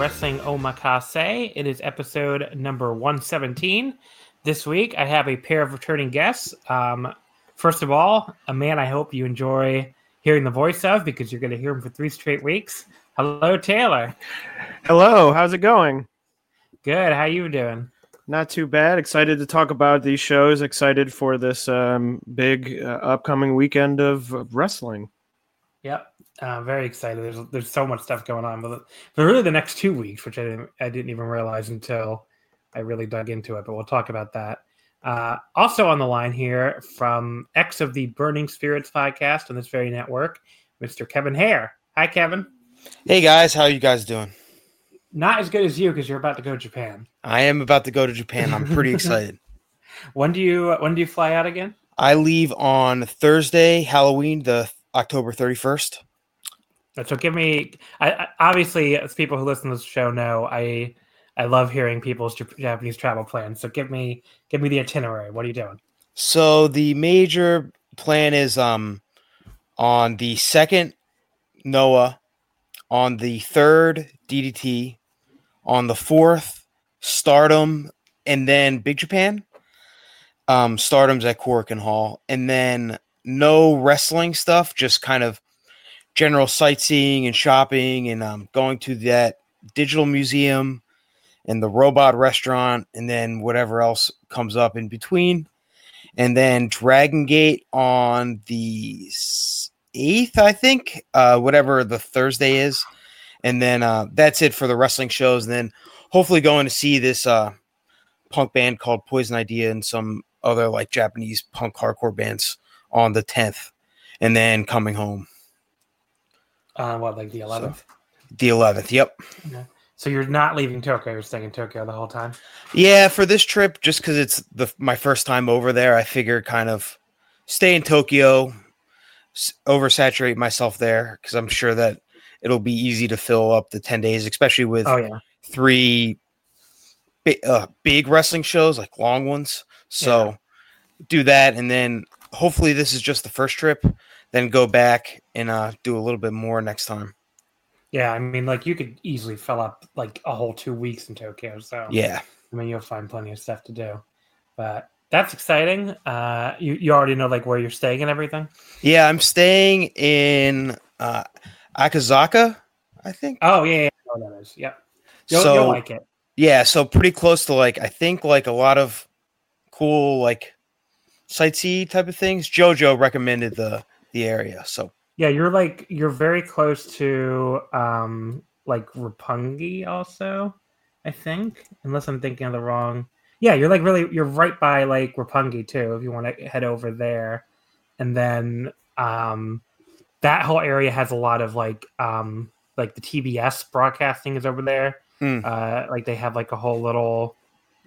Wrestling Omakase. It is episode number 117. This week, I have a pair of returning guests. Um, first of all, a man I hope you enjoy hearing the voice of because you're going to hear him for three straight weeks. Hello, Taylor. Hello, how's it going? Good. How you doing? Not too bad. Excited to talk about these shows. Excited for this um, big uh, upcoming weekend of, of wrestling. Uh, very excited. There's there's so much stuff going on, but for really the next two weeks, which I didn't I didn't even realize until I really dug into it. But we'll talk about that. Uh, also on the line here from X of the Burning Spirits podcast on this very network, Mr. Kevin Hare. Hi, Kevin. Hey guys, how are you guys doing? Not as good as you because you're about to go to Japan. I am about to go to Japan. I'm pretty excited. when do you when do you fly out again? I leave on Thursday, Halloween, the October 31st. So give me. I, I, obviously, as people who listen to this show know, I I love hearing people's Japanese travel plans. So give me give me the itinerary. What are you doing? So the major plan is um on the second Noah, on the third DDT, on the fourth Stardom, and then Big Japan. Um, Stardom's at Korakuen Hall, and then no wrestling stuff, just kind of general sightseeing and shopping and um, going to that digital museum and the robot restaurant and then whatever else comes up in between. And then Dragon Gate on the 8th, I think, uh, whatever the Thursday is. And then uh, that's it for the wrestling shows. And then hopefully going to see this uh, punk band called Poison Idea and some other like Japanese punk hardcore bands on the 10th. And then coming home. Uh, what, like the 11th? So, the 11th, yep. Okay. So you're not leaving Tokyo. You're staying in Tokyo the whole time. Yeah, for this trip, just because it's the my first time over there, I figured kind of stay in Tokyo, oversaturate myself there because I'm sure that it'll be easy to fill up the ten days, especially with oh, yeah. three big, uh, big wrestling shows like long ones. So yeah. do that, and then hopefully this is just the first trip. Then go back and uh, do a little bit more next time. Yeah, I mean, like you could easily fill up like a whole two weeks in Tokyo. So yeah, I mean, you'll find plenty of stuff to do. But that's exciting. Uh, you you already know like where you're staying and everything. Yeah, I'm staying in uh, Akasaka, I think. Oh yeah, yeah. Oh, that is. Yep. You'll, so you'll like it. Yeah, so pretty close to like I think like a lot of cool like sightsee type of things. Jojo recommended the the area, so yeah, you're like you're very close to um like Roppongi also, I think. Unless I'm thinking of the wrong. Yeah, you're like really you're right by like Roppongi too, if you want to head over there. And then um that whole area has a lot of like um like the TBS broadcasting is over there. Mm. Uh like they have like a whole little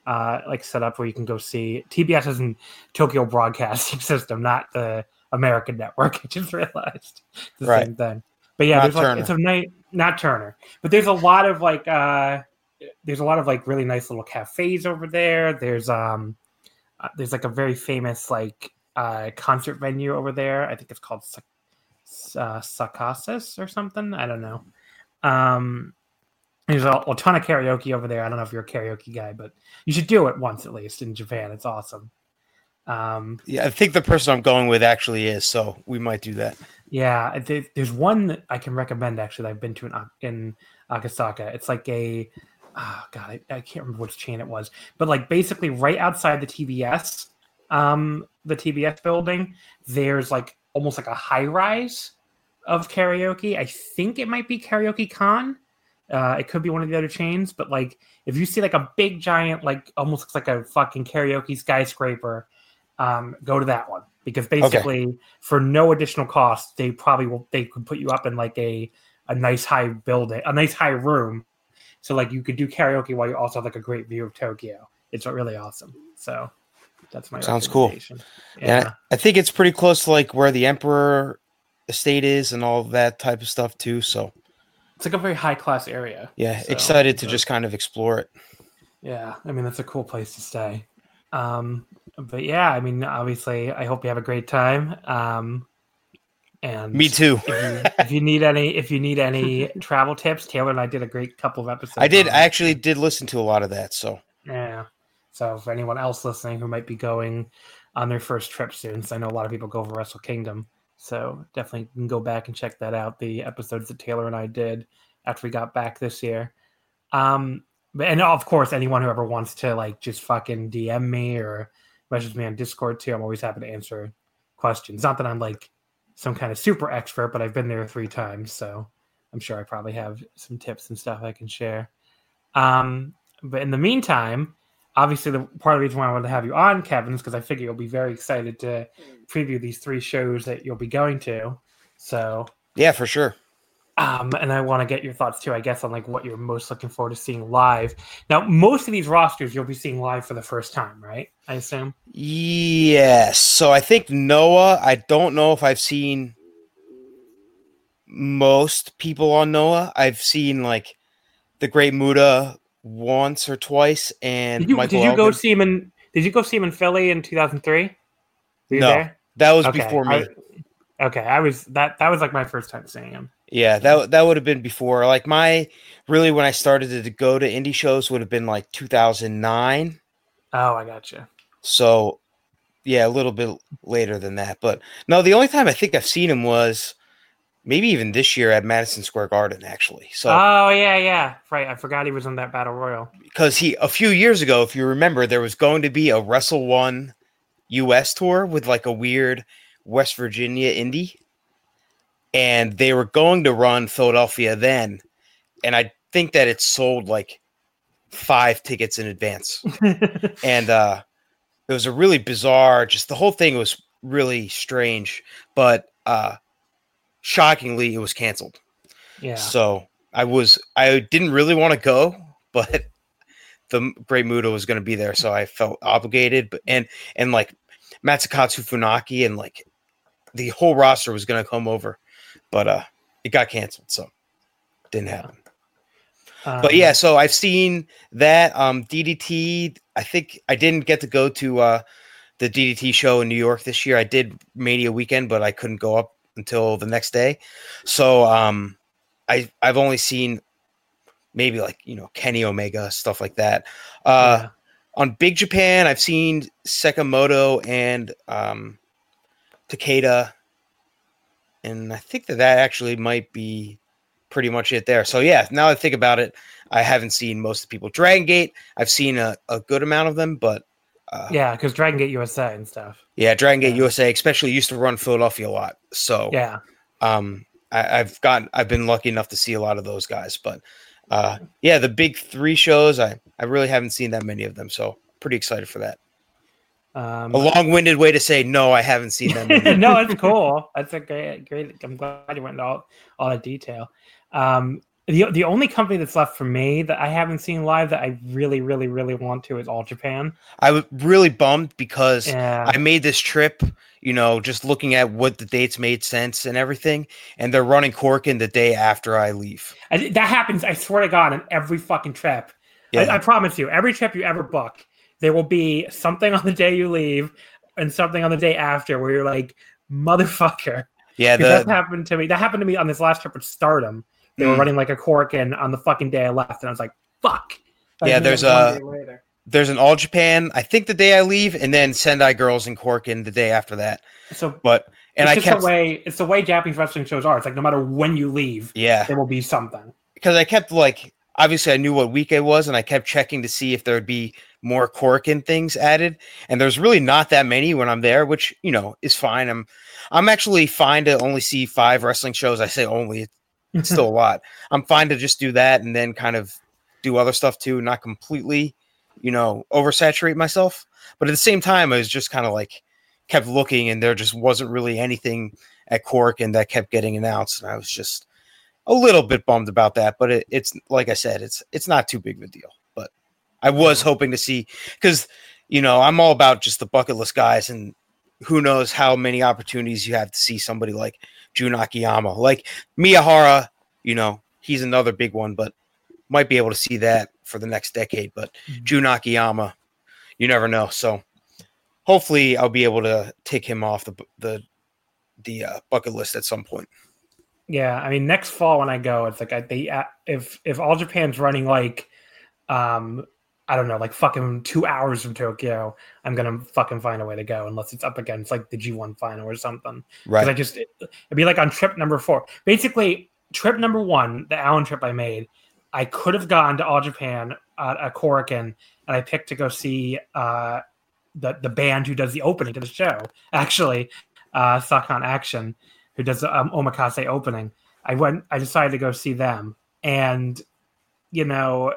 uh like set up where you can go see TBS is in Tokyo Broadcasting System, not the American Network. I just realized the right. same thing. But yeah, not there's like it's a night not Turner, but there's a lot of like uh there's a lot of like really nice little cafes over there. There's um uh, there's like a very famous like uh, concert venue over there. I think it's called uh, Sakasis or something. I don't know. Um, there's a, a ton of karaoke over there. I don't know if you're a karaoke guy, but you should do it once at least in Japan. It's awesome. Um, Yeah, I think the person I'm going with actually is, so we might do that. yeah, there's one that I can recommend actually. That I've been to in, in Akasaka. It's like a, oh god, I, I can't remember which chain it was, but like basically right outside the TBS, um, the TBS building, there's like almost like a high rise of karaoke. I think it might be Karaoke Kan. Uh, it could be one of the other chains, but like if you see like a big giant, like almost looks like a fucking karaoke skyscraper, um, go to that one because basically for no additional cost, they probably will they could put you up in like a a nice high building, a nice high room. So like you could do karaoke while you also have like a great view of Tokyo. It's really awesome. So that's my Sounds cool. And Yeah. I, I think it's pretty close to like where the Emperor estate is and all that type of stuff too. So It's like a very high class area. yeah, So, excited to so- just kind of explore it. Yeah, I mean that's a cool place to stay. Um, but yeah, I mean, obviously, I hope you have a great time. Um, and Me too. If you, if you need any, if you need any travel tips, Taylor and I did a great couple of episodes. I did. I actually did listen to a lot of that. So Yeah. So for anyone else listening who might be going on their first trip soon, so I know a lot of people go for Wrestle Kingdom. So definitely can go back and check that out. The episodes that Taylor and I did after we got back this year. Um, and of course, anyone who ever wants to like just fucking DM me or message me on Discord too, I'm always happy to answer questions. Not that I'm like some kind of super expert, but I've been there three times, so I'm sure I probably have some tips and stuff I can share. Um, but in the meantime, obviously the part of the reason why I wanted to have you on, Kevin, is because I figure you'll be very excited to preview these three shows that you'll be going to. So, yeah, for sure. Um, and I want to get your thoughts too, I guess, on like what you're most looking forward to seeing live. Now, most of these rosters you'll be seeing live for the first time, right? I assume. Yes. So I think Noah. I don't know if I've seen most people on Noah. I've seen like the Great Muta once or twice, and Did you did you go see him in Did you go see him in Philly in 2003? No. there? That was Okay, before me. I- okay, I was that. That was like my first time seeing him. Yeah, that that would have been before. Like my really when I started to go to indie shows would have been like 2009. Oh, I got you. So yeah, a little bit later than that. But no, the only time I think I've seen him was maybe even this year at Madison Square Garden actually. So Oh yeah, yeah. Right. I forgot he was in that battle royal. because he a few years ago, if you remember, there was going to be a Wrestle One US tour with like a weird West Virginia indie. And they were going to run Philadelphia then. And I think that it sold like five tickets in advance. and uh it was a really bizarre just the whole thing was really strange but uh shockingly it was canceled yeah. so i was i didn't really want to go but the great muta was going to be there so i felt obligated but and and like masakatsu funaki and like the whole roster was going to come over but uh it got canceled so didn't happen but Um, yeah, so I've seen that um DDT. I think I didn't get to go to uh the DDT show in New York this year. I did Mania weekend, but I couldn't go up until the next day. So um I I've only seen maybe like, you know, Kenny Omega stuff like that. Uh yeah. on Big Japan, I've seen Sakamoto and um Takeda. And I think that that actually might be pretty much it there. So yeah, now I think about it, I haven't seen most of the people. Dragon Gate, I've seen a, a good amount of them, but uh, yeah, because Dragon Gate USA and stuff. Yeah, Dragon Gate Yeah. USA, especially used to run Philadelphia a lot. So Yeah. um, I, I've gotten, I've been lucky enough to see a lot of those guys. But uh, yeah, the big three shows, I, I really haven't seen that many of them. So pretty excited for that. Um, A long-winded way to say no, I haven't seen them. no, it's cool. That's a great, great. I'm glad you went into all, all that detail. Um, the the only company that's left for me that I haven't seen live that I really, really, really want to is All Japan. I was really bummed because Yeah, I made this trip, you know, just looking at what the dates made sense and everything, and they're running Korakuen the day after I leave. I, that happens. I swear to God, on every fucking trip. Yeah. I, I promise you, every trip you ever book, there will be something on the day you leave. and something on the day after where you're like, motherfucker. Yeah, 'Cause that happened to me. That happened to me on this last trip with Stardom. They were Mm. running like a Korakuen on the fucking day I left, and I was like, "Fuck." Yeah, there's a- there's an All Japan. I think the day I leave, and then Sendai Girls in Korakuen the day after that. so. But and it's I kept the way it's the way Japanese wrestling shows are. It's like no matter when you leave, yeah there will be something. because I kept like obviously I knew what week it was, and I kept checking to see if there would be more Korakuen things added. And there's really not that many when I'm there, which you know is fine. I'm I'm actually fine to only see five wrestling shows. I say only, it's still a lot. I'm fine to just do that and then kind of do other stuff too, not completely, you know, oversaturate myself. But at the same time, I was just kind of like kept looking, and there just wasn't really anything at Cork, and that kept getting announced, and I was just a little bit bummed about that. But it, it's like I said, it's it's not too big of a deal. But I was hoping to see because you know I'm all about just the bucket list guys, and who knows how many opportunities you have to see somebody like Jun Akiyama, like Miyahara. You know, he's another big one, but might be able to see that for the next decade. But Mhm. Jun Akiyama, you never know. So hopefully, I'll be able to take him off the the the uh, bucket list at some point. Yeah, I mean, next fall when I go, it's like I, they uh, if if All Japan's running like, um, I don't know, like fucking two hours from Tokyo, I'm gonna fucking find a way to go unless it's up against like the G1 final or something. Because I just it, would be like on trip number four. Basically, trip number one, the Allen trip I made, I could have gone to All Japan at, at Korakuen, and I picked to go see uh the the band who does the opening to the show. Actually, uh, Sakanaction, who does um, Omakase opening. I went. I decided to go see them, and you know,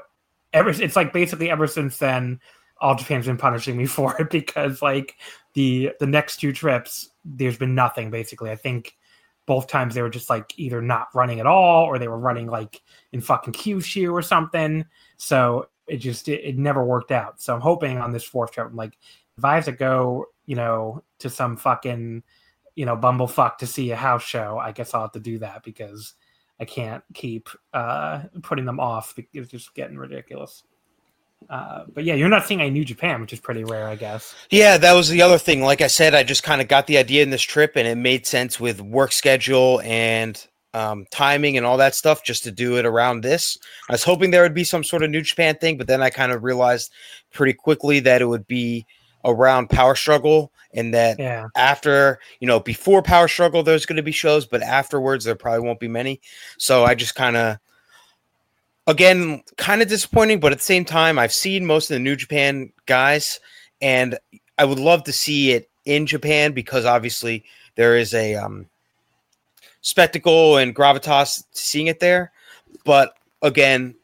ever it's like basically ever since then, all Japan's been punishing me for it because like the the next two trips, there's been nothing basically. I think both times they were just like either not running at all or they were running like in fucking Kyushu or something. So it just it, it never worked out. So I'm hoping on this fourth trip, I'm like, if I have to go, you know, to some fucking, you know, bumblefuck to see a house show, I guess I'll have to do that because I can't keep uh putting them off. It's just getting ridiculous. Uh, but yeah, you're not seeing a New Japan, which is pretty rare, I guess. Yeah, that was the other thing. Like I said, I just kind of got the idea in this trip, and it made sense with work schedule and um, timing and all that stuff, just to do it around this. I was hoping there would be some sort of New Japan thing, but then I kind of realized pretty quickly that it would be around Power Struggle, and that Yeah, after you know before Power Struggle, there's going to be shows, but afterwards there probably won't be many. So I just kind of again kind of disappointing, but at the same time, I've seen most of the New Japan guys, and I would love to see it in Japan because obviously there is a um, spectacle and gravitas seeing it there. But again,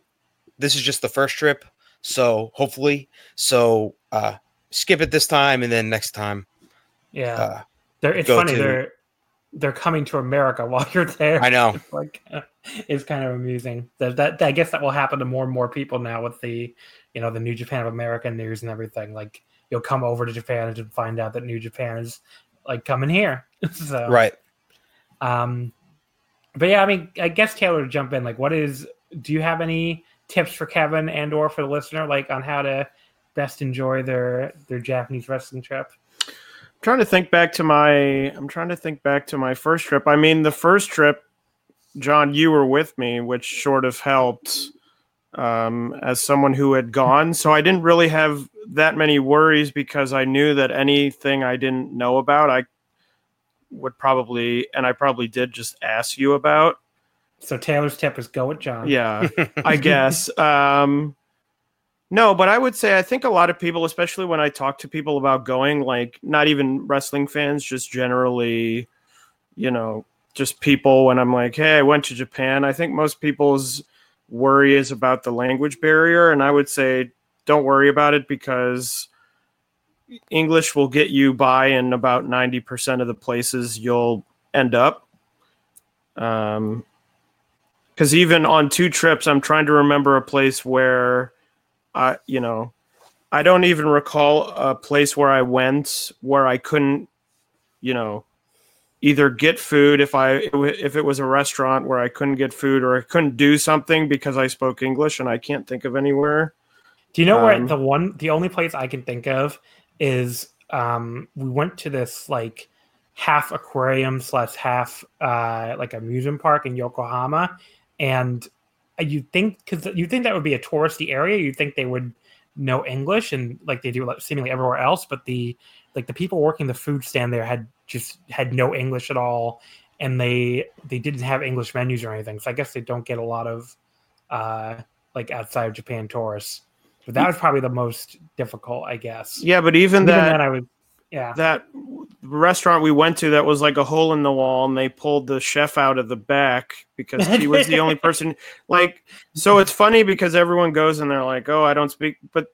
this is just the first trip, so hopefully, so uh, skip it this time, and then next time. yeah. Uh, they're, it's funny to- they're they're coming to America while you're there. I know. It's like it's kind of amusing. That, that I guess that will happen to more and more people now with the you know the New Japan of America news and everything. Like you'll come over to Japan and find out that New Japan is like coming here. so Right. Um, but yeah, I mean, I guess Taylor to jump in. Like, what is? Do you have any tips for Kevin and or for the listener, like on how to best enjoy their their Japanese wrestling trip? I'm trying to think back to my I'm trying to think back to my first trip. I mean, the first trip, John, you were with me, which sort of helped um, as someone who had gone. So I didn't really have that many worries because I knew that anything I didn't know about, I would probably, and I probably did just ask you about. So Taylor's tip is go with John. Yeah, I guess. Um, no, but I would say I think a lot of people, especially when I talk to people about going, like not even wrestling fans, just generally, you know, just people. When I'm like, hey, I went to Japan, I think most people's worry is about the language barrier, and I would say don't worry about it because English will get you by in about ninety percent of the places you'll end up. Um, because even on two trips, I'm trying to remember a place where I, you know, I don't even recall a place where I went where I couldn't, you know, either get food if I if it was a restaurant where I couldn't get food or I couldn't do something because I spoke English and I can't think of anywhere. Do you know where Um, the one, the only place I can think of is um, we went to this like half aquarium slash half uh, like amusement park in Yokohama, and you think because you think that would be a touristy area, you think they would know English and like they do like, seemingly everywhere else, but the like the people working the food stand there had just had no English at all, and they they didn't have English menus or anything. So I guess they don't get a lot of uh, like outside of Japan tourists. But that was probably the most difficult, I guess. Yeah, but even, Even that then, I would. Yeah. that restaurant we went to that was like a hole in the wall and they pulled the chef out of the back because he was the only person like so it's funny because everyone goes and they're like oh i don't speak but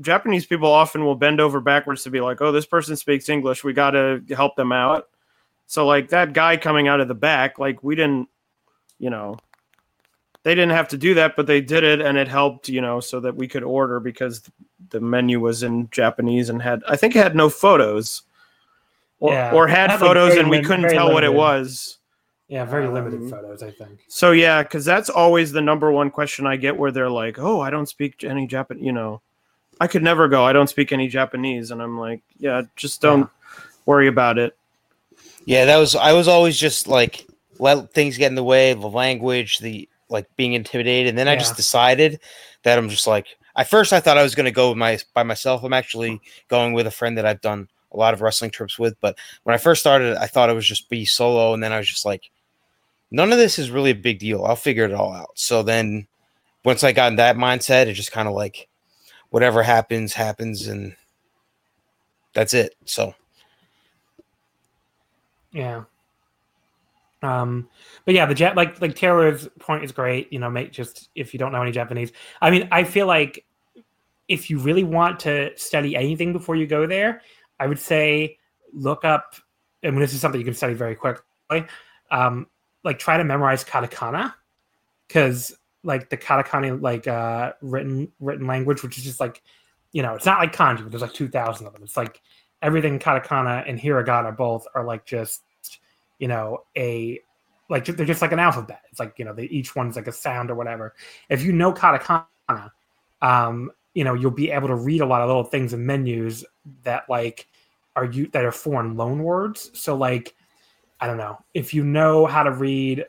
japanese people often will bend over backwards to be like oh this person speaks english we got to help them out so like that guy coming out of the back like we didn't you know they didn't have to do that but they did it and it helped you know so that we could order because the menu was in japanese and had i think it had no photos. Or, Yeah. or had had, photos very and we couldn't very tell what it was. Yeah, very limited Um, photos, I think. so yeah because that's always the number one question i get where they're like oh i don't speak any japanese you know i could never go i don't speak any japanese and i'm like yeah just don't worry about it. Yeah, that was I was always just like let things get in the way of the language, the like being intimidated, and then I just decided that I'm just like at first I thought I was gonna go with my by myself. I'm actually going with a friend that I've done a lot of wrestling trips with, but when I first started, I thought it was just be solo, and then I was just like, none of this is really a big deal. I'll figure it all out. So then once I got in that mindset, it just kind of like whatever happens, happens, and that's it. So Yeah. Um, but yeah, the jet like like Taylor's point is great. You know, make just if you don't know any Japanese. I mean, I feel like if you really want to study anything before you go there, I would say look up. I mean, this is something you can study very quickly. Um, like try to memorize katakana, because like the katakana like uh written written language, which is just like you know, it's not like kanji, but there's like two thousand of them. It's like everything katakana and hiragana both are like just you know a like they're just like an alphabet. It's like you know they, each one's like a sound or whatever. If you know katakana um you know you'll be able to read a lot of little things in menus that like are you that are foreign loan words. So like i don't know. If you know how to read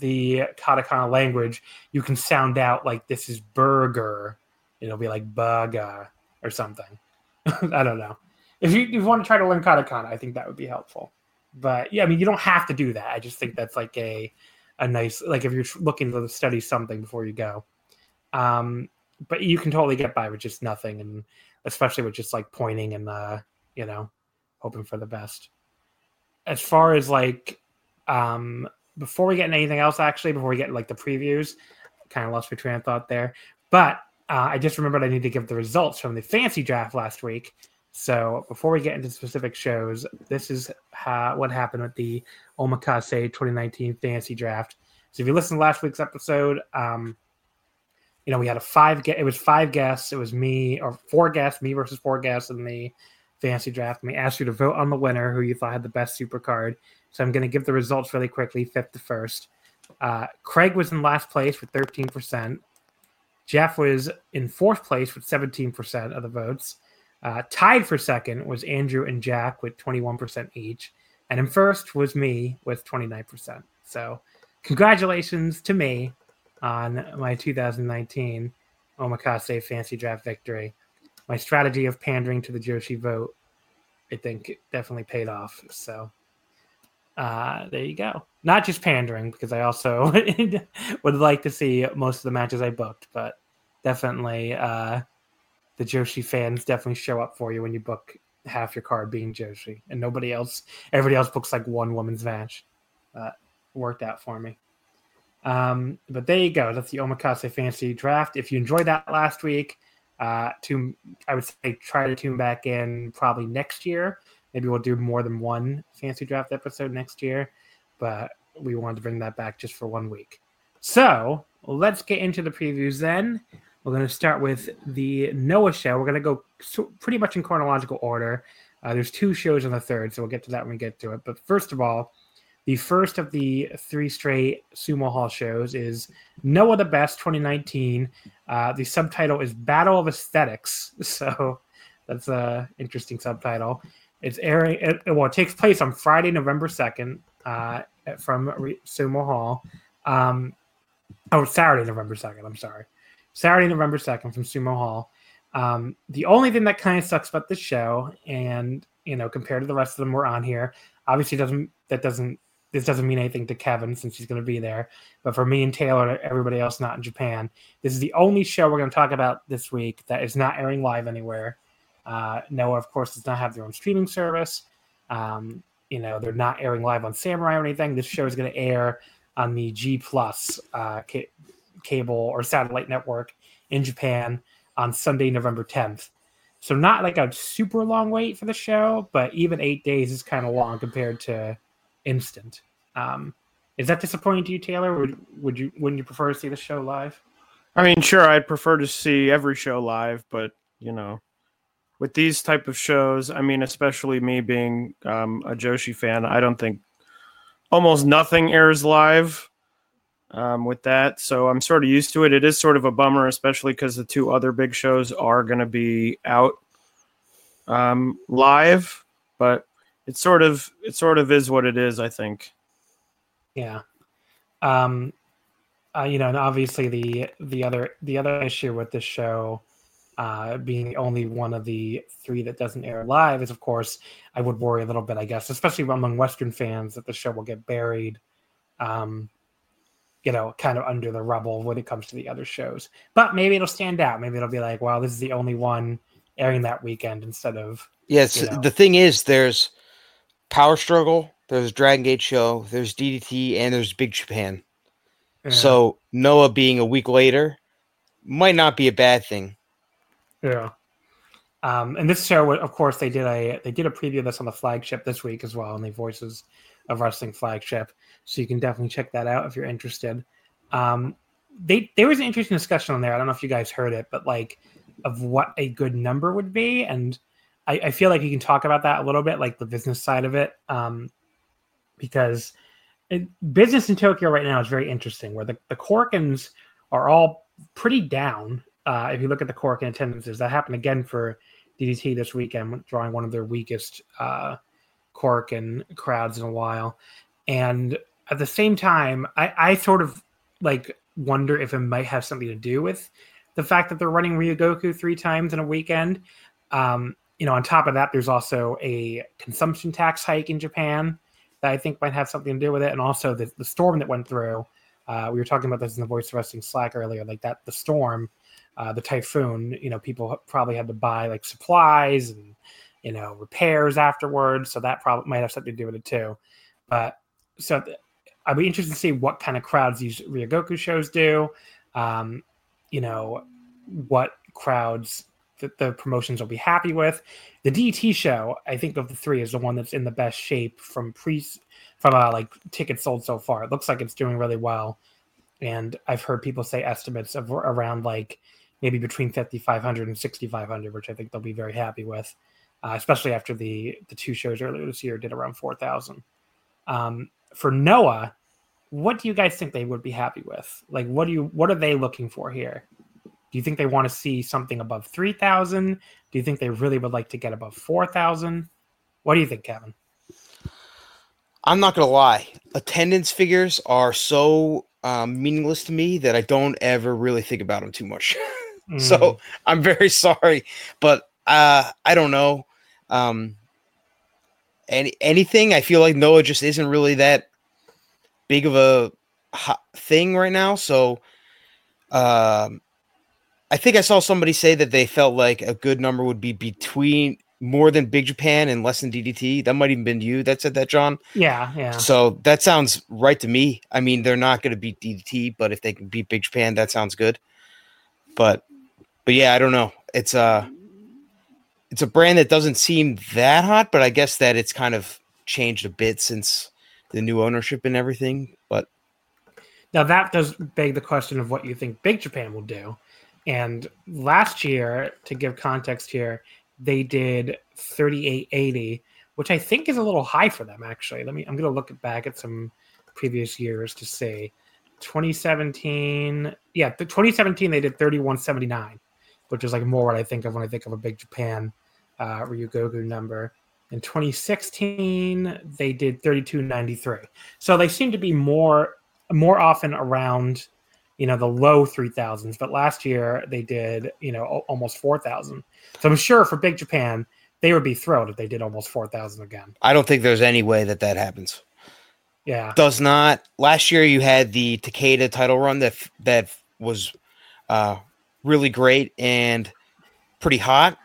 the katakana language you can sound out like this is burger. It'll be like burger or something. I don't know. If you, if you want to try to learn katakana, I think that would be helpful. But yeah, I mean, you don't have to do that. I just think that's like a a nice like if you're looking to study something before you go. Um, but you can totally get by with just nothing, and especially with just like pointing and uh, you know, hoping for the best. As far as like, um, before we get into anything else, actually, before we get like the previews, kind of lost my train of thought there. But uh, I just remembered I need to give the results from the fancy draft last week. So before we get into specific shows, this is how, what happened with the Omakase 2019 fantasy draft. So if you listened to last week's episode, um, you know we had a five. It was five guests. It was me or four guests, me versus four guests in the fantasy draft. And we asked you to vote on the winner, who you thought had the best super card. So I'm going to give the results really quickly, fifth to first. Uh, Craig was in last place with 13%. Jeff was in fourth place with 17% of the votes. Uh, tied for second was Andrew and Jack with 21% each. And in first was me with 29%. So, congratulations to me on my 2019 Omakase Fancy Draft victory. My strategy of pandering to the Joshi vote, I think, definitely paid off. So, uh, there you go. Not just pandering, because I also would like to see most of the matches I booked, but definitely. Uh, the Joshi fans definitely show up for you when you book half your card being Joshi, and nobody else, everybody else books like one woman's match. Uh, worked out for me. Um, but there you go. That's the Omakase Fantasy Draft. If you enjoyed that last week, uh, to I would say try to tune back in probably next year. Maybe we'll do more than one Fantasy Draft episode next year, but we wanted to bring that back just for one week. So let's get into the previews then. We're going to start with the Noah show. We're going to go so- pretty much in chronological order. Uh, there's two shows on the third, so we'll get to that when we get to it. But first of all, the first of the three straight Sumo Hall shows is Noah the Best 2019. Uh, the subtitle is Battle of Aesthetics. So That's a interesting subtitle. It's airing. It, well, it takes place on Friday, November second, uh, from Sumo Hall. Um, oh, Saturday, November second. I'm sorry, Saturday, November second, from Sumo Hall. Um, the only thing that kind of sucks about this show, and you know, compared to the rest of them we're on here, obviously doesn't that doesn't this doesn't mean anything to Kevin since he's going to be there. But for me and Taylor everybody else not in Japan, this is the only show we're going to talk about this week that is not airing live anywhere. Uh, Noah, of course, does not have their own streaming service. Um, you know, they're not airing live on Samurai or anything. This show is going to air on the G Plus uh, cable or satellite network in Japan on Sunday, November 10th. So not like a super long wait for the show, but even eight days is kind of long compared to instant. Um, is that disappointing to you, Taylor? Would would you wouldn't you prefer to see the show live? I mean, sure, I'd prefer to see every show live, but you know, with these type of shows, I mean, especially me being um, a Joshi fan, I don't think almost nothing airs live um, with that. So I'm sort of used to it. It is sort of a bummer, especially because the two other big shows are going to be out um, live, but it sort of it sort of is what it is. I think. Yeah. Um, uh, you know, and obviously the the other the other issue with this show uh, being only one of the three that doesn't air live is, of course, I would worry a little bit, I guess, especially among Western fans, that the show will get buried, um, you know, kind of under the rubble when it comes to the other shows. But maybe it'll stand out. Maybe it'll be like, wow, this is the only one airing that weekend instead of. Yes, you know. the thing is, there's Power Struggle, there's Dragon Gate Show, there's DDT, and there's Big Japan. Yeah. So Noah being a week later might not be a bad thing. Yeah. Um, and this show, of course, they did a they did a preview of this on the flagship this week as well, on the Voices of Wrestling flagship. So you can definitely check that out if you're interested. Um, they there was an interesting discussion on there. I don't know if you guys heard it, but like of what a good number would be, and I, I feel like you can talk about that a little bit, like the business side of it, um, because it, business in Tokyo right now is very interesting. Where the the Korakuens are all pretty down uh, if you look at the Cork attendances, that happened again for DDT this weekend, drawing one of their weakest uh, Cork and crowds in a while. And at the same time, I, I sort of like wonder if it might have something to do with the fact that they're running Ryogoku three times in a weekend. Um, you know, on top of that, there's also a consumption tax hike in Japan that I think might have something to do with it, and also the, the storm that went through. Uh, we were talking about this in the Voice of Wrestling Slack earlier, like that the storm uh, the typhoon, you know, people probably had to buy like supplies and you know repairs afterwards, so that probably might have something to do with it too. But so I'd be interested to see what kind of crowds these Ryogoku shows do. Um, you know, what crowds that the promotions will be happy with. The DT show, I think of the three, is the one that's in the best shape from pre from uh, like tickets sold so far. It looks like it's doing really well, and I've heard people say estimates of around like maybe between 5,500 and 6,500, which I think they'll be very happy with, uh, especially after the the two shows earlier this year did around 4,000. Um, for Noah, what do you guys think they would be happy with? Like, what do you what are they looking for here? Do you think they want to see something above 3,000? Do you think they really would like to get above 4,000? What do you think, Kevin? I'm not gonna lie. Attendance figures are so um, meaningless to me that I don't ever really think about them too much. Mm. so I'm very sorry, but uh, I don't know. Um, any anything? I feel like Noah just isn't really that big of a thing right now. So, um, I think I saw somebody say that they felt like a good number would be between more than Big Japan and less than DDT. That might even been you that said that, John. yeah, yeah. So that sounds right to me. I mean, they're not going to beat DDT, but if they can beat Big Japan, that sounds good. But, but yeah, I don't know. It's a, it's a brand that doesn't seem that hot, but I guess that it's kind of changed a bit since the new ownership and everything. But Now that does beg the question of what you think Big Japan will do. And last year, to give context here, they did 3880, which I think is a little high for them actually. Let me I'm gonna look back at some previous years to see. 2017, yeah, the 2017 they did 3179, which is like more what I think of when I think of a Big Japan uh, Ryogoku number. In 2016, they did 3293. So they seem to be more more often around, you know, the low 3000s. But last year they did, you know, almost 4000. So I'm sure for Big Japan, they would be thrilled if they did almost 4000 again. I don't think there's any way that that happens. Yeah. Does not. Last year you had the Takeda title run that that was uh, really great and pretty hot.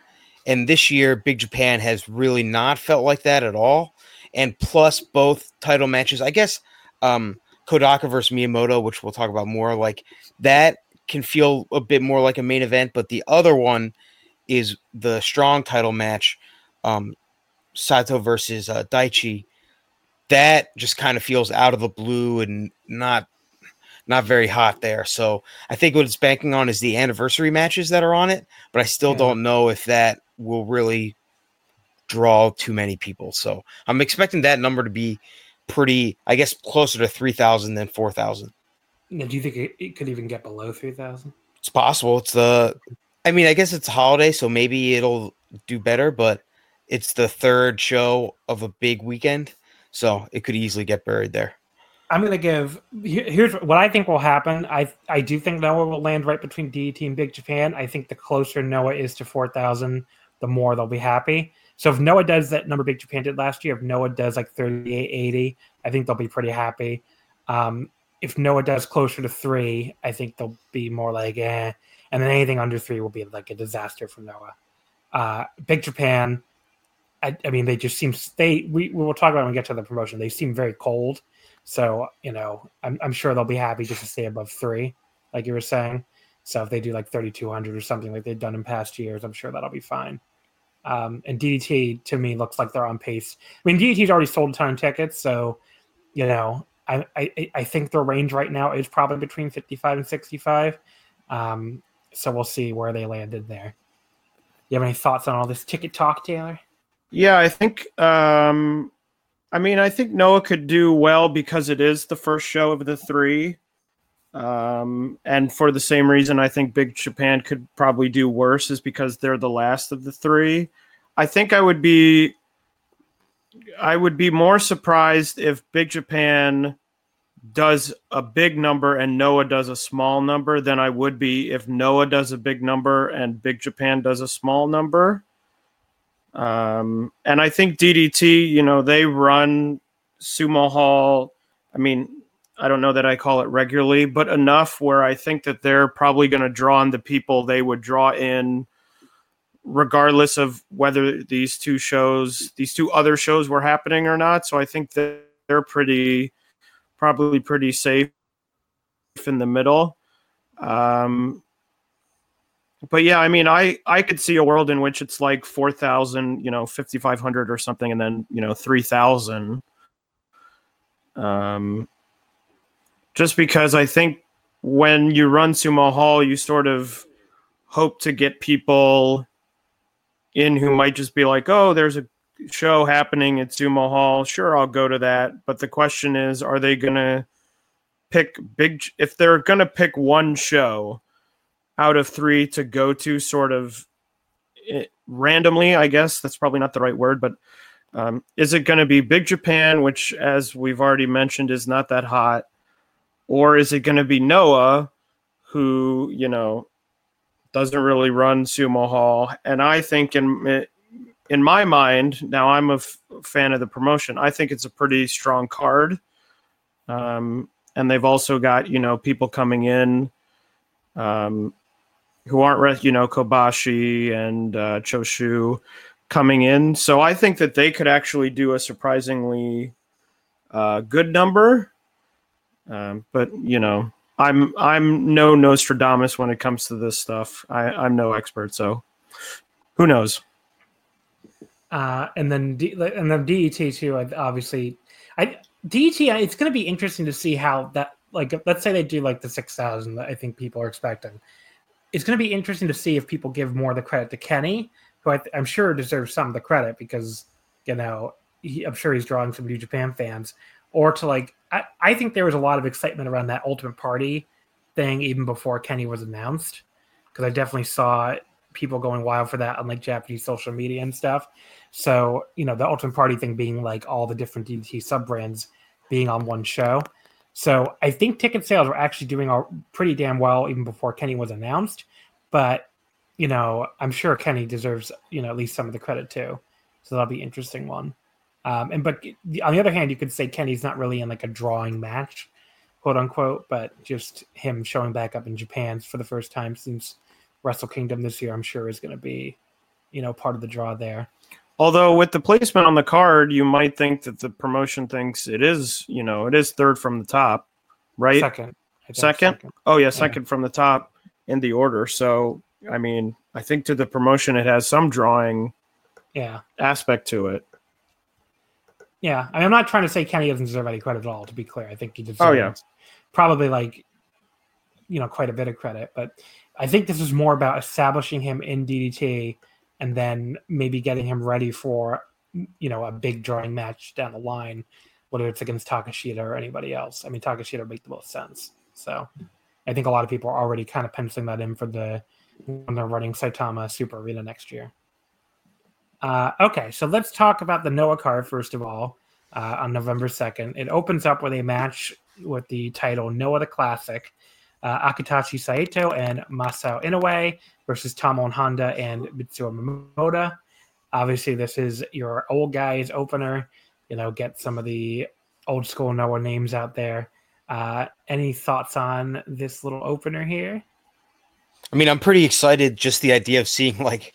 And this year, Big Japan has really not felt like that at all. And plus, both title matches, I guess, um, Kodaka versus Miyamoto, which we'll talk about more, like that can feel a bit more like a main event. But the other one is the strong title match, um, Saito versus uh, Daichi. That just kind of feels out of the blue and not not very hot there. So I think what it's banking on is the anniversary matches that are on it, but I still yeah. don't know if that will really draw too many people. So I'm expecting that number to be pretty, I guess, closer to 3,000 than 4,000. Now, do you think it, it could even get below 3,000? It's possible. It's the, I mean, I guess it's a holiday, so maybe it'll do better, but it's the third show of a big weekend. So it could easily get buried there. I'm going to give here's what I think will happen. I I do think Noah will land right between DDT and Big Japan. I think the closer Noah is to 4,000, the more they'll be happy. So if Noah does that number Big Japan did last year, if Noah does like 3880, I think they'll be pretty happy. Um, if Noah does closer to three, I think they'll be more like eh. And then anything under three will be like a disaster for Noah. Uh, Big Japan, I, I mean, they just seem they we, we will talk about when we get to the promotion. They seem very cold. So, you know, I'm, I'm sure they'll be happy just to stay above three, like you were saying. So if they do like 3,200 or something like they've done in past years, I'm sure that'll be fine. Um, and DDT to me looks like they're on pace. I mean, DDT's already sold a ton of tickets, so you know, I I, I think their range right now is probably between 55 and 65. Um, so we'll see where they landed there. You have any thoughts on all this ticket talk, Taylor? Yeah, I think um, I mean, I think Noah could do well because it is the first show of the three. Um, and for the same reason, I think Big Japan could probably do worse, is because they're the last of the three. I think I would be, I would be more surprised if Big Japan does a big number and Noah does a small number than I would be if Noah does a big number and Big Japan does a small number. Um, and I think DDT, you know, they run Sumo Hall. I mean, I don't know that I call it regularly, but enough where I think that they're probably going to draw in the people they would draw in, regardless of whether these two shows, these two other shows were happening or not. So I think that they're pretty, probably pretty safe in the middle. Um, but yeah, I mean, I I could see a world in which it's like four thousand, you know, fifty five hundred or something, and then you know three thousand. Um, just because I think when you run sumo hall, you sort of hope to get people in who might just be like, oh, there's a show happening at sumo hall. Sure, I'll go to that. But the question is, are they gonna pick big? If they're gonna pick one show out of three to go to sort of eh, randomly, I guess that's probably not the right word, but um, is it going to be Big Japan, which, as we've already mentioned, is not that hot, or is it going to be Noah, who you know doesn't really run sumo hall? And I think in in my mind, now I'm a f- fan of the promotion. I think it's a pretty strong card, um, and they've also got you know people coming in. Um, who aren't you know Kobashi and uh, Choshu coming in. So I think that they could actually do a surprisingly uh, good number. Um, but you know, I'm I'm no Nostradamus when it comes to this stuff. I, I'm no expert, so who knows? Uh, and then D, and then DET too. Obviously, I DET. It's going to be interesting to see how that. Like, let's say they do like the six thousand that I think people are expecting it's going to be interesting to see if people give more of the credit to Kenny, who I am sure deserves some of the credit because you know he, I'm sure he's drawing some New Japan fans, or to like I, think there was a lot of excitement around that Ultimate Party thing even before Kenny was announced because I definitely saw people going wild for that on like Japanese social media and stuff. So, you know, the Ultimate Party thing being like all the different DDT sub brands being on one show. So I think ticket sales were actually doing all pretty damn well even before Kenny was announced. But, you know, I'm sure Kenny deserves, you know, at least some of the credit too. So that'll be interesting one. Um, and but on the other hand, you could say Kenny's not really in like a drawing match, quote unquote, but just him showing back up in Japan for the first time since Wrestle Kingdom this year, I'm sure is going to be, you know, part of the draw there. Although with the placement on the card, you might think that the promotion thinks it is, you know, it is third from the top, right? Second. Think Second? Oh yeah, second from the top in the order. So I mean, I think to the promotion it has some drawing Yeah. aspect to it. Yeah. I mean, I'm not trying to say Kenny doesn't deserve any credit at all, to be clear. I think he deserves Oh, yeah. probably like, you know, quite a bit of credit. But I think this is more about establishing him in DDT and then maybe getting him ready for, you know, a big drawing match down the line, whether it's against Takeshita or anybody else. I mean, Takeshita would make the most sense. So I think a lot of people are already kind of penciling that in for the when they're running Saitama Super Arena next year. Uh, okay, so let's talk about the Noah card first of all. Uh, on November second, it opens up with a match with the title Noah the Classic, uh, Akitoshi Saito and Masao Inoue versus Tamon Honda and Mitsuo Momota. Obviously, this is your old guys opener. You know, get some of the old school Noah names out there. Uh, any thoughts on this little opener here? I mean, I'm pretty excited just the idea of seeing like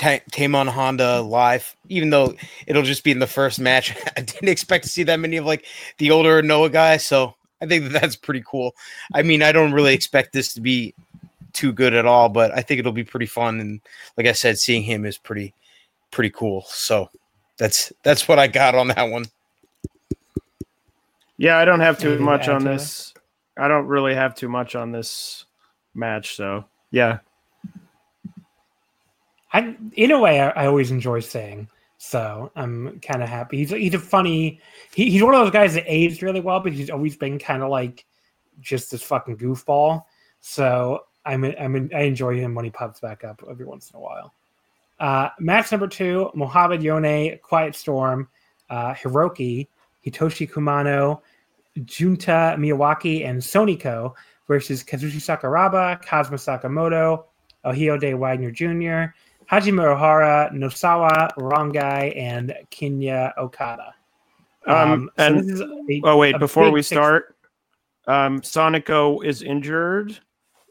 Ta- Tamon Honda live, even though it'll just be in the first match. I didn't expect to see that many of like the older Noah guys, so I think that that's pretty cool. I mean, I don't really expect this to be too good at all, but I think it'll be pretty fun. And like I said, seeing him is pretty pretty cool. So that's that's what I got on that one. Yeah, I don't have too Anything much add on to it? this. I don't really have too much on this match, so yeah. I, in a way, I, I always enjoy saying. So I'm kind of happy. He's he's a funny. He, he's one of those guys that aged really well, but he's always been kind of like just this fucking goofball. So I'm I'm I enjoy him when he pops back up every once in a while. Uh, match number two: Mohamed Yone, Quiet Storm, uh, Hiroki, Hitoshi Kumano, Junta Miyawaki, and Soniko versus Kazushi Sakuraba, Kazuma Sakamoto, Ohio Day Wagner Jr., Hajime Ohara, Nosawa Rongai, and Kenya Okada. Um, so and this is a- oh wait, before big we six- start, um, Sonico is injured,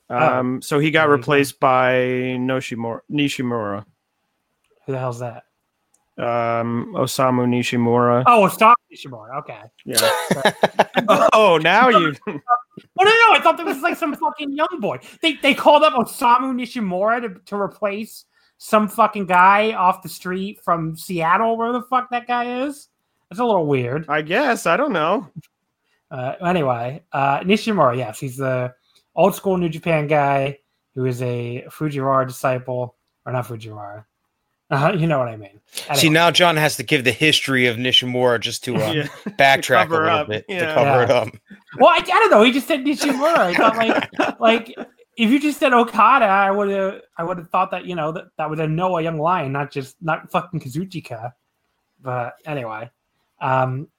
Oh. um, so he got There go. replaced by Noshimura, Nishimura, who the hell's that? um, Osamu Nishimura. Oh, stop Nishimura. Okay. Yeah. oh, now you. Oh no, no! I thought that was like some fucking young boy. They they called up Osamu Nishimura to, to replace some fucking guy off the street from Seattle. Where the fuck that guy is? That's a little weird. I guess I don't know. Uh, anyway, uh, Nishimura, yes, he's the old school New Japan guy who is a Fujiwara disciple, or not Fujiwara. Uh, you know what I mean. See, now John has to give the history of Nishimura just to uh, Yeah. backtrack a little up, bit to yeah. cover it up. Well, I, I don't know. He just said Nishimura. I thought like like if you just said Okada, I would have I would have thought that you know that that was a Noah Young Lion, not just not fucking Kazuchika. But anyway, um,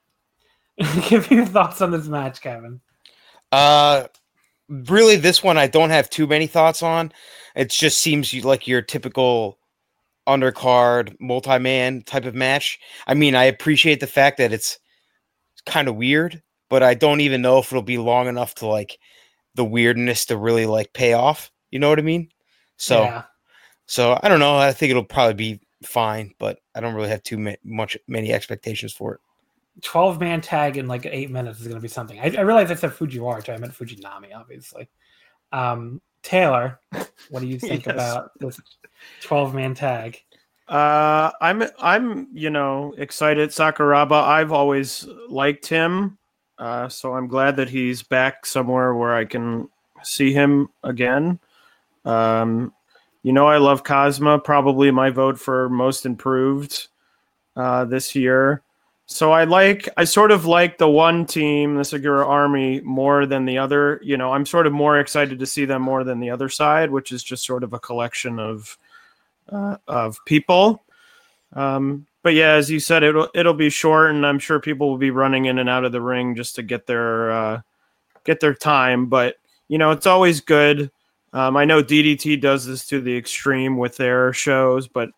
give your thoughts on this match, Kevin. Uh, really, this one I don't have too many thoughts on. It just seems like your typical undercard multi-man type of match. I mean, I appreciate the fact that it's kind of weird, but I don't even know if it'll be long enough to like the weirdness to really like pay off. You know what I mean? So, yeah, so I don't know. I think it'll probably be fine, but I don't really have too ma- much many expectations for it. twelve man tag in like eight minutes is going to be something. I, I realize I said Fujiwara, so I meant Fujinami, obviously. Um, Taylor, what do you think Yes. about this twelve man tag? Uh, I'm I'm you know excited. Sakuraba. I've always liked him, uh, so I'm glad that he's back somewhere where I can see him again. Um, you know, I love Kazuma. Probably my vote for most improved uh, this year. So I like I sort of like the one team, the Sugiura Army, more than the other. You know, I'm sort of more excited to see them more than the other side, which is just sort of a collection of uh, of people. Um, but yeah, as you said, it'll it'll be short, and I'm sure people will be running in and out of the ring just to get their uh, get their time. But you know, it's always good. Um, I know DDT does this to the extreme with their shows, but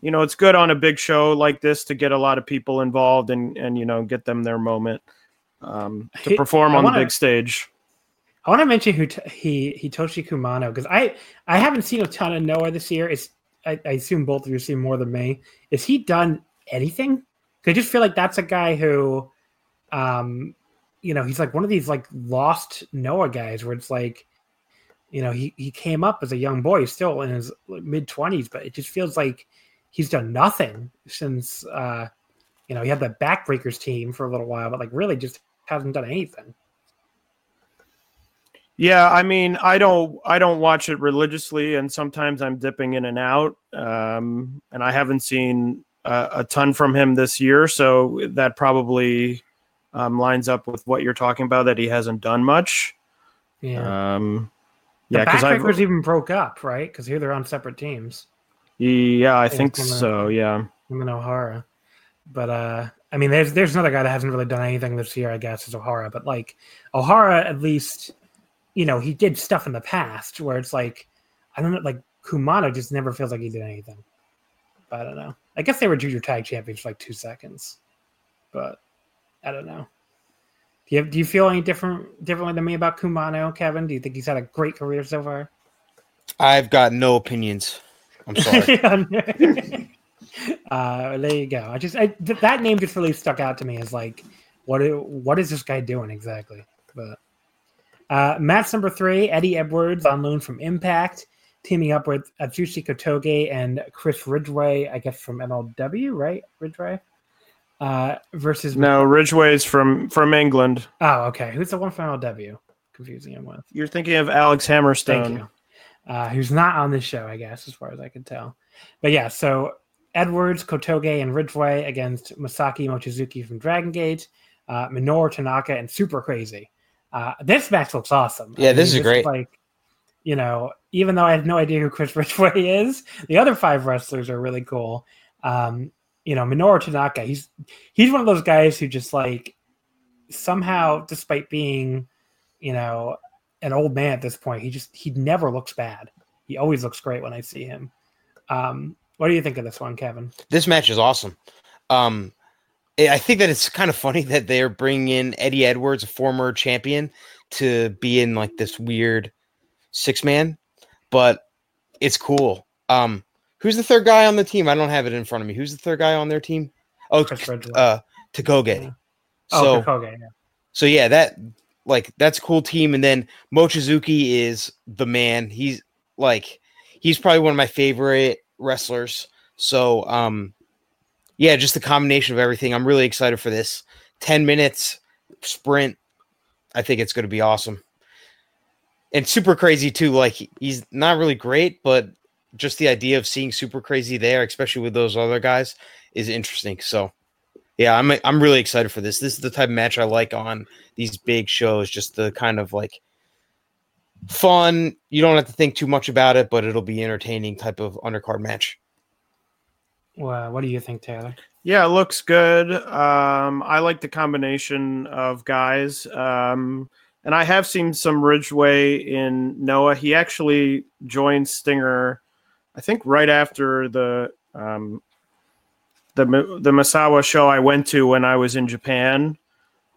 you know, it's good on a big show like this to get a lot of people involved and and you know get them their moment um, to perform on wanna- the big stage. I want to mention who t- he Hitoshi Kumano because I I haven't seen a ton of Noah this year. It's I, I assume both of you see more than me. Is he done anything? I just feel like that's a guy who, um, you know, he's like one of these like lost Noah guys where it's like, you know, he he came up as a young boy, still in his mid twenties, but it just feels like he's done nothing since uh, you know, he had the backbreakers team for a little while, but like really just hasn't done anything. Yeah, I mean, I don't I don't watch it religiously, and sometimes I'm dipping in and out. Um, and I haven't seen a, a ton from him this year, so that probably um, lines up with what you're talking about that he hasn't done much. Yeah. Um, yeah, because I backbreakers even broke up, right? Because here they're on separate teams. yeah, I think the- so. Yeah. Him and Ohara. But uh I mean there's there's another guy that hasn't really done anything this year, I guess, is Ohara. But like Ohara at least, you know, he did stuff in the past where it's like I don't know, like Kumano just never feels like he did anything. But I don't know. I guess they were junior tag champions for like two seconds. But I don't know. Do you, do you feel any different differently than me about Kumano, Kevin? Do you think he's had a great career so far? I've got no opinions. I'm sorry. uh, there you go. I just I, th- that name just really stuck out to me as like, what what is this guy doing exactly? But uh, match number three: Eddie Edwards on loan from Impact, teaming up with Atsushi Kotoge and Chris Ridgeway, I guess from MLW, right? Ridgeway uh, versus No, Ridgeway's from from England. Oh, okay. Who's the one from MLW? Confusing him with. You're thinking of Alex Hammerstone. Thank you. Uh, who's not on this show, I guess, as far as I can tell. But yeah, so Edwards, Kotoge, and Ridgeway against Masaaki Mochizuki from Dragon Gate, uh, Minoru Tanaka, and Super Crazy. Uh, this match looks awesome. Yeah, this is great. like, you know, even though I have no idea who Chris Ridgeway is, the other five wrestlers are really cool. Um, you know, Minoru Tanaka, he's he's one of those guys who just like somehow, despite being, you know, an old man at this point. He just he never looks bad. He always looks great when I see him. Um, what do you think of this one, Kevin? this match is awesome. Um, I I think that it's kind of funny that they're bringing in Eddie Edwards, a former champion, to be in like this weird six man, but it's cool. Um, who's the third guy on the team? I don't have it in front of me. Who's the third guy on their team? Oh, uh, Takoge. Yeah. So, oh, Kokoge, yeah. so yeah, that like that's a cool team. And then Mochizuki is the man. He's like he's probably one of my favorite wrestlers. So um yeah, just the combination of everything. I'm really excited for this. 10 minutes sprint. I think it's gonna be awesome. And super crazy too. Like he's not really great, but just the idea of seeing super crazy there, especially with those other guys, is interesting. So yeah, I'm I'm really excited for this. This is the type of match I like on these big shows. Just the kind of like fun. You don't have to think too much about it, but it'll be entertaining type of undercard match. Well, what do you think, Taylor? Yeah, it looks good. Um, I like the combination of guys. Um, and I have seen some Ridgeway in Noah. He actually joined Stinger, I think, right after the um, the the Misawa show I went to when I was in Japan.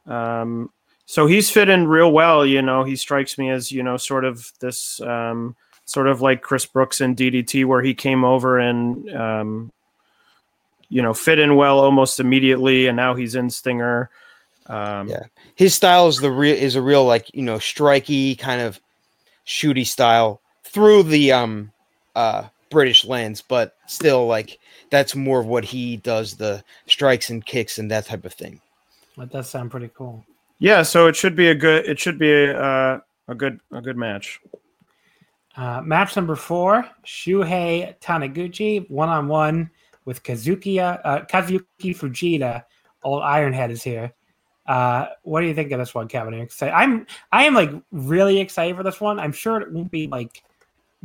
Um, so he's fit in real well. You know, he strikes me as you know sort of this um, sort of like Chris Brooks in DDT, where he came over and um, you know fit in well almost immediately, and now he's in Stinger. Um, Yeah. His style is the real is a real like you know striky kind of shooty style through the um uh British lens, but still like that's more of what he does the strikes and kicks and that type of thing. That does sound pretty cool. yeah. So it should be a good. It should be a uh, a good a good match. Uh, match number four: Shuhei Taniguchi one on one with Kazuki uh, Kazuki Fujita old Ironhead is here. Uh, what do you think of this one, Kevin? You excited? I'm I am like really excited for this one. I'm sure it won't be like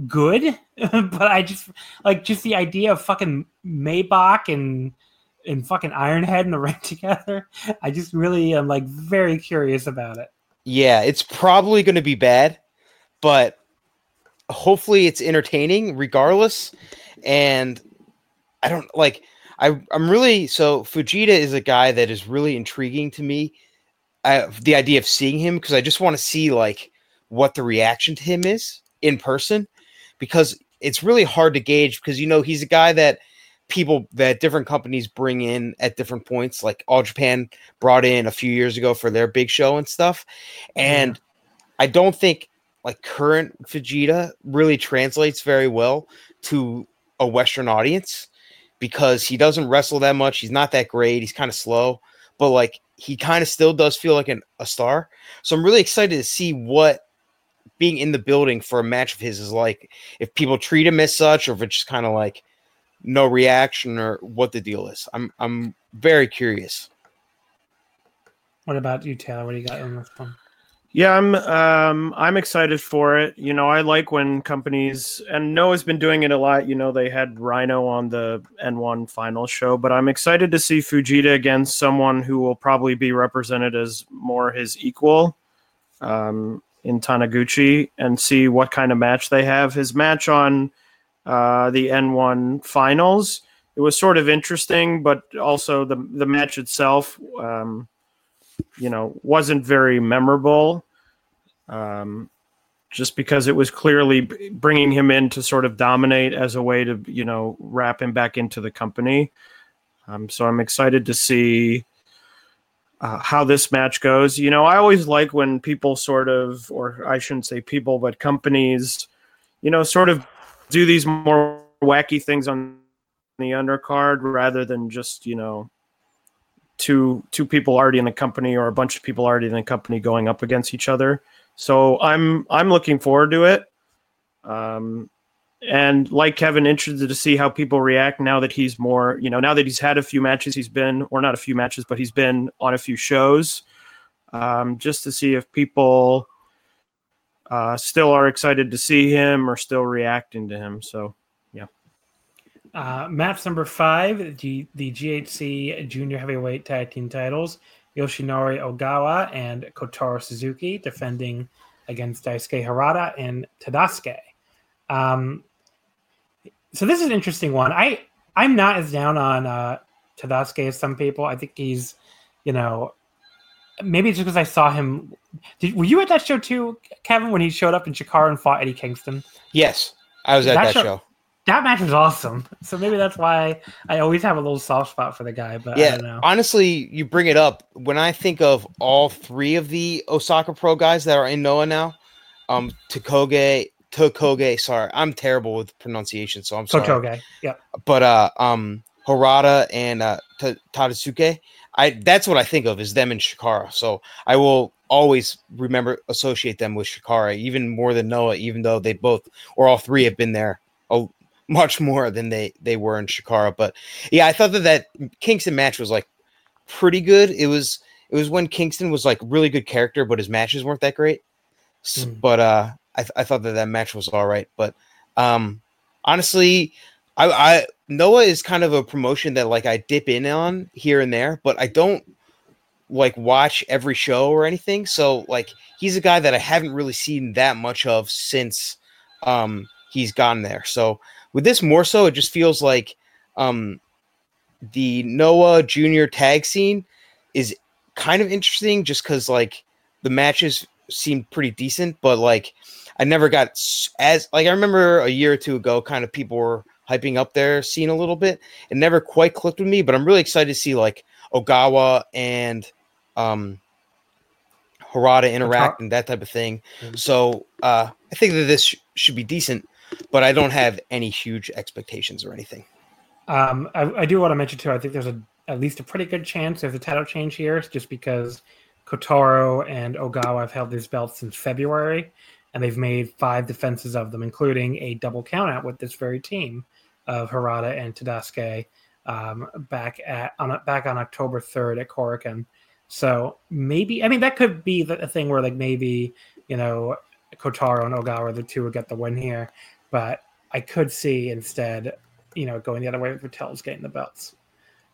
good, but I just like just the idea of fucking Maybach and and fucking Ironhead in the ring together. I just really am like very curious about it. Yeah, it's probably going to be bad, but hopefully it's entertaining regardless. And I don't like I I'm really so Fujita is a guy that is really intriguing to me. Uh, I, the idea of seeing him because I just want to see like what the reaction to him is in person because it's really hard to gauge because you know he's a guy that people that different companies bring in at different points like all japan brought in a few years ago for their big show and stuff and i don't think like current Fujita really translates very well to a Western audience because he doesn't wrestle that much. He's not that great. He's kind of slow, but like he kind of still does feel like an, a star. So I'm really excited to see what being in the building for a match of his is like. If people treat him as such, or if it's just kind of like no reaction, or what the deal is. I'm I'm very curious. What about you, Taylor? What do you got on this one? Yeah, I'm um I'm excited for it. You know, I like when companies and Noah's been doing it a lot. You know, they had Rhyno on the N1 final show, but I'm excited to see Fujita against someone who will probably be represented as more his equal um, in Taniguchi and see what kind of match they have. His match on uh, the N1 finals, it was sort of interesting, but also the the match itself um, you know, wasn't very memorable um, just because it was clearly bringing him in to sort of dominate as a way to you know wrap him back into the company. Um, so I'm excited to see uh, how this match goes. You know, I always like when people sort of, or I shouldn't say people, but companies, you know, sort of do these more wacky things on the undercard rather than just you know two two people already in the company or a bunch of people already in the company going up against each other. So I'm I'm looking forward to it. Um, and like Kevin, interested to see how people react now that he's more, you know, now that he's had a few matches, he's been, or not a few matches, but he's been on a few shows, um, just to see if people uh, still are excited to see him or still reacting to him. So, yeah. Uh, match number five, the, the GHC Junior Heavyweight Tag Team titles. Yoshinari Ogawa and Kotaro Suzuki defending against Daisuke Harada and Tadasuke. Um, so this is an interesting one. I I'm not as down on uh, Tadasuke as some people. I think he's, you know, maybe it's just because I saw him. Did, were you at that show too, Kevin, when he showed up in Chikara and fought Eddie Kingston? Yes, I was at that, that show, show that match was awesome. So maybe that's why I always have a little soft spot for the guy. But yeah, honestly, you bring it up when I think of all three of the Osaka Pro guys that are in Noah now. Um, Takoge, Tokoge. Sorry, I'm terrible with pronunciation, so I'm sorry. Tokoge, yeah. But uh, um, Harada and uh, T- Tadasuke. I that's what I think of is them in Chikara. So I will always remember associate them with Chikara, even more than Noah, even though they both or all three have been there a, much more than they they were in Chikara. But yeah, I thought that that Kingston match was like pretty good. It was it was when Kingston was like really good character, but his matches weren't that great. Mm. But uh, I th- I thought that that match was all right. But um, honestly, I, I Noah is kind of a promotion that like I dip in on here and there, but I don't like watch every show or anything. So like he's a guy that I haven't really seen that much of since um he's gone there. So with this more so, it just feels like um, the Noah Junior tag scene is kind of interesting, just because like the matches seemed pretty decent, but like I never got as like I remember a year or two ago, kind of people were hyping up their scene a little bit. It never quite clicked with me, but I'm really excited to see like Ogawa and um Harada interact and that type of thing. Mm-hmm. So uh, I think that this sh- should be decent but I don't have any huge expectations or anything. Um, I, I, do want to mention too. I think there's a at least a pretty good chance there's a title change here, just because Kotaro and Ogawa have held these belts since February, and they've made five defenses of them, including a double countout with this very team of Harada and Tadasuke. um, back at on back on October third at Korakuen. So maybe I mean that could be the the thing where like maybe you know Kotaro and Ogawa the two would get the win here, but I could see instead you know going the other way with Ratel's getting the belts.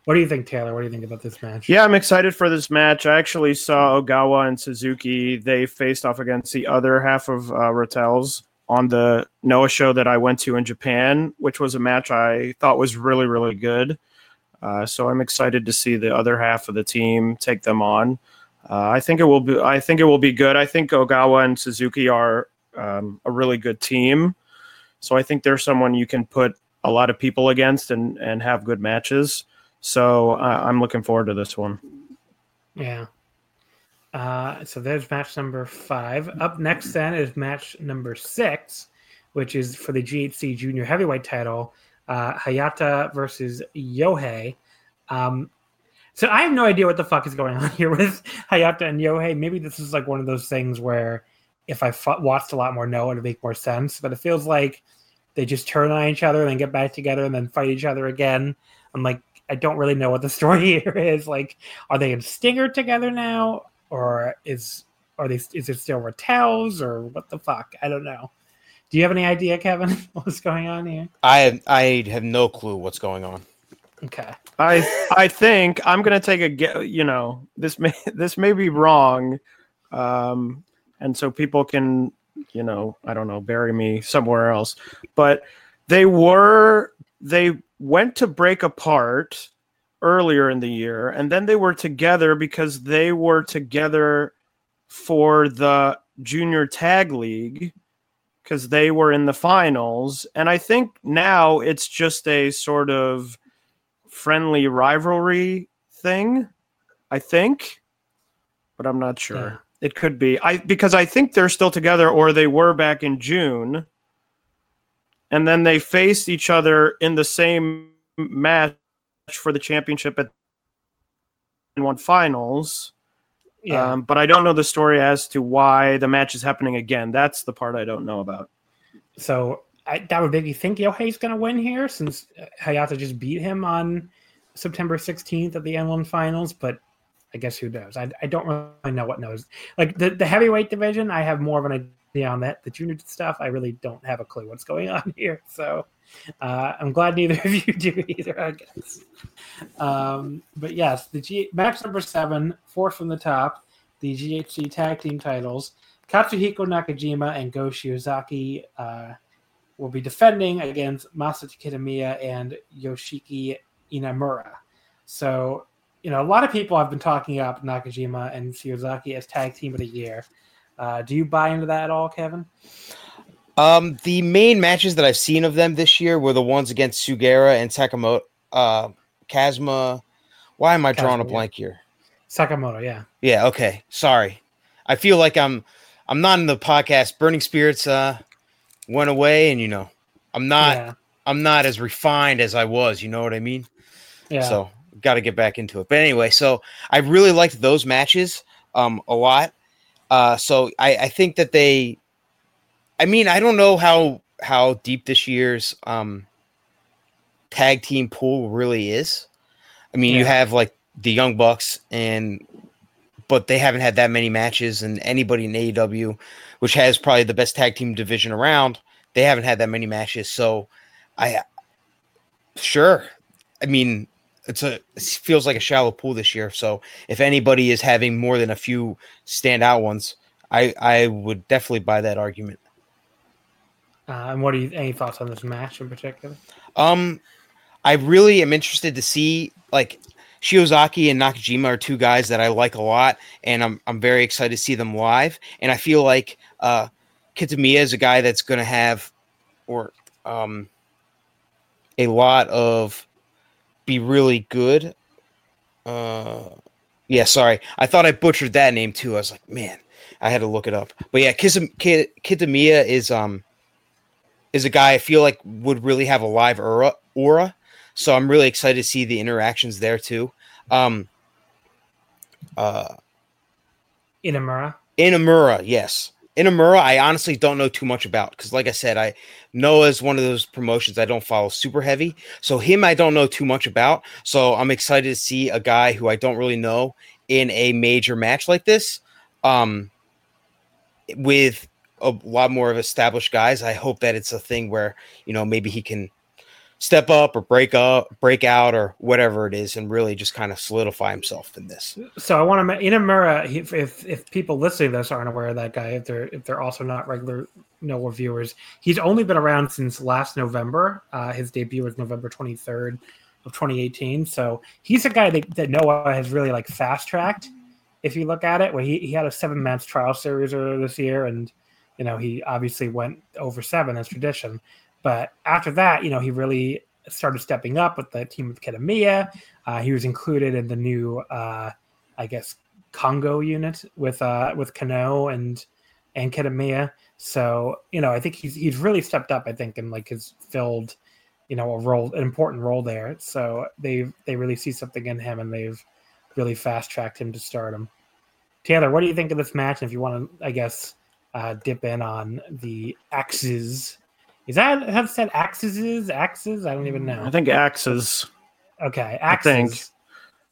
What do you think, Taylor? What do you think about this match? Yeah, I'm excited for this match. I actually saw Ogawa and Suzuki. They faced off against the other half of uh, Ratel's on the Noah show that I went to in Japan, which was a match I thought was really, really good. Uh, so I'm excited to see the other half of the team take them on. Uh, I think it will be. I think it will be good. I think Ogawa and Suzuki are um, a really good team. So I think they're someone you can put a lot of people against and and have good matches. So uh, I'm looking forward to this one. Yeah. Uh, so there's match number five. Up next, then, is match number six, which is for the GHC Junior Heavyweight title uh, Hayata versus Yohei. Um, so I have no idea what the fuck is going on here with Hayata and Yohei. Maybe this is like one of those things where if I f- watched a lot more Noah, it'd make more sense. But it feels like they just turn on each other and then get back together and then fight each other again. I'm like, I don't really know what the story here is. Like, are they in Stinger together now, or is are they is it still Ratel's, or what the fuck? I don't know. Do you have any idea, Kevin, what's going on here? I have, I have no clue what's going on. Okay. I I think I'm gonna take a get. You know, this may this may be wrong, um, and so people can, you know, I don't know, bury me somewhere else. But they were they went to break apart earlier in the year, and then they were together because they were together for the junior tag league because they were in the finals. And I think now it's just a sort of friendly rivalry thing. I think, but I'm not sure. It could be. I because I think they're still together, or they were back in June, and then they faced each other in the same match for the championship at one finals. Yeah. Um, but I don't know the story as to why the match is happening again. That's the part I don't know about. so I, that would make me think Yohei's going to win here since Hayata just beat him on September 16th at the N1 finals. But I guess who knows? I, I don't really know what knows. Like the, the heavyweight division, I have more of an idea on that. The junior stuff, I really don't have a clue what's going on here. So uh, I'm glad neither of you do either, I guess. Um, but yes, the G- match number seven, fourth from the top, the GHC tag team titles. Katsuhiko Nakajima and Go Shiozaki uh, will be defending against Masato Kitamiya and Yoshiki Inamura. So, you know, a lot of people have been talking up Nakajima and Shiozaki as tag team of the year. Uh, do you buy into that at all, Kevin? Um, the main matches that I've seen of them this year were the ones against Sugiura and Sakamoto. Uh, Kazuma. Why am I drawing a Kazuma, yeah. blank here? Sakamoto, yeah. Yeah. Okay. Sorry. I feel like I'm I'm not in the podcast. Burning Spirits uh went away, and you know I'm not yeah. I'm not as refined as I was. You know what I mean? Yeah. So got to get back into it. But anyway, so I really liked those matches um a lot. Uh so I I think that they I mean, I don't know how how deep this year's um tag team pool really is. I mean, you have like the Young Bucks and but they haven't had that many matches and anybody in AEW which has probably the best tag team division around, they haven't had that many matches. So I sure. I mean, it's a it feels like a shallow pool this year. So if anybody is having more than a few standout ones, I I would definitely buy that argument. Uh, and what are you any thoughts on this match in particular? Um, I really am interested to see like Shiozaki and Nakajima are two guys that I like a lot, and I'm I'm very excited to see them live. And I feel like uh, Kitamiya is a guy that's going to have or um a lot of be really good. Uh, yeah, sorry, I thought I butchered that name too. I was like, man, I had to look it up. But yeah, Kisam- Ki- Kitamiya is um is a guy I feel like would really have a live aura, aura. So I'm really excited to see the interactions there too. Um, uh, Inamura. Inamura, yes, Inamura, I honestly don't know too much about because, like I said, I Noah is one of those promotions I don't follow super heavy. So him, I don't know too much about. So I'm excited to see a guy who I don't really know in a major match like this. Um, with a lot more of established guys, I hope that it's a thing where you know maybe he can step up or break up, break out, or whatever it is, and really just kind of solidify himself in this. So I want to Inamura. If, if if people listening to this aren't aware of that guy, if they're if they're also not regular Noah viewers, he's only been around since last November. Uh, his debut was November twenty third of 2018. So he's a guy that, that Noah has really like fast tracked. If you look at it, where he, he had a seven match trial series earlier this year, and you know he obviously went over seven as tradition. But after that, you know, he really started stepping up with the team of Kitamiya. Uh, he was included in the new, uh, I guess, Kongo unit with uh, with Kano and and Kitamiya. So you know, I think he's he's really stepped up. I think and like has filled, you know, a role, an important role there. So they they really see something in him, and they've really fast tracked him to start stardom. Taylor, what do you think of this match? And if you want to, I guess, uh, dip in on the axes is that have said axes? Axes? I don't even know. I think axes. Okay, axes. I think.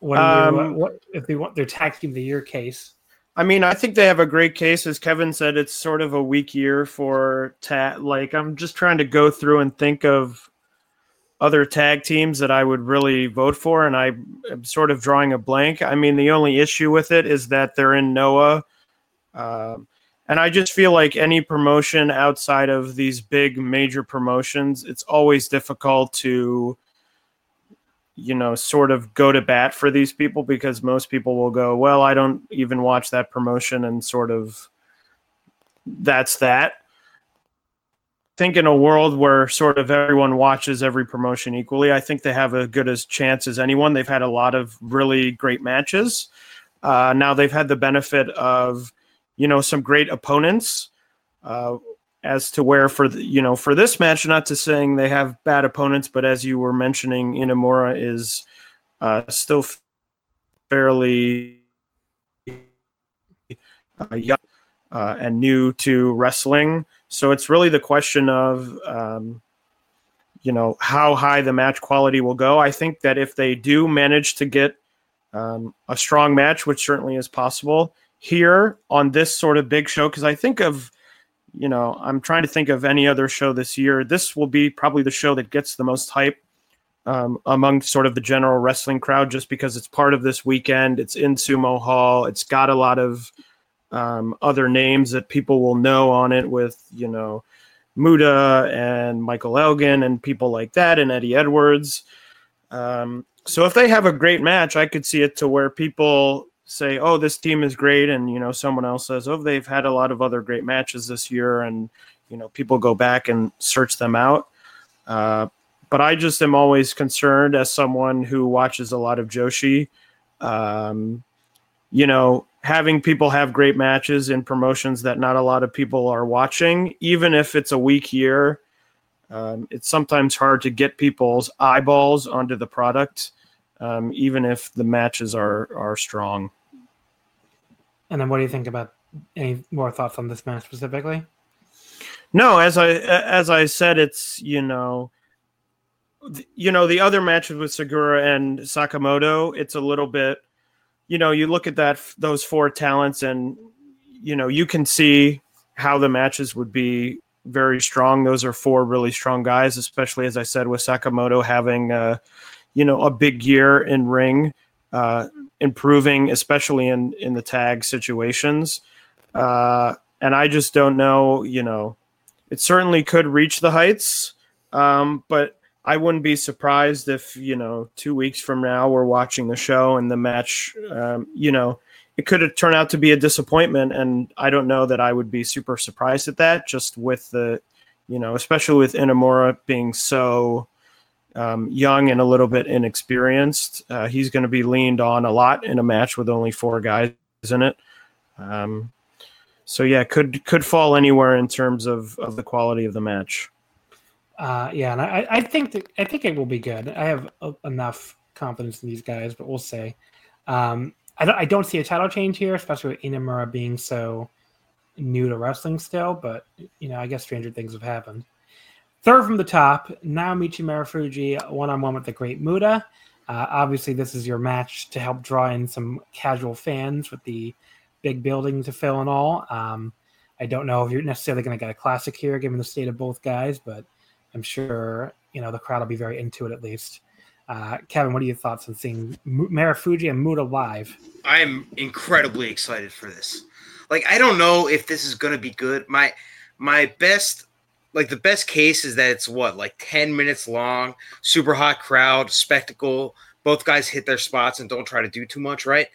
What, um, you, what if they want their tag team the year case? I mean, I think they have a great case. As Kevin said, it's sort of a weak year for tag. Like, I'm just trying to go through and think of other tag teams that I would really vote for, and I am sort of drawing a blank. I mean, the only issue with it is that they're in Noah. Um, and I just feel like any promotion outside of these big major promotions, it's always difficult to, you know, sort of go to bat for these people because most people will go, well, I don't even watch that promotion and sort of that's that. I think in a world where sort of everyone watches every promotion equally, I think they have a good as chance as anyone. They've had a lot of really great matches. Uh, now they've had the benefit of you know some great opponents. Uh, as to where for the, you know for this match, not to saying they have bad opponents, but as you were mentioning, Inamura is uh, still fairly uh, young uh, and new to wrestling. So it's really the question of um, you know how high the match quality will go. I think that if they do manage to get um, a strong match, which certainly is possible, here on this sort of big show because I think of, you know, I'm trying to think of any other show this year. This will be probably the show that gets the most hype um, among sort of the general wrestling crowd just because it's part of this weekend. It's in Sumo Hall. It's got a lot of um, other names that people will know on it with, you know, Muta and Michael Elgin and people like that and Eddie Edwards. Um, so if they have a great match, I could see it to where people say, "Oh, this team is great," and you know, someone else says, "Oh, they've had a lot of other great matches this year," and you know, people go back and search them out. Uh, but I just am always concerned as someone who watches a lot of Joshi. Um, you know, having people have great matches in promotions that not a lot of people are watching, even if it's a weak year, um, it's sometimes hard to get people's eyeballs onto the product, um, even if the matches are are strong. And then, what do you think about any more thoughts on this match specifically? No, as I as I said, it's you know, you know the other matches with Sugiura and Sakamoto. It's a little bit, you know, you look at that those four talents, and you know you can see how the matches would be very strong. Those are four really strong guys, especially as I said with Sakamoto having, uh, you know, a big year in ring. Uh, improving, especially in in the tag situations. Uh, and I just don't know. You know, it certainly could reach the heights, um, but I wouldn't be surprised if you know two weeks from now we're watching the show and the match. Um, you know, it could turn out to be a disappointment, and I don't know that I would be super surprised at that. Just with the, you know, especially with Inamura being so um, young and a little bit inexperienced. Uh, he's going to be leaned on a lot in a match with only four guys in it. Um, so yeah, could could fall anywhere in terms of, of the quality of the match. Uh, yeah, and I, I think that, I think it will be good. I have enough confidence in these guys, but we'll see. Um, I, don't, I don't see a title change here, especially with Inamura being so new to wrestling still, but you know, I guess stranger things have happened. Third from the top, Naomichi Marufuji one on one with the Great Muta. Uh, obviously, this is your match to help draw in some casual fans with the big building to fill and all. Um, I don't know if you're necessarily going to get a classic here, given the state of both guys, but I'm sure you know the crowd will be very into it at least. Uh, Kevin, what are your thoughts on seeing Marufuji and Muta live? I'm incredibly excited for this. Like, I don't know if this is going to be good. My my best, like the best case is that it's what like 10 minutes long, super hot crowd, spectacle. Both guys hit their spots and don't try to do too much, right?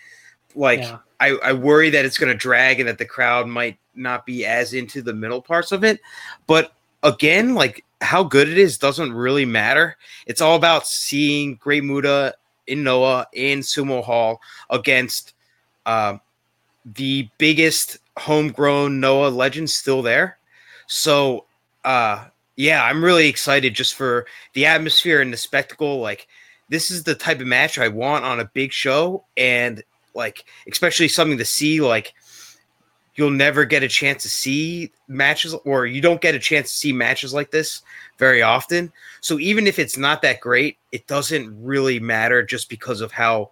Like, yeah. I, I worry that it's going to drag and that the crowd might not be as into the middle parts of it. But again, like how good it is doesn't really matter. It's all about seeing Great Muta in Noah in Sumo Hall against uh, the biggest homegrown Noah legend still there. So, uh, yeah, I'm really excited just for the atmosphere and the spectacle. Like, this is the type of match I want on a big show, and like, especially something to see. Like, you'll never get a chance to see matches or you don't get a chance to see matches like this very often. So even if it's not that great, it doesn't really matter just because of how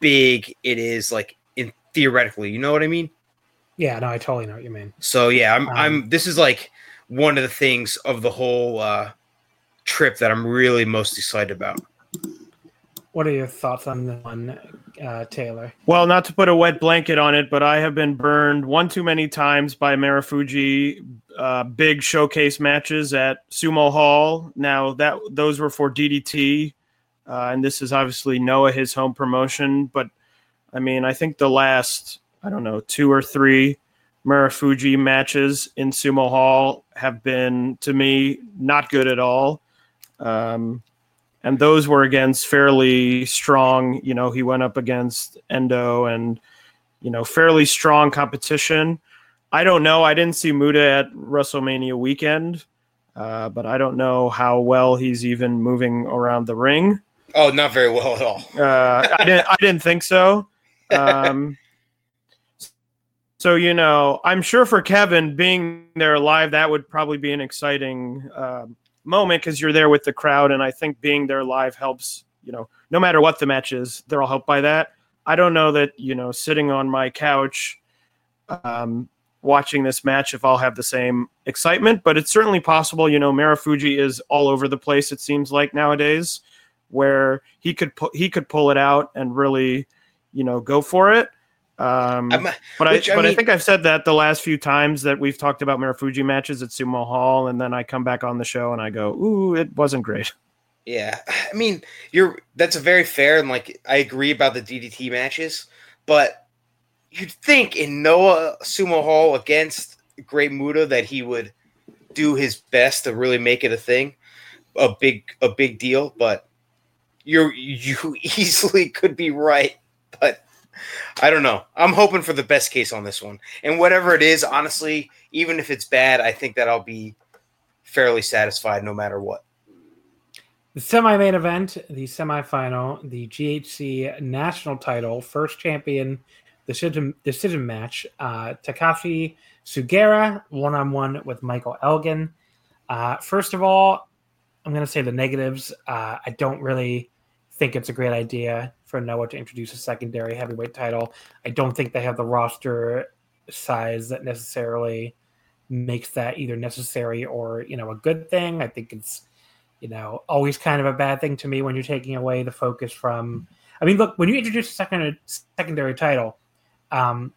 big it is like in theoretically, you know what I mean? Yeah, no, I totally know what you mean. So yeah, I'm um, I'm this is like one of the things of the whole uh trip that I'm really most excited about. What are your thoughts on the one, uh, Taylor? Well, not to put a wet blanket on it, but I have been burned one too many times by Marufuji uh, big showcase matches at Sumo Hall. Now that those were for DDT, uh, and this is obviously Noah his home promotion. But I mean, I think the last I don't know two or three Marufuji matches in Sumo Hall have been to me not good at all. Um, and those were against fairly strong. You know, he went up against Endo and you know fairly strong competition. I don't know. I didn't see Muta at WrestleMania weekend, uh, but I don't know how well he's even moving around the ring. Oh, not very well at all. uh, I didn't. I didn't think so. Um, so you know, I'm sure for Kevin being there live, that would probably be an exciting um, moment because you're there with the crowd, and I think being there live helps. You know, no matter what the match is, they're all helped by that. I don't know that you know sitting on my couch, um, watching this match if I'll have the same excitement, but it's certainly possible. You know, Marufuji is all over the place. It seems like nowadays, where he could pu- he could pull it out and really, you know, go for it. Um, but which, I, but I, mean, I think I've said that the last few times that we've talked about Marufuji matches at Sumo Hall, and then I come back on the show and I go, "Ooh, it wasn't great." Yeah, I mean, you're that's a very fair and like I agree about the DDT matches, but you'd think in Noah Sumo Hall against Great Muta that he would do his best to really make it a thing, a big a big deal. But you're you easily could be right, but I don't know. I'm hoping for the best case on this one. And whatever it is, honestly, even if it's bad, I think that I'll be fairly satisfied no matter what. The semi main event, the semifinal, the GHC national title, first champion decision, decision match. Uh, Takashi Sugiura one on one with Michael Elgin. Uh, first of all, I'm going to say the negatives. Uh, I don't really think it's a great idea for Noah to introduce a secondary heavyweight title. I don't think they have the roster size that necessarily makes that either necessary or you know a good thing. I think it's you know always kind of a bad thing to me when you're taking away the focus from. I mean, look when you introduce a second secondary title, um,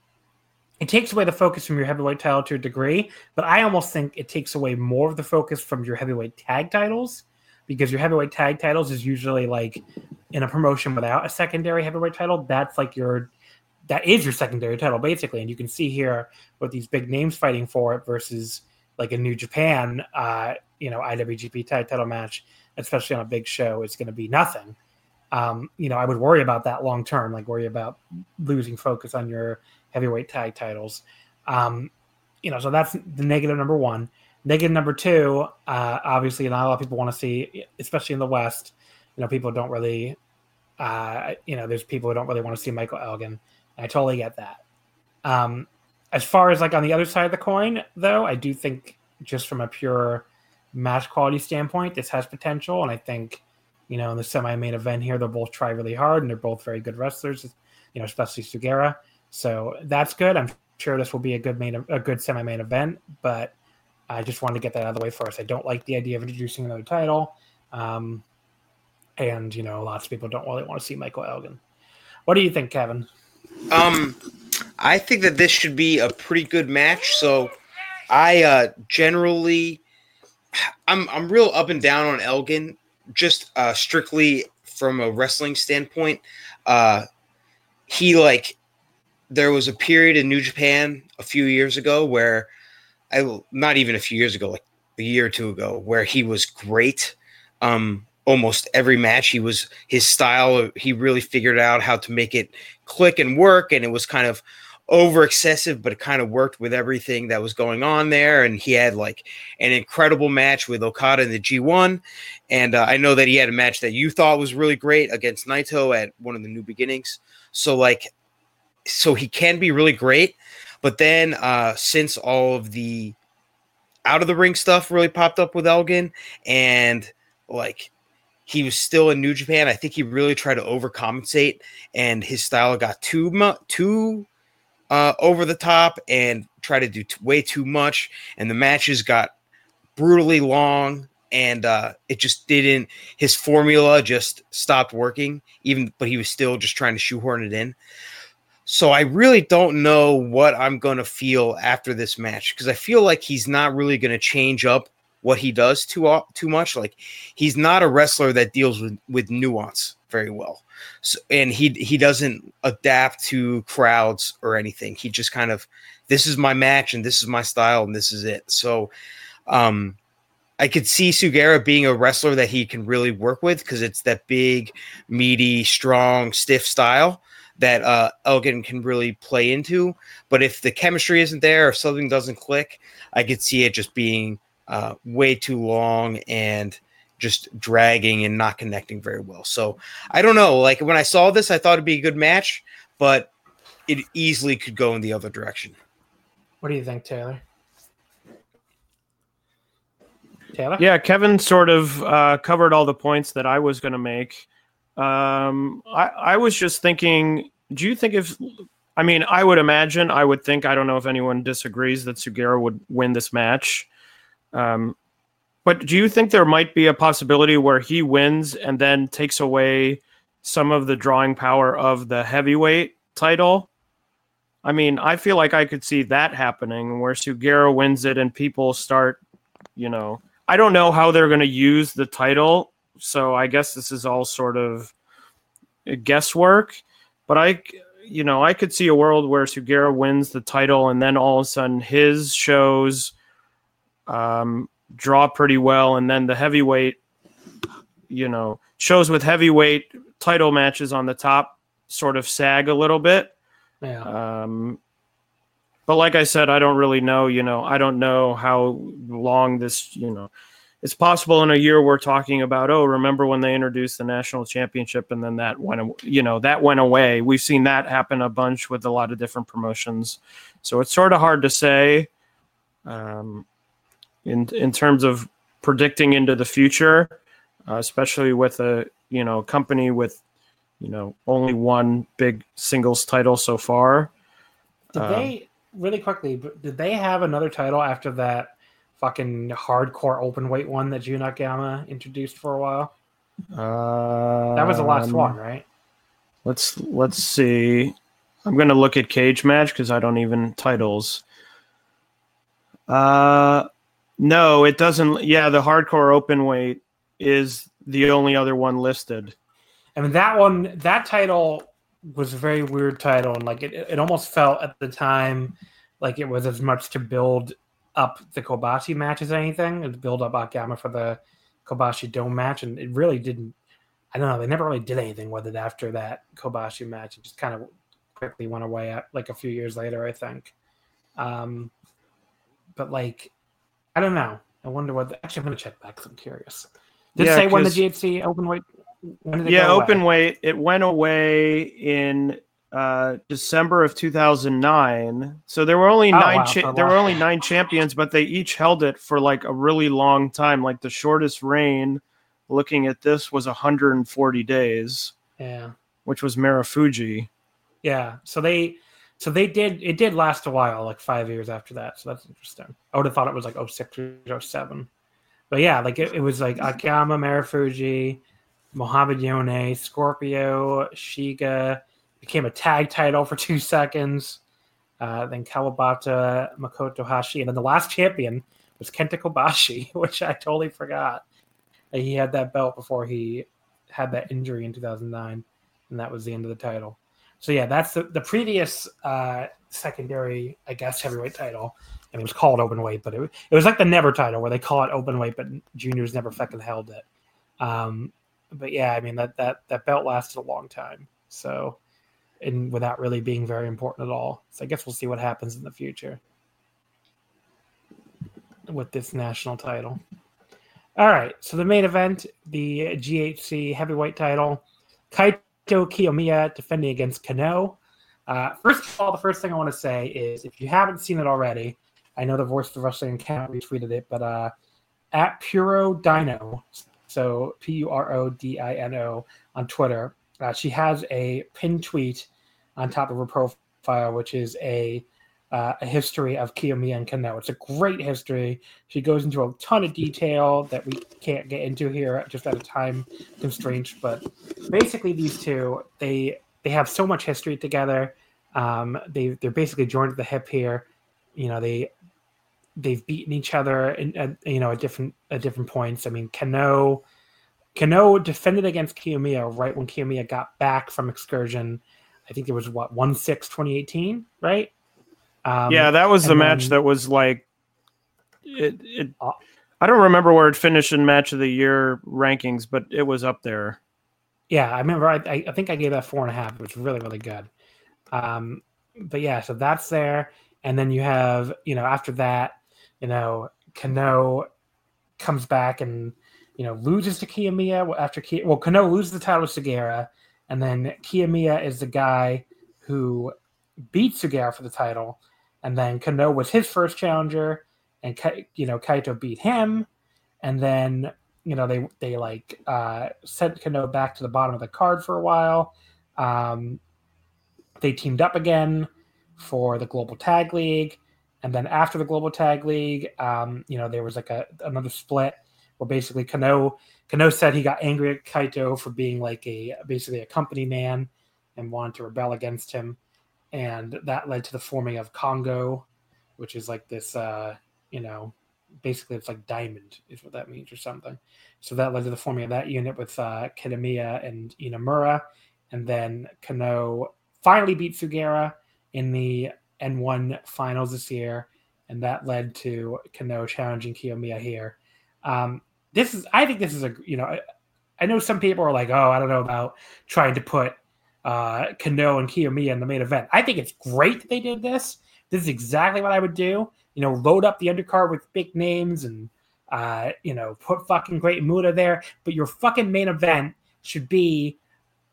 it takes away the focus from your heavyweight title to a degree, but I almost think it takes away more of the focus from your heavyweight tag titles because your heavyweight tag titles is usually like in a promotion without a secondary heavyweight title. That's like your that is your secondary title basically, and you can see here with these big names fighting for it versus like a New Japan, uh, you know, IWGP tag title match, especially on a big show, it's going to be nothing. Um, you know, I would worry about that long term, like worry about losing focus on your heavyweight tag titles. Um, you know, so that's the negative number one. Negative number two, uh, obviously, not a lot of people want to see, especially in the West. You know, people don't really, uh, you know, there's people who don't really want to see Michael Elgin. I totally get that. Um, as far as like on the other side of the coin, though, I do think just from a pure match quality standpoint, this has potential, and I think you know in the semi-main event here, they'll both try really hard, and they're both very good wrestlers. You know, especially Sugiura. So that's good. I'm sure this will be a good main, a good semi-main event, but I just wanted to get that out of the way first. I don't like the idea of introducing another title, um, and you know, lots of people don't really want to see Michael Elgin. What do you think, Kevin? Um, I think that this should be a pretty good match. So, I uh, generally, I'm I'm real up and down on Elgin, just uh, strictly from a wrestling standpoint. Uh, he like there was a period in New Japan a few years ago where I not even a few years ago, like a year or two ago, where he was great. Um, almost every match, he was his style. He really figured out how to make it click and work, and it was kind of over excessive, but it kind of worked with everything that was going on there. And he had like an incredible match with Okada in the G1. And uh, I know that he had a match that you thought was really great against Naito at one of the new beginnings. So, like, so he can be really great. But then, uh, since all of the out of the ring stuff really popped up with Elgin, and like he was still in New Japan, I think he really tried to overcompensate, and his style got too much, too uh, over the top, and tried to do t- way too much, and the matches got brutally long, and uh, it just didn't. His formula just stopped working, even but he was still just trying to shoehorn it in. So I really don't know what I'm going to feel after this match because I feel like he's not really going to change up what he does too too much. Like he's not a wrestler that deals with with nuance very well. So, and he he doesn't adapt to crowds or anything. He just kind of this is my match and this is my style and this is it. So um I could see Sugiura being a wrestler that he can really work with because it's that big, meaty, strong, stiff style that uh, Elgin can really play into. But if the chemistry isn't there, or something doesn't click, I could see it just being uh, way too long and just dragging and not connecting very well. So I don't know. Like when I saw this, I thought it'd be a good match, but it easily could go in the other direction. What do you think, Taylor? Taylor? Yeah, Kevin sort of uh, covered all the points that I was going to make. Um, I, I was just thinking, do you think if, I mean, I would imagine, I would think, I don't know if anyone disagrees that Sugiura would win this match. Um, but do you think there might be a possibility where he wins and then takes away some of the drawing power of the heavyweight title? I mean, I feel like I could see that happening where Sugiura wins it and people start, you know, I don't know how they're going to use the title so I guess this is all sort of guesswork. But I, you know, I could see a world where Sugiura wins the title, and then all of a sudden his shows um, draw pretty well, and then the heavyweight, you know, shows with heavyweight title matches on the top sort of sag a little bit. Yeah. Um, but like I said, I don't really know. You know, I don't know how long this. You know, it's possible in a year we're talking about oh remember when they introduced the national championship and then that went you know that went away. We've seen that happen a bunch with a lot of different promotions. So it's sort of hard to say um, in in terms of predicting into the future uh, especially with a you know company with you know only one big singles title so far. Did um, they really quickly did they have another title after that fucking hardcore open weight one that Jun Akiyama introduced for a while? Um, that was the last one, right? Let's let's see. I'm gonna look at cage match because I don't even titles. Uh, no, it doesn't. Yeah, the hardcore open weight is the only other one listed. I mean that one, that title was a very weird title, and like it, it almost felt at the time like it was as much to build up the Kobashi match as anything, and build up Akiyama for the Kobashi Dome match, and it really didn't. I don't know. They never really did anything with it after that Kobashi match. It just kind of quickly went away, at, like a few years later, I think. Um, but like, I don't know. I wonder what. The, actually, I'm gonna check back. I'm curious. Did yeah, it say when the GHC open weight? yeah, open weight. It went away in uh, December of 2009. So there were only Oh, nine. wow, cha- there were only nine champions, but they each held it for like a really long time. Like the shortest reign, looking at this, was 140 days, Yeah. which was Marufuji. Yeah. So they so they did it did last a while, like five years after that. So that's interesting. I would have thought it was like 06 or 07. But yeah, like it, it was like Akiyama, Marufuji, Mohamed Yone, Scorpio, Shiga became a tag title for two seconds. Uh, then Kawabata, Makoto Hashi, and then the last champion was Kenta Kobashi, which I totally forgot. He had that belt before he had that injury in 2009, and that was the end of the title. So yeah, that's the, the previous uh, secondary, I guess, heavyweight title, and it was called open weight, but it, it was like the never title where they call it open weight, but juniors never fucking held it. Um, but yeah, I mean that that that belt lasted a long time, so and without really being very important at all. So I guess we'll see what happens in the future with this national title. All right, so the main event, the GHC heavyweight title, Kaito Kiyomiya defending against Kano. Uh, first of all, the first thing I want to say is if you haven't seen it already, I know the Voice of Wrestling account retweeted it, but uh, at Puro Dino, so P U R O D I N O on Twitter, uh, she has a pinned tweet on top of her profile, which is a uh, a history of Kiyomiya and Kano. It's a great history. She goes into a ton of detail that we can't get into here just out of time constraints. But basically, these two they they have so much history together. Um, they they're basically joined at the hip here. You know they they've beaten each other in you know at different at different points. I mean Kano Kano defended against Kiyomiya right when Kiyomiya got back from excursion. I think it was what one six 2018, right? Um, yeah, that was the match then- that was like it. it Uh, I don't remember where it finished in match of the year rankings, but it was up there. Yeah, I remember. I, I think I gave that four and a half. It was really, really good. Um, but yeah, so that's there, and then you have you know after that, you know, Kano comes back and you know loses to Kiyomiya after Ki- well Kano loses the title to Sugiura, and then Kiyomiya is the guy who beat Sugiura for the title, and then Kano was his first challenger, and you know Kaito beat him, and then you know they they like uh, sent Kano back to the bottom of the card for a while. Um, they teamed up again for the Global Tag League, and then after the Global Tag League, um, you know there was like a another split where basically Kano Kano said he got angry at Kaito for being like a basically a company man and wanted to rebel against him, and that led to the forming of Kongo, which is like this uh, you know basically it's like diamond is what that means or something. So that led to the forming of that unit with uh, and Inamura, and then Kano finally beat Sugiura in the N1 finals this year, and that led to Kano challenging Kiyomiya here. Um, this is, I think, this is a you know, I, I know some people are like, oh, I don't know about trying to put uh, Kano and Kiyomiya in the main event. I think it's great that they did this. This is exactly what I would do. You know, load up the undercard with big names and uh, you know, put fucking Great Muta there. But your fucking main event should be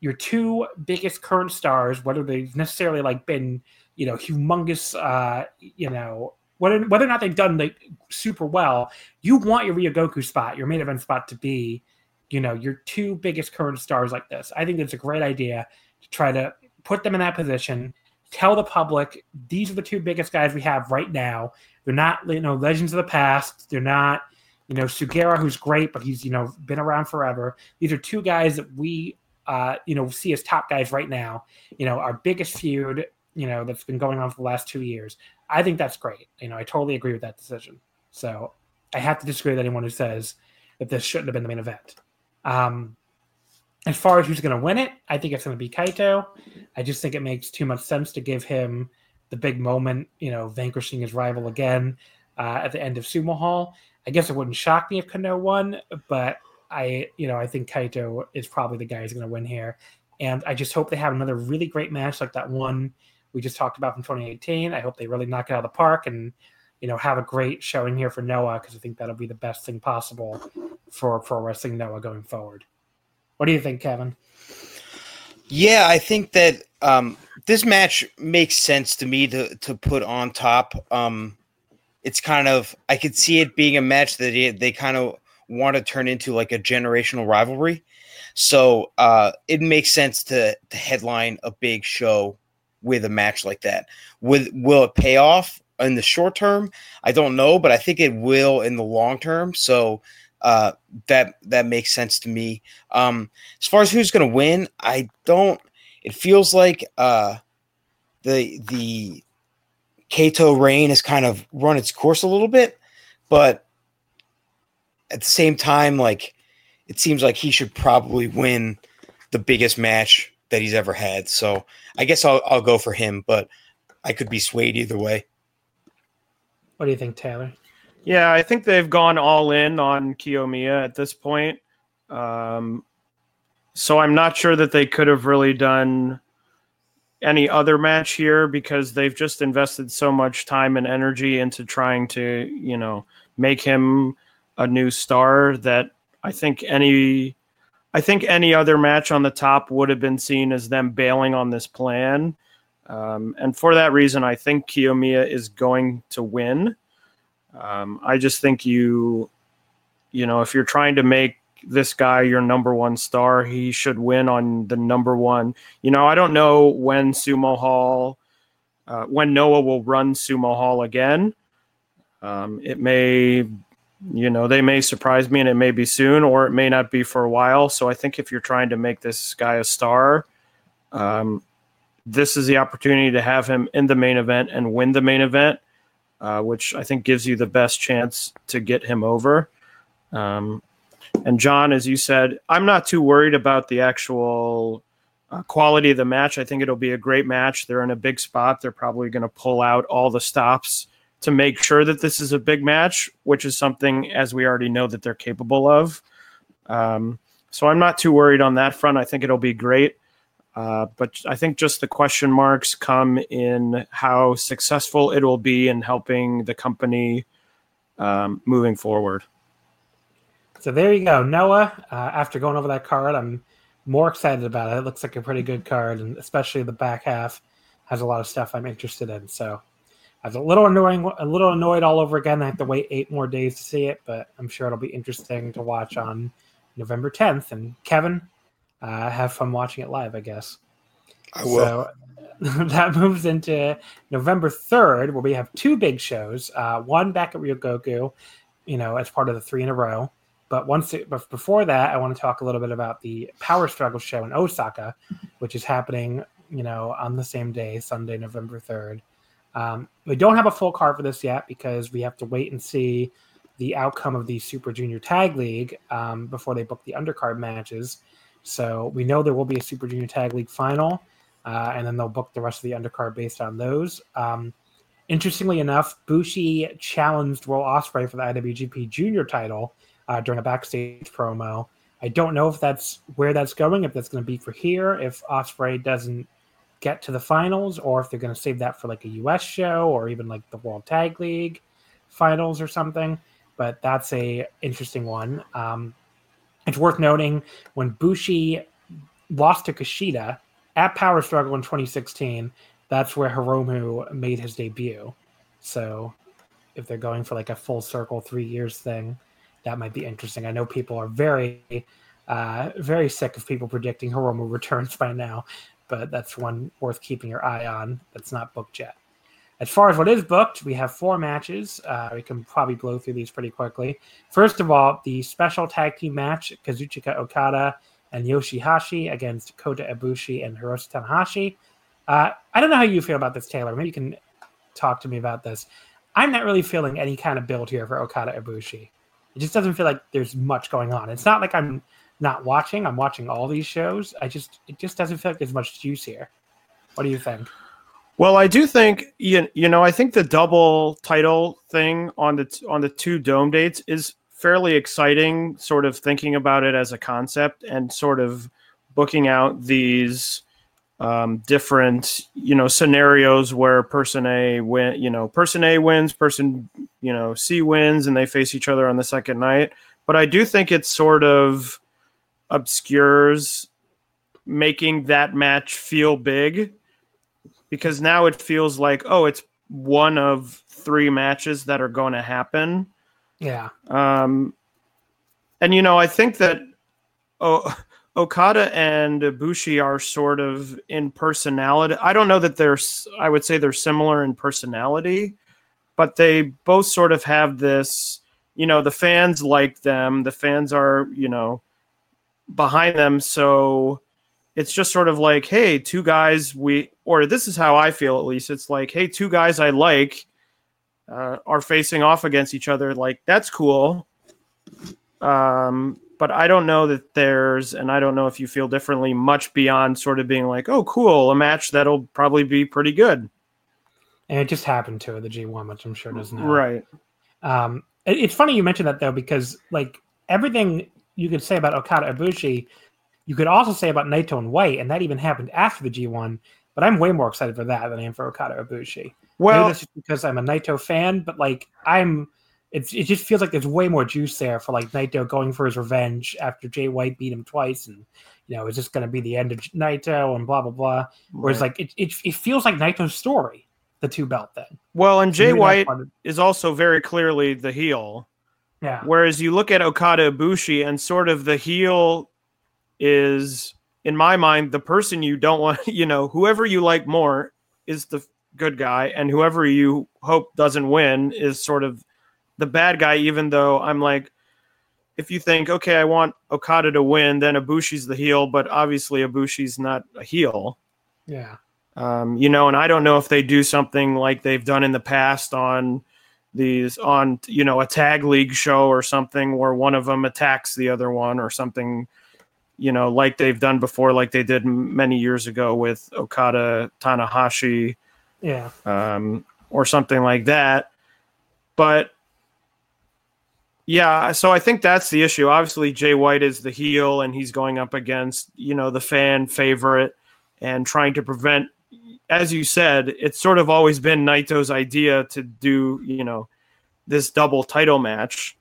your two biggest current stars, whether they've necessarily like been, you know, humongous, uh, you know, whether whether or not they've done like super well. You want your Ryogoku spot, your main event spot, to be, you know, your two biggest current stars like this. I think it's a great idea to try to put them in that position. Tell the public these are the two biggest guys we have right now. They're not, you know, legends of the past. They're not, you know, Sugiura, who's great, but he's, you know, been around forever. These are two guys that we, uh, you know, see as top guys right now. You know, our biggest feud, you know, that's been going on for the last two years. I think that's great. You know, I totally agree with that decision. So I have to disagree with anyone who says that this shouldn't have been the main event. Um, as far as who's going to win it, I think it's going to be Kaito. I just think it makes too much sense to give him the big moment, you know, vanquishing his rival again uh, at the end of Sumo Hall. I guess it wouldn't shock me if Kano won, but I, you know, I think Kaito is probably the guy who's going to win here. And I just hope they have another really great match like that one we just talked about from 2018. I hope they really knock it out of the park and, you know, have a great showing here for Noah because I think that'll be the best thing possible for pro wrestling Noah going forward. What do you think, Kevin? Yeah, I think that um, this match makes sense to me to to put on top. Um, it's kind of I could see it being a match that they, they kind of want to turn into like a generational rivalry. So uh, it makes sense to to headline a big show with a match like that. With will it pay off in the short term? I don't know, but I think it will in the long term. So uh, that that makes sense to me. Um, as far as who's going to win, I don't. It feels like uh, the the Kaito reign has kind of run its course a little bit, but at the same time, like it seems like he should probably win the biggest match that he's ever had. So I guess I'll I'll go for him, but I could be swayed either way. What do you think, Taylor? Yeah, I think they've gone all in on Kiyomiya at this point. Um, so I'm not sure that they could have really done any other match here because they've just invested so much time and energy into trying to, you know, make him a new star that I think any I think any other match on the top would have been seen as them bailing on this plan. Um, and for that reason, I think Kiyomiya is going to win. Um, I just think you, you know, if you're trying to make this guy your number one star, he should win on the number one. You know, I don't know when Sumo Hall, uh, when Noah will run Sumo Hall again. Um, it may you know, they may surprise me and it may be soon or it may not be for a while. So I think if you're trying to make this guy a star, um, this is the opportunity to have him in the main event and win the main event, uh, which I think gives you the best chance to get him over. Um, and John, as you said, I'm not too worried about the actual uh, quality of the match. I think it'll be a great match. They're in a big spot. They're probably going to pull out all the stops to make sure that this is a big match, which is something, as we already know, that they're capable of. Um, so I'm not too worried on that front. I think it'll be great. Uh, but I think just the question marks come in how successful it will be in helping the company um, moving forward. So there you go, Noah. Uh, after going over that card, I'm more excited about it. It looks like a pretty good card, and especially the back half has a lot of stuff I'm interested in. So I was a little annoying, a little annoyed all over again. I have to wait eight more days to see it, but I'm sure it'll be interesting to watch on November 10th. And Kevin, uh, have fun watching it live, I guess. I will. So that moves into November 3rd, where we have two big shows. Uh, one back at Ryogoku, you know, as part of the three in a row. But once, it, but before that, I want to talk a little bit about the Power Struggle show in Osaka, which is happening, you know, on the same day, Sunday, November 3rd. Um, we don't have a full card for this yet because we have to wait and see the outcome of the Super Junior Tag League um, before they book the undercard matches. So we know there will be a Super Junior Tag League final, uh, and then they'll book the rest of the undercard based on those. Um, interestingly enough, Bushi challenged Will Ospreay for the IWGP Junior title uh, during a backstage promo. I don't know if that's where that's going, if that's going to be for here, if Ospreay doesn't get to the finals or if they're going to save that for like a US show or even like the World Tag League finals or something. But that's a interesting one. Um, it's worth noting when Bushi lost to Kushida at Power Struggle in 2016, that's where Hiromu made his debut. So if they're going for like a full circle three years thing, that might be interesting. I know people are very, uh, very sick of people predicting Hiromu returns by now, but that's one worth keeping your eye on that's not booked yet. As far as what is booked, we have four matches. Uh, we can probably blow through these pretty quickly. First of all, the special tag team match Kazuchika Okada and Yoshihashi against Kota Ibushi and Hiroshi Tanahashi. Uh, I don't know how you feel about this, Taylor. Maybe you can talk to me about this. I'm not really feeling any kind of build here for Okada Ibushi. It just doesn't feel like there's much going on. It's not like I'm not watching. I'm watching all these shows. I just it just doesn't feel like there's much juice here. What do you think? Well, I do think you, you know I think the double title thing on the on the two dome dates is fairly exciting. Sort of thinking about it as a concept and sort of booking out these um, different you know scenarios where person A win you know person A wins, person you know C wins, and they face each other on the second night. But I do think it's sort of obscures making that match feel big because now it feels like oh it's one of three matches that are going to happen Yeah. um and you know i think that oh okada and ibushi are sort of in personality i don't know that they're I would say they're similar in personality but they both sort of have this you know the fans like them the fans are you know behind them. So it's just sort of like hey two guys we or this is how i feel at least. It's like hey two guys i like uh, are facing off against each other. Like that's cool. Um but i don't know that there's and i don't know if you feel differently much beyond sort of being like oh cool a match that'll probably be pretty good. And it just happened to the G1, which I'm sure doesn't help. right. Um, it- it's funny you mentioned that though, because like everything you could say about Okada Ibushi, you could also say about Naito and White, and that even happened after the G1. But I'm way more excited for that than I am for Okada Ibushi. Well that's just because I'm a Naito fan, but like I'm, it's it just feels like there's way more juice there for like Naito going for his revenge after Jay White beat him twice, and you know it's just going to be the end of Naito and blah blah blah. Whereas right. like it, it it feels like Naito's story, the two belt thing. well and jay white is also very clearly the heel yeah, Whereas you look at Okada Ibushi and sort of the heel is, in my mind, the person you don't want, you know, whoever you like more is the good guy, and whoever you hope doesn't win is sort of the bad guy, even though I'm like, if you think, okay, I want Okada to win, then Ibushi's the heel, but obviously Ibushi's not a heel. yeah. Um, you know, and I don't know if they do something like they've done in the past on these on you know a tag league show or something where one of them attacks the other one or something you know like they've done before like they did many years ago with Okada Tanahashi Yeah. um, or something like that. But yeah, so I think that's the issue. Obviously, Jay White is the heel, and he's going up against you know the fan favorite and trying to prevent. As you said, it's sort of always been Naito's idea to do you know this double title match.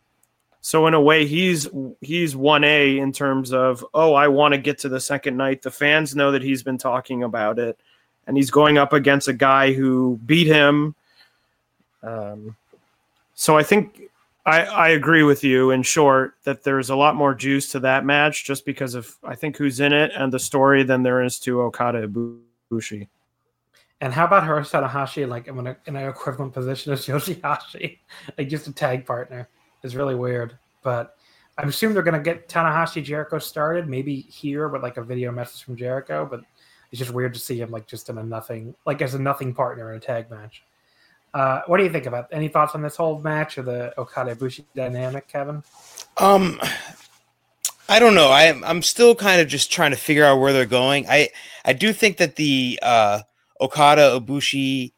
So in a way, he's he's one A in terms of oh, I want to get to the second night. The fans know that he's been talking about it and he's going up against a guy who beat him. Um, so I think I, I agree with you in short that there's a lot more juice to that match just because of I think who's in it and the story than there is to Okada Ibushi. And how about her Tanahashi like in an, in an equivalent position as Yoshihashi, like just a tag partner? Is really weird. But I assume they're gonna get Tanahashi Jericho started, maybe here with like a video message from Jericho. But it's just weird to see him like just in a nothing, like as a nothing partner in a tag match. Uh, what do you think about? Any thoughts on this whole match or the Okada Ibushi dynamic, Kevin? Um, I don't know. I I'm still kind of just trying to figure out where they're going. I I do think that the uh, Okada Ibushi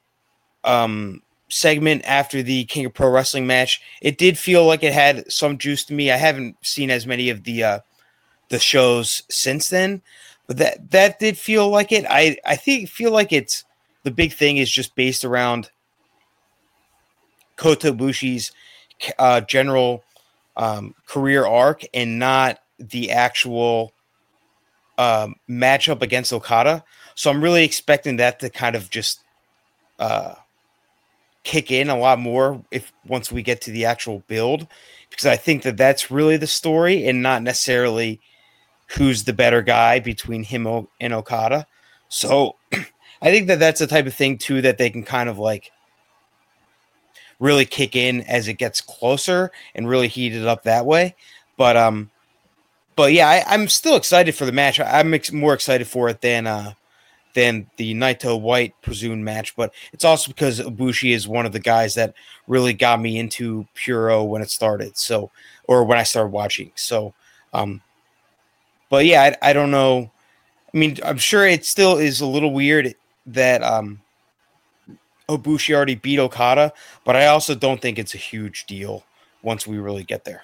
um segment after the King of Pro Wrestling match, it did feel like it had some juice to me. I haven't seen as many of the uh the shows since then, but that that did feel like it. I I think feel like it's the big thing is just based around Kota Ibushi's uh, general um, career arc and not the actual um, matchup against Okada. So I'm really expecting that to kind of just uh, kick in a lot more if once we get to the actual build, because I think that that's really the story and not necessarily who's the better guy between him and Okada. So I think that that's the type of thing too that they can kind of like really kick in as it gets closer and really heat it up that way. But um, but yeah, I, I'm still excited for the match. I, I'm ex- more excited for it than uh than the Naito White presumed match. But it's also because Ibushi is one of the guys that really got me into Puro when it started. So or when I started watching. So um, but yeah, I, I don't know. I mean, I'm sure it still is a little weird that um Ibushi already beat Okada, but I also don't think it's a huge deal once we really get there.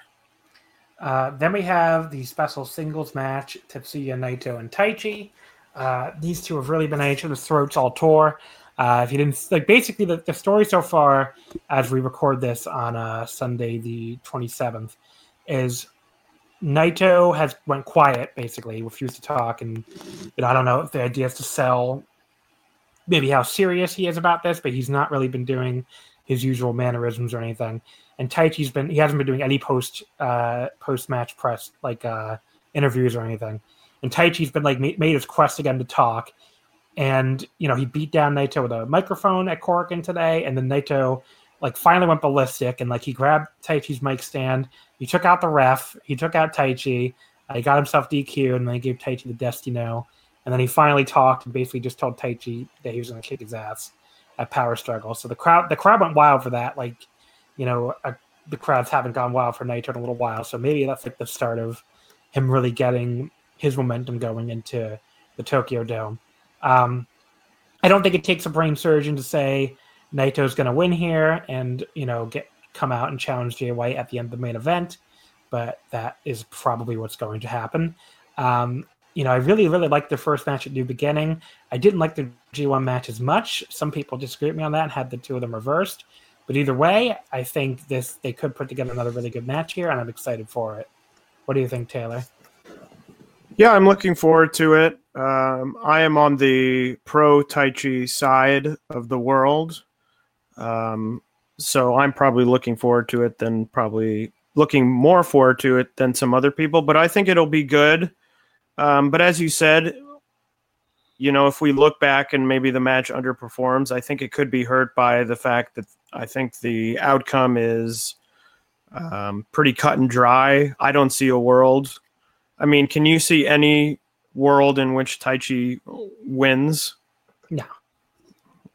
Uh, then we have the special singles match: Tetsuya Naito and Taichi. Uh, these two have really been at each other's throats all tour. Uh, if you didn't like, basically the, the story so far, as we record this on uh, Sunday the twenty seventh, is Naito has went quiet, basically, refused to talk, and I don't know if the idea is to sell maybe how serious he is about this, but he's not really been doing his usual mannerisms or anything. And Taichi's been he hasn't been doing any post uh, post match press like uh, interviews or anything. And Taichi's been like made his quest again to talk. And you know he beat down Naito with a microphone at Korakuen today, and then Naito like finally went ballistic and like he grabbed Taichi's mic stand. He took out the ref. He took out Taichi. Uh, he got himself DQ and then he gave Taichi the Destino. And then he finally talked and basically just told Taichi that he was going to kick his ass at Power Struggle. So the crowd the crowd went wild for that. Like, you know, uh, the crowds haven't gone wild for Naito in a little while. So maybe that's like the start of him really getting his momentum going into the Tokyo Dome. Um, I don't think it takes a brain surgeon to say Naito's going to win here and you know get come out and challenge Jay White at the end of the main event, but that is probably what's going to happen. Um, you know, I really, really liked the first match at New Beginning. I didn't like the G1 match as much. Some people disagree with me on that and had the two of them reversed. But either way, I think this they could put together another really good match here, and I'm excited for it. What do you think, Taylor? Yeah, I'm looking forward to it. Um, I am on the pro Taichi side of the world. Um, so I'm probably looking forward to it than probably looking more forward to it than some other people. But I think it'll be good. Um, but as you said, you know, if we look back and maybe the match underperforms, I think it could be hurt by the fact that I think the outcome is um, pretty cut and dry. I don't see a world. I mean, can you see any world in which Taichi wins? No.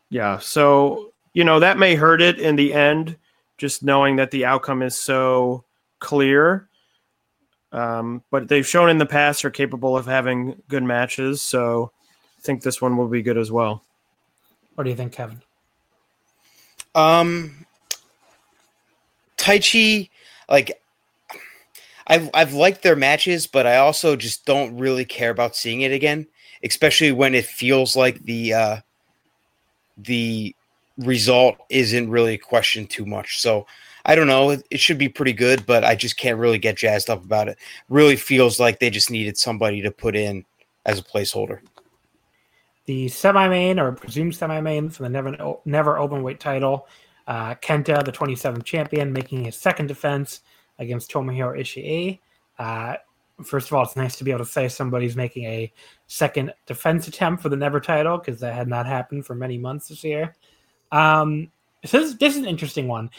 Yeah. So you know that may hurt it in the end just knowing that the outcome is so clear um, but they've shown in the past are capable of having good matches so i think this one will be good as well what do you think kevin um Taichi like I've I've liked their matches, but I also just don't really care about seeing it again, especially when it feels like the uh the result isn't really questioned too much. So I don't know. It, it, should be pretty good, but I just can't really get jazzed up about it. Really feels like they just needed somebody to put in as a placeholder. The semi-main or presumed semi-main for the never never open weight title, uh, Kenta, the 27th champion, making his second defense against Tomohiro Ishii. Uh, first of all, it's nice to be able to say somebody's making a second defense attempt for the never title because that had not happened for many months this year. Um, so this, this is an interesting one.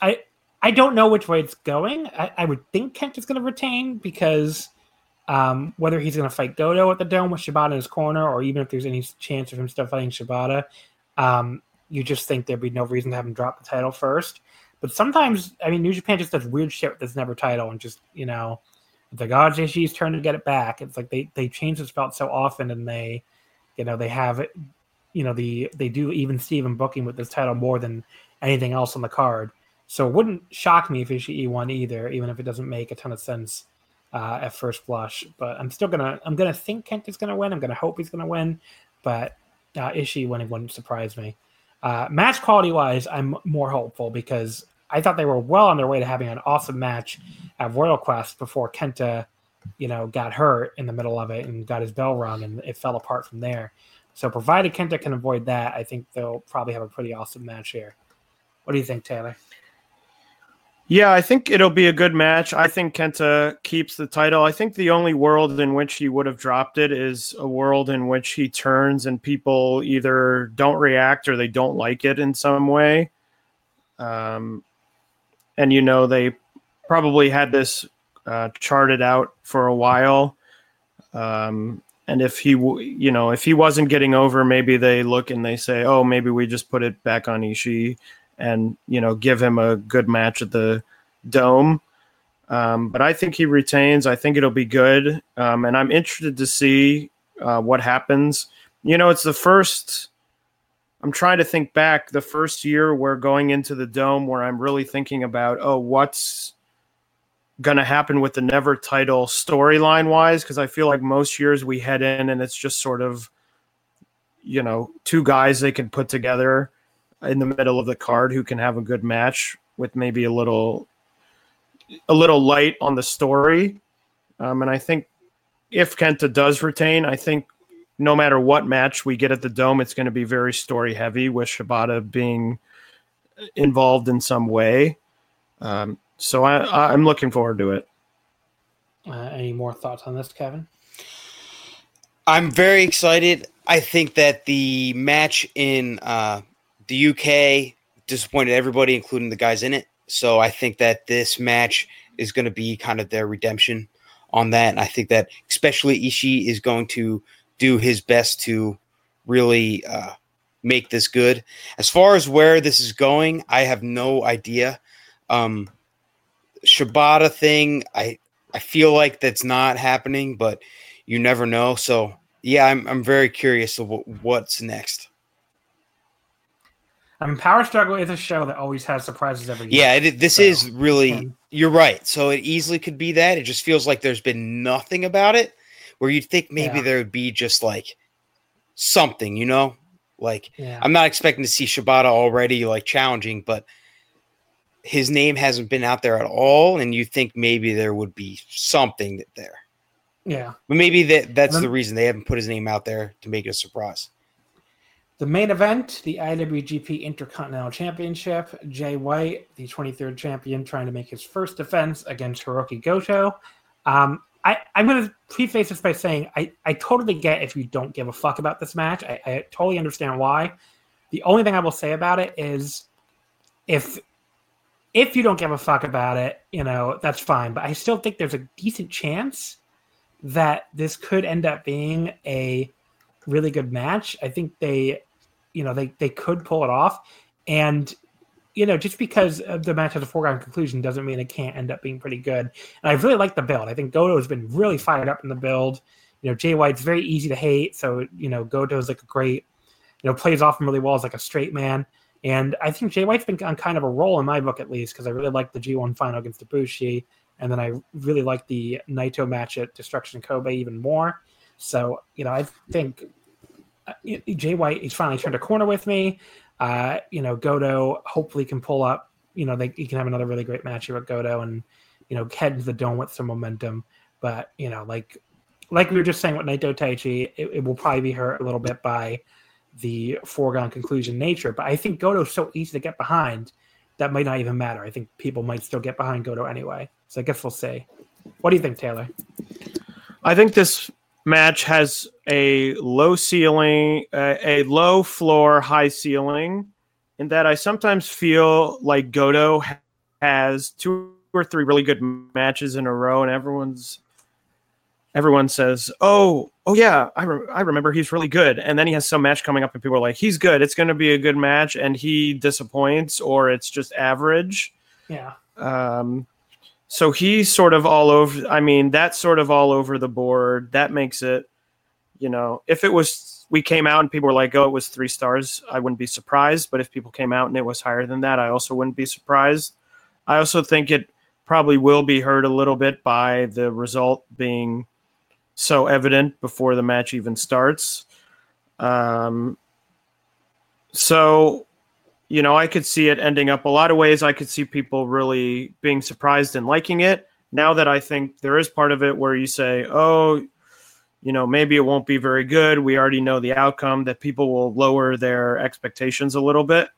I I don't know which way it's going. I, I would think Kent is going to retain because um, whether he's going to fight Goto at the Dome with Shibata in his corner, or even if there's any chance of him still fighting Shibata, um, you just think there'd be no reason to have him drop the title first. But sometimes, I mean, New Japan just does weird shit with this never title and just, you know, it's like, oh, JC's turn to get it back. It's like they, they change this belt so often and they, you know, they have it you know the they do even Steven booking with this title more than anything else on the card. So it wouldn't shock me if Ishii won either, even if it doesn't make a ton of sense uh, at first blush. But I'm still gonna I'm gonna think Kent is gonna win. I'm gonna hope he's gonna win, but uh, Ishii winning wouldn't surprise me. Uh, match quality wise, I'm more hopeful because I thought they were well on their way to having an awesome match at Royal Quest before Kenta, you know, got hurt in the middle of it and got his bell rung and it fell apart from there. So provided Kenta can avoid that, I think they'll probably have a pretty awesome match here. What do you think, Taylor? Yeah, I think it'll be a good match. I think Kenta keeps the title. I think the only world in which he would have dropped it is a world in which he turns and people either don't react or they don't like it in some way. Um, and you know they probably had this uh, charted out for a while. Um, and if he you know if he wasn't getting over maybe they look and they say oh maybe we just put it back on Ishii and you know give him a good match at the dome. Um, but I think he retains. I think it'll be good. Um, and I'm interested to see uh, what happens. You know it's the first I'm trying to think back the first year we're going into the dome where I'm really thinking about oh what's going to happen with the never title storyline wise? Because I feel like most years we head in and it's just sort of you know two guys they can put together in the middle of the card who can have a good match with maybe a little a little light on the story. Um, and I think if Kenta does retain, I think no matter what match we get at the Dome, it's going to be very story heavy with Shibata being involved in some way. Um, so I, I'm looking forward to it. Uh, any more thoughts on this, Kevin? I'm very excited. I think that the match in uh, the UK disappointed everybody, including the guys in it. So I think that this match is going to be kind of their redemption on that. And I think that especially Ishii is going to do his best to really uh, make this good. As far as where this is going, I have no idea. Um, Shibata thing, I I feel like that's not happening, but you never know. So yeah, I'm I'm very curious of what, what's next. I mean, Power Struggle is a show that always has surprises every year. Yeah, it, this So, is really. You're right. So it easily could be that. It just feels like there's been nothing about it, where you'd think maybe Yeah. there would be just like something, you know, like Yeah. I'm not expecting to see Shibata already like challenging, but his name hasn't been out there at all, and you think maybe there would be something there. yeah. But maybe that that's then- the reason they haven't put his name out there to make it a surprise. The main event, the IWGP Intercontinental Championship, Jay White, the 23rd champion, trying to make his first defense against Hiroki Goto. Um, I, I'm going to preface this by saying I, I totally get if you don't give a fuck about this match. I, I totally understand why. The only thing I will say about it is if if you don't give a fuck about it, you know, that's fine. But I still think there's a decent chance that this could end up being a really good match. I think they, you know, they they could pull it off, and you know, just because the match has a foregone conclusion doesn't mean it can't end up being pretty good. And I really like the build. I think Goto has been really fired up in the build. You know, Jay White's very easy to hate, so you know, Goto is like a great, you know, plays off him really well as like a straight man. And I think Jay White's been on kind of a roll in my book at least because I really like the G1 final against Ibushi, and then I really like the Naito match at Destruction Kobe even more. So you know, I think uh, Jay White he's finally turned a corner with me. Uh, you know, Goto hopefully can pull up. You know, they he can have another really great match here with Goto and you know head into the dome with some momentum. But you know, like like we were just saying with Naito Taichi, it, it will probably be hurt a little bit by the foregone conclusion nature. But I think Goto's so easy to get behind that might not even matter. I think people might still get behind Goto anyway. So I guess we'll see. What do you think, Taylor? I think this match has a low ceiling, uh, a low floor, high ceiling, in that I sometimes feel like Goto ha- has two or three really good matches in a row, and everyone's everyone says, "Oh, oh yeah, I, re- I remember he's really good," and then he has some match coming up, and people are like, "He's good. It's going to be a good match," and he disappoints, or it's just average. Yeah. Um, so he's sort of all over. I mean, that's sort of all over the board. That makes it, you know, if it was we came out and people were like, "Oh, it was three stars," I wouldn't be surprised. But if people came out and it was higher than that, I also wouldn't be surprised. I also think it probably will be hurt a little bit by the result being so evident before the match even starts. Um, so you know, I could see it ending up a lot of ways. I could see people really being surprised and liking it. Now that I think there is part of it where you say, oh, you know, maybe it won't be very good. We already know the outcome, that people will lower their expectations a little bit.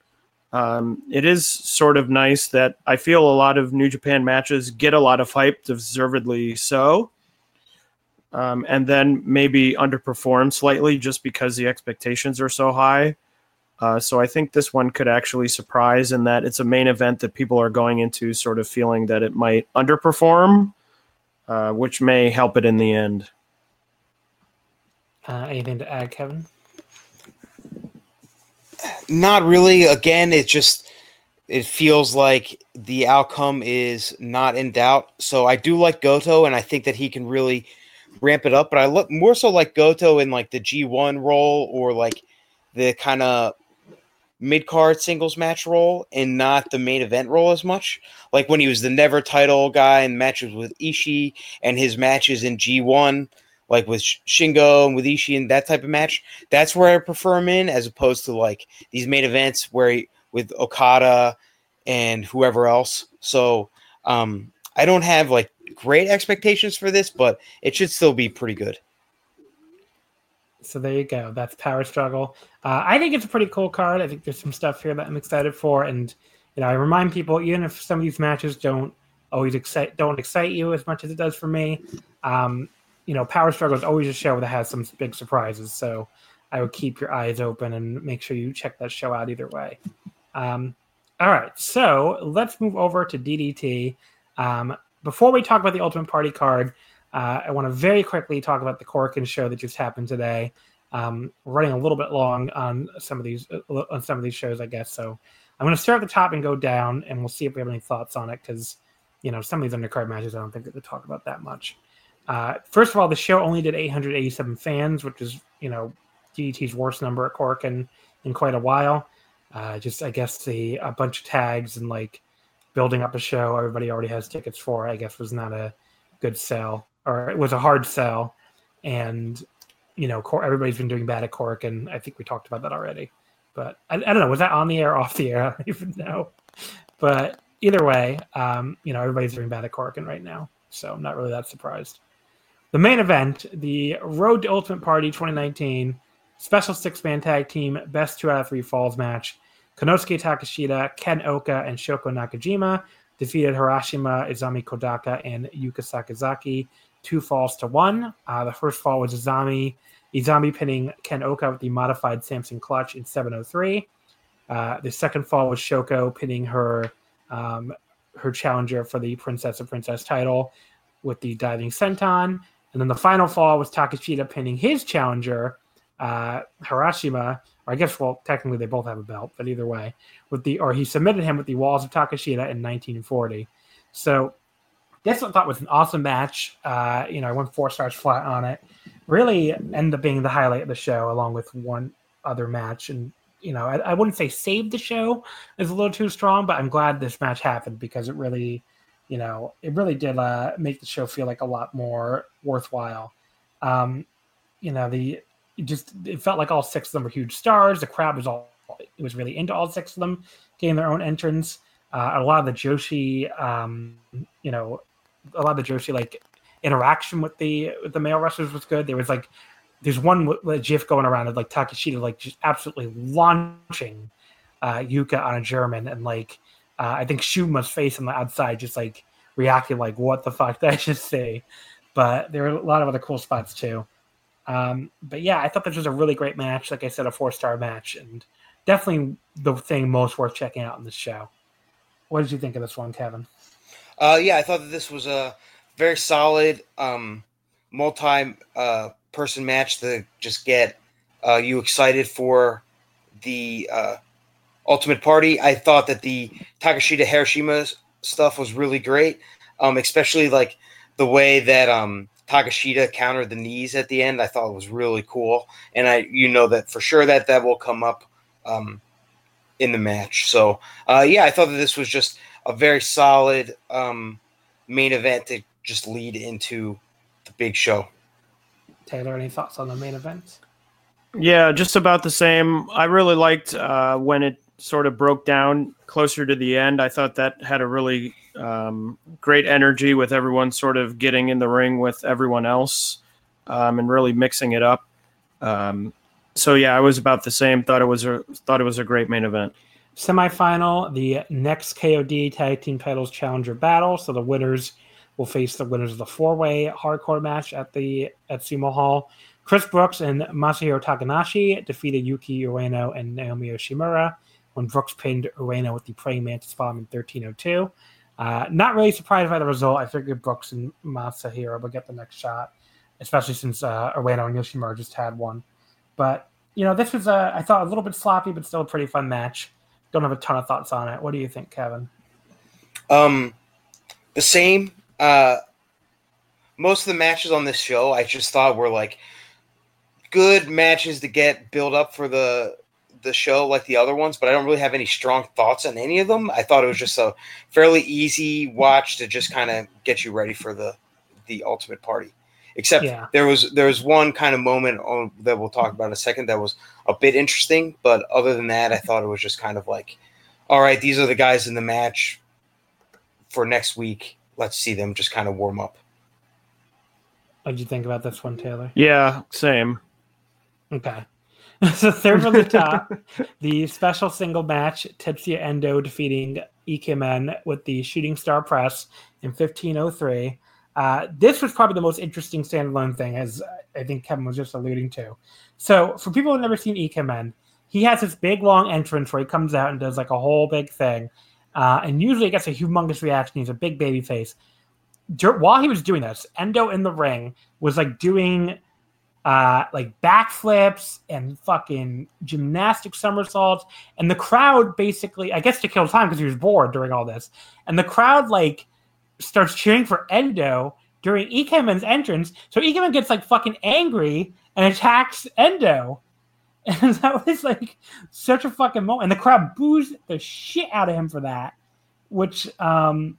Um, it is sort of nice that I feel a lot of New Japan matches get a lot of hype, deservedly so. Um, and then maybe underperform slightly just because the expectations are so high. Uh, so I think this one could actually surprise in that it's a main event that people are going into sort of feeling that it might underperform, uh, which may help it in the end. Uh, anything to add, Kevin? Not really. Again, it just it feels like the outcome is not in doubt. So I do like Goto, and I think that he can really ramp it up. But I look more so like Goto in like the G one role or like the kind of mid card singles match role, and not the main event role as much. Like when he was the never title guy in matches with Ishii, and his matches in G one. Like with Shingo and with Ishii and that type of match, that's where I prefer him in, as opposed to like these main events where he, with Okada and whoever else. So um, I don't have like great expectations for this, but it should still be pretty good. So there you go. That's Power Struggle. Uh, I think it's a pretty cool card. I think there's some stuff here that I'm excited for, and you know, I remind people even if some of these matches don't always excite don't excite you as much as it does for me, um, you know, Power Struggle is always a show that has some big surprises. So I would keep your eyes open and make sure you check that show out either way. Um, all right, so let's move over to DDT. Um, before we talk about the Ultimate Party card, uh, I want to very quickly talk about the Korakuen show that just happened today. Um, running a little bit long on some of these uh, on some of these shows, I guess. So I'm going to start at the top and go down, and we'll see if we have any thoughts on it because you know some of these undercard matches I don't think that they talk about that much. Uh, first of all, the show only did 887 fans, which is you know DDT's worst number at Korakuen, in quite a while. Uh, just I guess the a bunch of tags and like building up a show everybody already has tickets for. I guess was not a good sell or it was a hard sell, and you know everybody's been doing bad at Cork, and I think we talked about that already. But I, I don't know, was that on the air, off the air? I don't even know. But either way, um, you know everybody's doing bad at Cork and right now, so I'm not really that surprised. The main event, the Road to Ultimate Party 2019 special six man tag team best two out of three falls match. Konosuke Takeshita, Ken Ohka, and Shoko Nakajima defeated Harashima, Isami Kodaka, and Yuka Sakazaki two falls to one. Uh, the first fall was a Isami, Isami pinning Ken Ohka with the modified Samson clutch in 703. Uh, the second fall was Shoko pinning her um, her challenger for the Princess of Princess title with the diving senton. And then the final fall was Takeshita pinning his challenger, uh, Harashima, or I guess, well, technically they both have a belt, but either way, with the or he submitted him with the walls of Takeshita in 1940. So this I thought was an awesome match. Uh, you know, I went four stars flat on it. Really ended up being the highlight of the show, along with one other match. And you know, I, I wouldn't say saved the show is a little too strong, but I'm glad this match happened because it really you know, it really did uh, make the show feel like a lot more worthwhile. Um, you know, the it just it felt like all six of them were huge stars. The crowd was all it was really into all six of them getting their own entrance. Uh, a lot of the Joshi, um, you know, a lot of the Joshi like interaction with the with the male wrestlers was good. There was like there's one GIF going around of like Takeshita like just absolutely launching uh, Yuka on a German and like uh, I think Shuma's face on the outside just like reacting like, "What the fuck did I just say?" But there were a lot of other cool spots too. Um, but yeah, I thought this was a really great match. Like I said, a four star match, and definitely the thing most worth checking out in this show. What did you think of this one, Kevin? Uh, yeah, I thought that this was a very solid um, multi uh, person match to just get uh, you excited for the uh, Ultimate Party. I thought that the Takeshita Harashima stuff was really great, um, especially like the way that um, Takeshita countered the knees at the end. I thought it was really cool, and I you know that for sure that that will come up um, in the match. So uh, yeah, I thought that this was just a very solid um, main event to just lead into the big show. Taylor, any thoughts on the main event? Yeah, just about the same. I really liked uh, when it sort of broke down closer to the end. I thought that had a really um, great energy with everyone sort of getting in the ring with everyone else um, and really mixing it up. Um, so yeah, I was about the same. Thought it was a thought it was a great main event. Semifinal, the next KOD Tag Team Titles Challenger Battle. So the winners will face the winners of the four way hardcore match at the at Sumo Hall. Chris Brooks and Masahiro Takanashi defeated Yuki Ueno and Naomi Yoshimura when Brooks pinned Ueno with the praying mantis bomb in 1302. Uh, not really surprised by the result. I figured Brooks and Masahiro would get the next shot, especially since uh, Ueno and Yoshimura just had one. But you know, this was a I thought a little bit sloppy, but still a pretty fun match. Don't have a ton of thoughts on it. What do you think, Kevin? Um, the same. Uh, most of the matches on this show, I just thought were like good matches to get build up for the the show like the other ones, but I don't really have any strong thoughts on any of them. I thought it was just a fairly easy watch to just kind of get you ready for the the ultimate party. Except yeah. there was there was one kind of moment on, that we'll talk about in a second that was a bit interesting, but other than that, I thought it was just kind of like, all right, these are the guys in the match for next week. let's see them just kind of warm up. What did you think about this one, Taylor? Yeah, same. Okay. so third from the top, the special single match, Tetsuya Endo defeating Ikemen with the Shooting Star Press in 1503. Uh, this was probably the most interesting standalone thing, as I think Kevin was just alluding to. So, for people who've never seen Ikemen, he has this big long entrance where he comes out and does like a whole big thing, uh, and usually it gets a humongous reaction. He's a big baby face. Dur- while he was doing this, Endo in the ring was like doing uh, like backflips and fucking gymnastic somersaults, and the crowd basically, I guess, to kill time because he was bored during all this, and the crowd like starts cheering for Endo during Ikemen's entrance. So Ikemen gets like fucking angry and attacks Endo. And that was like such a fucking moment. And the crowd boos the shit out of him for that. Which um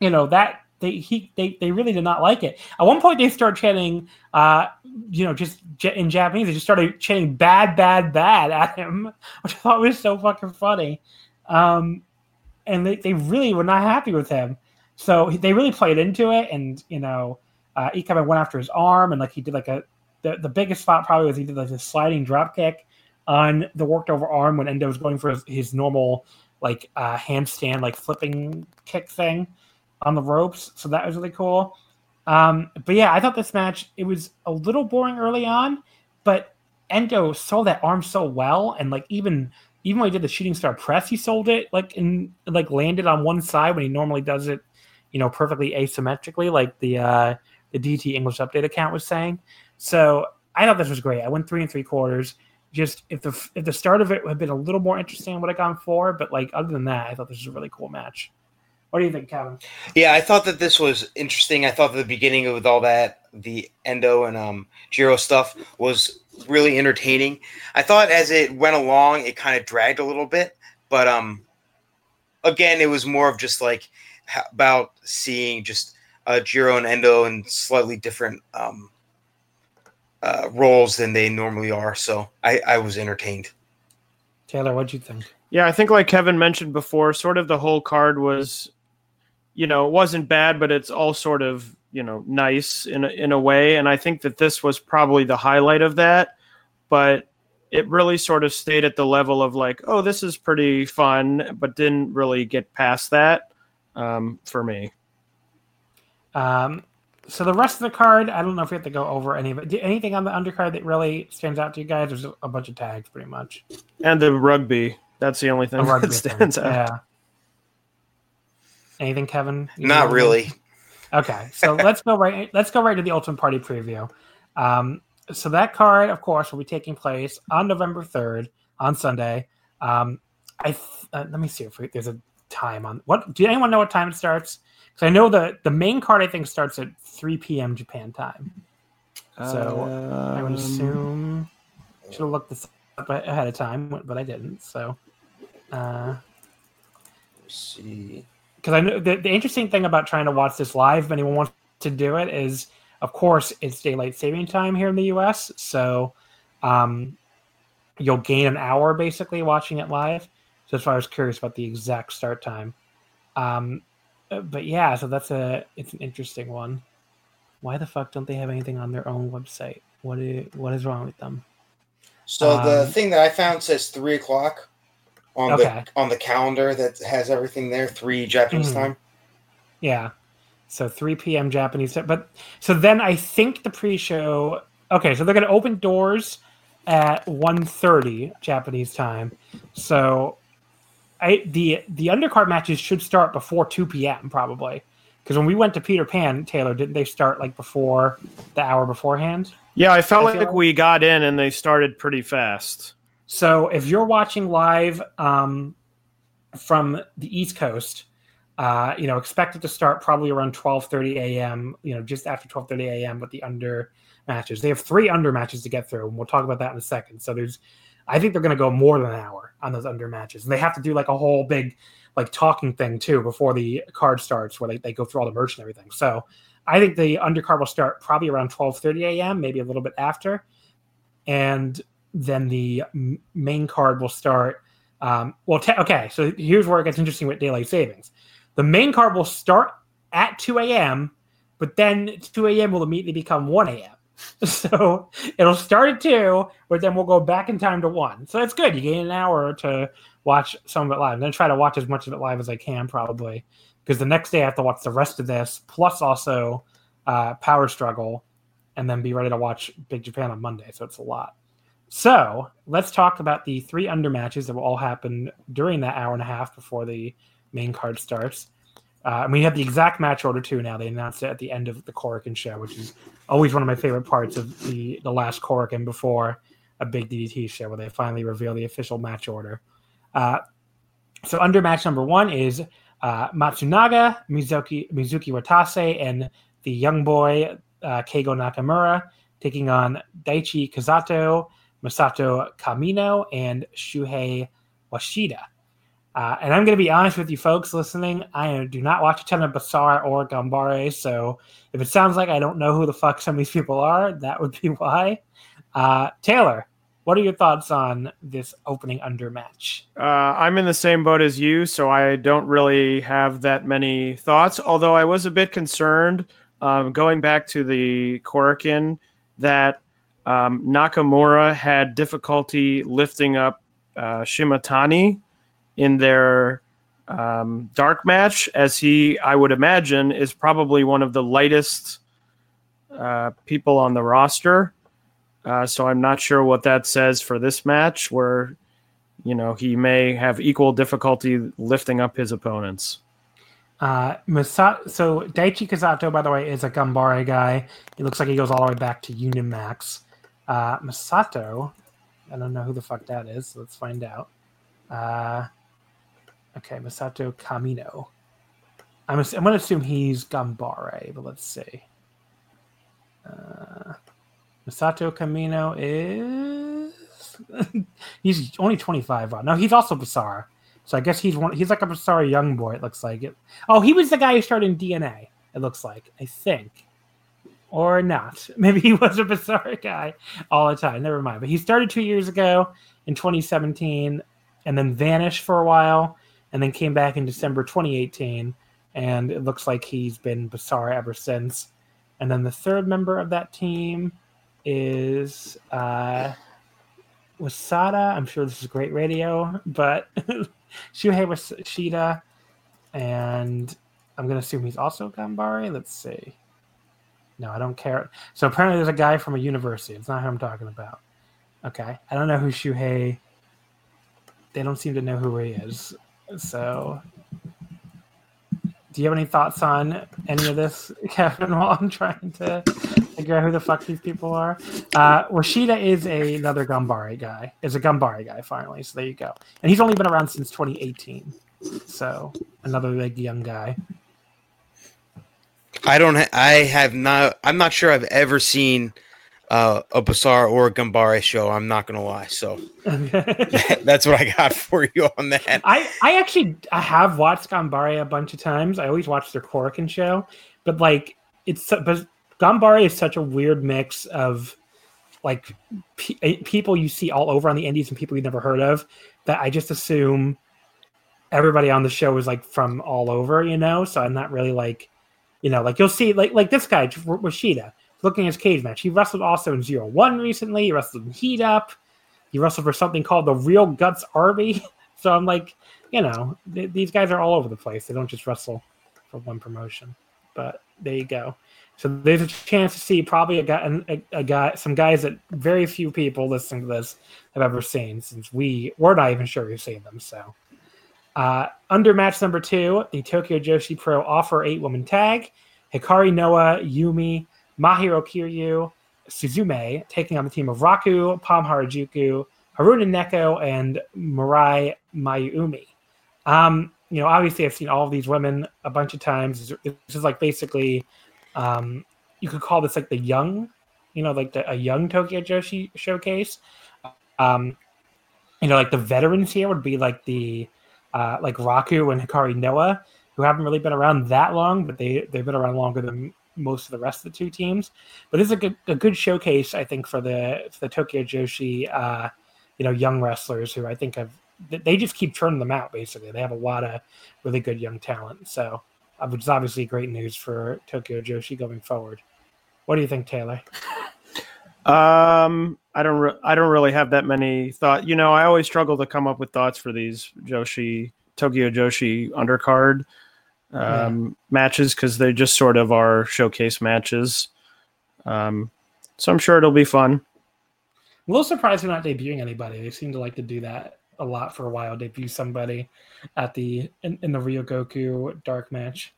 you know, that they he they, they really did not like it. At one point they start chanting uh you know, just in Japanese, they just started chanting bad, bad, bad at him, which I thought was so fucking funny. Um and they, they really were not happy with him. So they really played into it, and you know, uh, Ikemen went after his arm, and like he did like a the, the biggest spot probably was he did like a sliding drop kick on the worked over arm when Endo was going for his, his normal like uh, handstand like flipping kick thing on the ropes. So that was really cool. Um, but yeah, I thought this match it was a little boring early on, but Endo sold that arm so well, and like even even when he did the shooting star press, he sold it like and like landed on one side when he normally does it you know, perfectly asymmetrically, like the uh, the DT English Update account was saying. So I thought this was great. I went three and three quarters. Just if the if the start of it had been a little more interesting, I would have gone four. But like other than that, I thought this was a really cool match. What do you think, Kevin? Yeah, I thought that this was interesting. I thought the beginning with all that, the Endo and um Jiro stuff was really entertaining. I thought as it went along, it kind of dragged a little bit, but um, again, it was more of just like about seeing just uh, Jiro and Endo in slightly different um, uh, roles than they normally are. So I, I was entertained. Taylor, what'd you think? Yeah, I think like Kevin mentioned before, sort of the whole card was, you know, it wasn't bad, but it's all sort of you know nice in a, in a way, and I think that this was probably the highlight of that. But it really sort of stayed at the level of like, oh, this is pretty fun, but didn't really get past that um, for me. Um, so the rest of the card, I don't know if we have to go over any of it. Anything on the undercard that really stands out to you guys? There's a bunch of tags, pretty much. And the rugby. That's the only thing the that stands thing. out. Yeah. Anything, Kevin? Not really. Okay, so let's go right. Let's go right to the Ultimate Party preview. Um, so that card, of course, will be taking place on November third on Sunday. Um, I th- uh, let me see if we, there's a time on what. Do anyone know what time it starts? Because I know the the main card I think starts at 3 p.m. Japan time. So um, I would assume should have looked this up ahead of time, but I didn't. So, uh, Let's see. Because I know the, the interesting thing about trying to watch this live, if anyone wants to do it, is of course it's daylight saving time here in the U.S. So, um, you'll gain an hour basically watching it live. So that's why I was curious about the exact start time. Um, but yeah, so that's a it's an interesting one. Why the fuck don't they have anything on their own website? What is what is wrong with them? So um, the thing that I found says three o'clock on okay. the on the calendar that has everything there, three Japanese mm-hmm. time. Yeah. So 3 p.m. Japanese time. But so then I think the pre-show okay, so they're gonna open doors at 1.30 Japanese time. So I the the undercard matches should start before 2 p.m. probably because when we went to Peter Pan, Taylor, didn't they start like before the hour beforehand? Yeah, I felt I like, like we got in and they started pretty fast. So if you're watching live um, from the East Coast, uh, you know, expect it to start probably around 12:30 a.m. You know, just after 12:30 a.m. with the under matches. They have three under matches to get through, and we'll talk about that in a second. So there's I think they're going to go more than an hour on those under matches, and they have to do like a whole big like talking thing too before the card starts, where they, they go through all the merch and everything. So I think the undercard will start probably around twelve thirty a.m., maybe a little bit after, and then the main card will start. Um, well, okay, so here's where it gets interesting with daylight savings. The main card will start at 2 a.m., but then 2 a.m. will immediately become 1 a.m. So it'll start at 2, but then we'll go back in time to 1. So that's good. You gain an hour to watch some of it live. Going to try to watch as much of it live as I can, probably, because the next day I have to watch the rest of this, plus also uh, Power Struggle, and then be ready to watch Big Japan on Monday. So it's a lot. So let's talk about the three under matches that will all happen during that hour and a half before the main card starts. Uh, and we have the exact match order too now. They announced it at the end of the Korakuen show, which is always one of my favorite parts of the the last Korakuen before a big DDT show, where they finally reveal the official match order. Uh, so under match number one is uh, Matsunaga, Mizuki Mizuki Watase, and the young boy uh, Keigo Nakamura taking on Daichi Kazato, Masato Kamino, and Shuhei Washida. Uh, and I'm going to be honest with you folks listening. I do not watch a ton of Basara or Gambare, so if it sounds like I don't know who the fuck some of these people are, that would be why. Uh, Taylor, what are your thoughts on this opening under match? Uh, I'm in the same boat as you, so I don't really have that many thoughts. Although I was a bit concerned um, going back to the Korakuen that um, Nakamura had difficulty lifting up uh, Shimatani in their um, dark match, as he, I would imagine, is probably one of the lightest uh, people on the roster. Uh, so I'm not sure what that says for this match, where you know he may have equal difficulty lifting up his opponents. Uh, so Daichi Kazato, by the way, is a Gambare guy. He looks like he goes all the way back to Union Max. Uh, Masato, I don't know who the fuck that is. So let's find out. Uh, okay, Masato Kamino. I'm, ass- I'm going to assume he's Gambare, but let's see. Uh, Masato Kamino is. he's only 25. Wow. No, he's also Basara. So I guess he's one. He's like a Basara young boy. It looks like it. Oh, he was the guy who started in DNA. It looks like. I think, or not. Maybe he was a Basara guy all the time. Never mind. But he started two years ago in 2017, and then vanished for a while, and then came back in December 2018. And it looks like he's been Basara ever since. And then the third member of that team is uh, Wasada. I'm sure this is great radio, but Shuhei Washida, and I'm to assume he's also Gambare. Let's see. No, I don't care. So apparently there's a guy from a university. It's not who I'm talking about. Okay. I don't know who Shuhei. They don't seem to know who he is. So do you have any thoughts on any of this, Kevin, while I'm trying to figure out who the fuck these people are? Uh, Washida is a, another Gambare guy, is a Gambare guy, finally. So there you go. And he's only been around since 2018. So another big young guy. I don't. Ha- I have not. I'm not sure I've ever seen uh, a Basar or a Gambare show. I'm not gonna lie. So that's what I got for you on that. I, I actually I have watched Gambare a bunch of times. I always watch their Korakuen show, but like it's but Gambare is such a weird mix of like pe- eh, people you see all over on the indies and people you've never heard of that I just assume everybody on the show is like from all over, you know. So I'm not really like, you know, like you'll see like like this guy Washida looking at his cage match. He wrestled also in Zero One recently. He wrestled in Heat Up. He wrestled for something called the Real Guts Army. So I'm like, you know, th- these guys are all over the place. They don't just wrestle for one promotion. But there you go. So there's a chance to see probably a guy, a, a guy, some guys that very few people listening to this have ever seen, since we we're not even sure we've seen them. So, uh, under match number two, the Tokyo Joshi Pro offer eight woman tag: Hikari Noa, Yumi, Mahiro Kiryu, Suzume taking on the team of Raku, Pom Harajuku, Haruna Neko, and Mirai Maiumi. Um, you know, obviously, I've seen all of these women a bunch of times. This is like basically, um, you could call this like the young, you know, like the, a young Tokyo Joshi showcase. Um, you know, like the veterans here would be like the uh, like Raku and Hikari Noa, who haven't really been around that long, but they they've been around longer than most of the rest of the two teams. But this is a good a good showcase, I think, for the for the Tokyo Joshi, uh, you know, young wrestlers who I think have they just keep turning them out. Basically, they have a lot of really good young talent. So uh, which is obviously great news for Tokyo Joshi going forward. What do you think, Taylor? Um, I don't. Re- I don't really have that many thoughts. You know, I always struggle to come up with thoughts for these Joshi Tokyo Joshi undercard um, matches because they just sort of are showcase matches. Um, so I'm sure it'll be fun. a little surprised they're not debuting anybody. They seem to like to do that a lot for a while. Debut somebody at the in, in the Ryogoku dark match.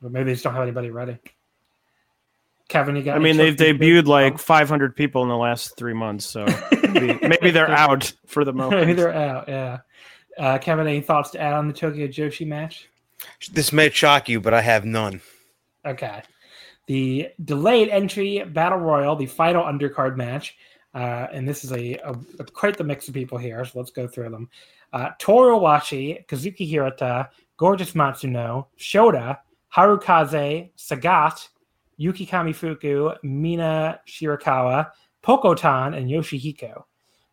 But maybe they just don't have anybody ready. Kevin, you got? I mean, they've debuted like 500 people in the last three months, so maybe, maybe they're out for the moment. maybe they're out. Yeah. Uh, Kevin, any thoughts to add on the Tokyo Joshi match? This may shock you, but I have none. Okay. The delayed entry battle royal, the final undercard match, uh, and this is a, a, a- quite the mix of people here. So let's go through them. Uh, Toru Owashi, Kazuki Hirata, Gorgeous Matsuno, Shota, Harukaze, Sagat, Yuki Kamifuku, Mina Shirakawa, Pokotan, and Yoshihiko.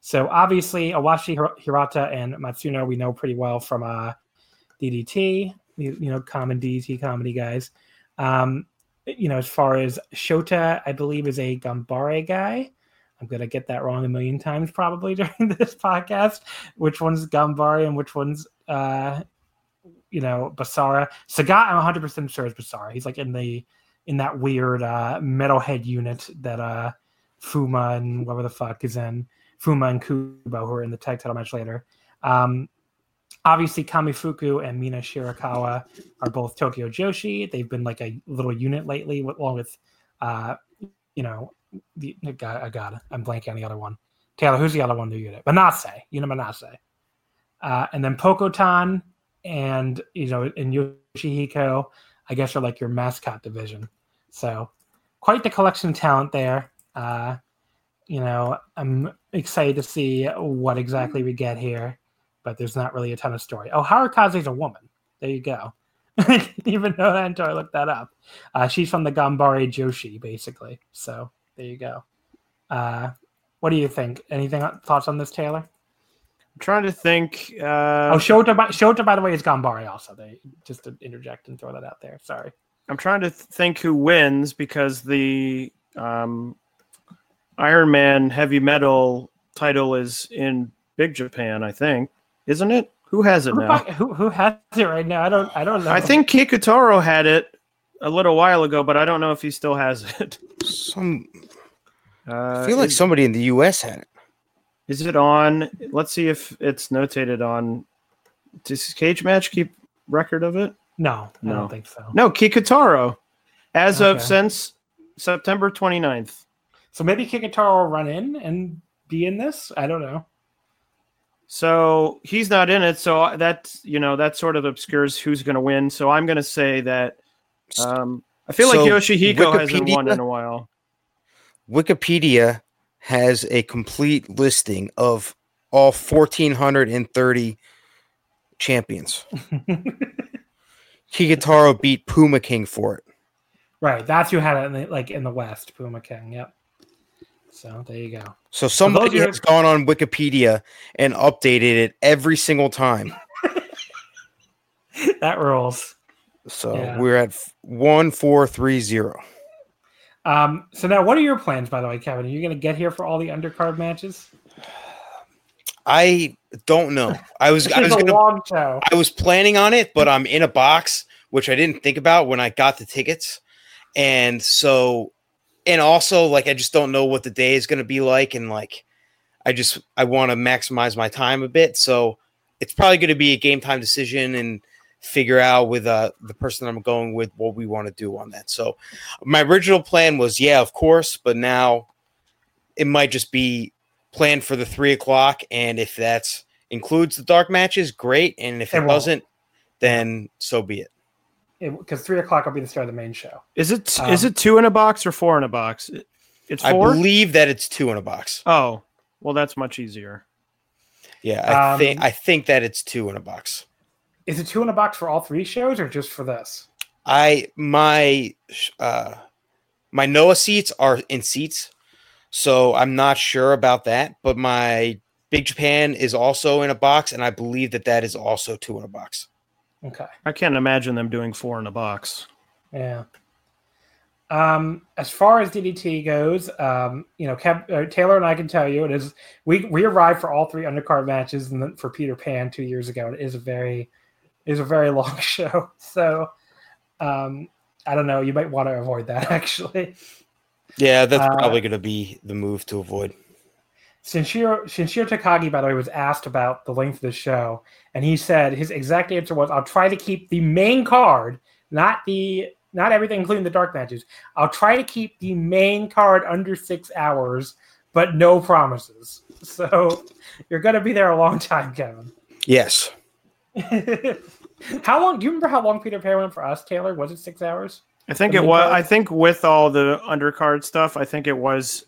So obviously, Owashi, Hirata, and Matsuno we know pretty well from uh, DDT, you, you know, common DDT comedy guys. Um, you know, as far as Shota, I believe is a Gambare guy. I'm gonna get that wrong a million times probably during this podcast. Which one's Gambare and which one's uh you know Basara? Sagat, I'm 100 percent sure is Basara. He's like in the in that weird uh metalhead unit that uh Fuma and whatever the fuck is in. Fuma and Kubo who are in the tag title match later. Um obviously Kamifuku and Mina Shirakawa are both Tokyo Joshi. They've been like a little unit lately, along with, uh, you know, the, it. I'm blanking on the other one. Taylor, who's the other one? The unit Manase, Yuna Manase, uh, and then Pokotan and you know and Yoshihiko. I guess are like your mascot division. So quite the collection of talent there. Uh, you know, I'm excited to see what exactly we get here but there's not really a ton of story. Oh, Harukaze's a woman. There you go. I didn't even know that until I looked that up. Uh, she's from the Gambare Joshi, basically. So there you go. Uh, what do you think? Anything thoughts on this, Taylor? I'm trying to think. Uh, oh, Shota, by, Shota, by the way, is Gambare also. They just to interject and throw that out there. Sorry. I'm trying to th- think who wins because the um, Iron Man heavy metal title is in Big Japan, I think, isn't it? Who has it Who, now? who, who has it right now? I don't. I don't know. I think Kikutaro had it a little while ago, but I don't know if he still has it. Some Uh, I feel like is, somebody in the U.S. had it. is it on? Let's see if it's notated on. Does Cage Match keep record of it? no. I don't think so. No, Kikutaro, as of since September 29th. So maybe Kikutaro will run in and be in this. I don't know. So he's not in it. So that you know that sort of obscures who's going to win. So I'm going to say that um, I feel like So, Yoshihiko hasn't won in a while. Wikipedia has a complete listing of all 1,430 champions. Kikutaro beat Puma King for it. Right, that's who had it in the, like in the West, Puma King. Yep. So there you go. So somebody has gone on Wikipedia and updated it every single time. that rules. So Yeah. we're at one four three zero. Um, so now, what are your plans, by the way, Kevin? Are you going to get here for all the undercard matches? I don't know. I was I was gonna long show. I was planning on it, but I'm in a box, which I didn't think about when I got the tickets. And so, and also, like, I just don't know what the day is going to be like. And, like, I just, I want to maximize my time a bit. So it's probably going to be a game time decision and figure out with uh, the person I'm going with what we want to do on that. So my original plan was, yeah, of course, but now it might just be planned for the three o'clock. And if that's, includes the dark matches, great. And if It it doesn't, then so be it. Because three o'clock will be the start of the main show. Is it Um, is it two in a box or four in a box? It's four? I believe that it's two in a box. oh, well, that's much easier. Yeah, I Um, think I think that it's two in a box. Is it two in a box for all three shows or just for this? I my uh my Noah seats are in seats, so I'm not sure about that. But my Big Japan is also in a box, and I believe that that is also two in a box. Okay. I can't imagine them doing four in a box. Yeah. Um, as far as DDT goes, um, you know, Kev, uh, Taylor and I can tell you it is. We we arrived for all three undercard matches and then for Peter Pan two years ago. It is a very, it is a very long show. So, um, I don't know. You might want to avoid that actually. Yeah, that's Uh, probably going to be the move to avoid. Sanshiro Sanshiro Takagi, by the way, was asked about the length of the show, and he said his exact answer was, "I'll try to keep the main card, not the not everything, including the dark matches. I'll try to keep the main card under six hours, but no promises." So you're gonna be there a long time, Kevin. Yes. how long? Do you remember how long Peter Pan went for us, Taylor? Was it six hours? I think The it was. card? I think with all the undercard stuff, I think it was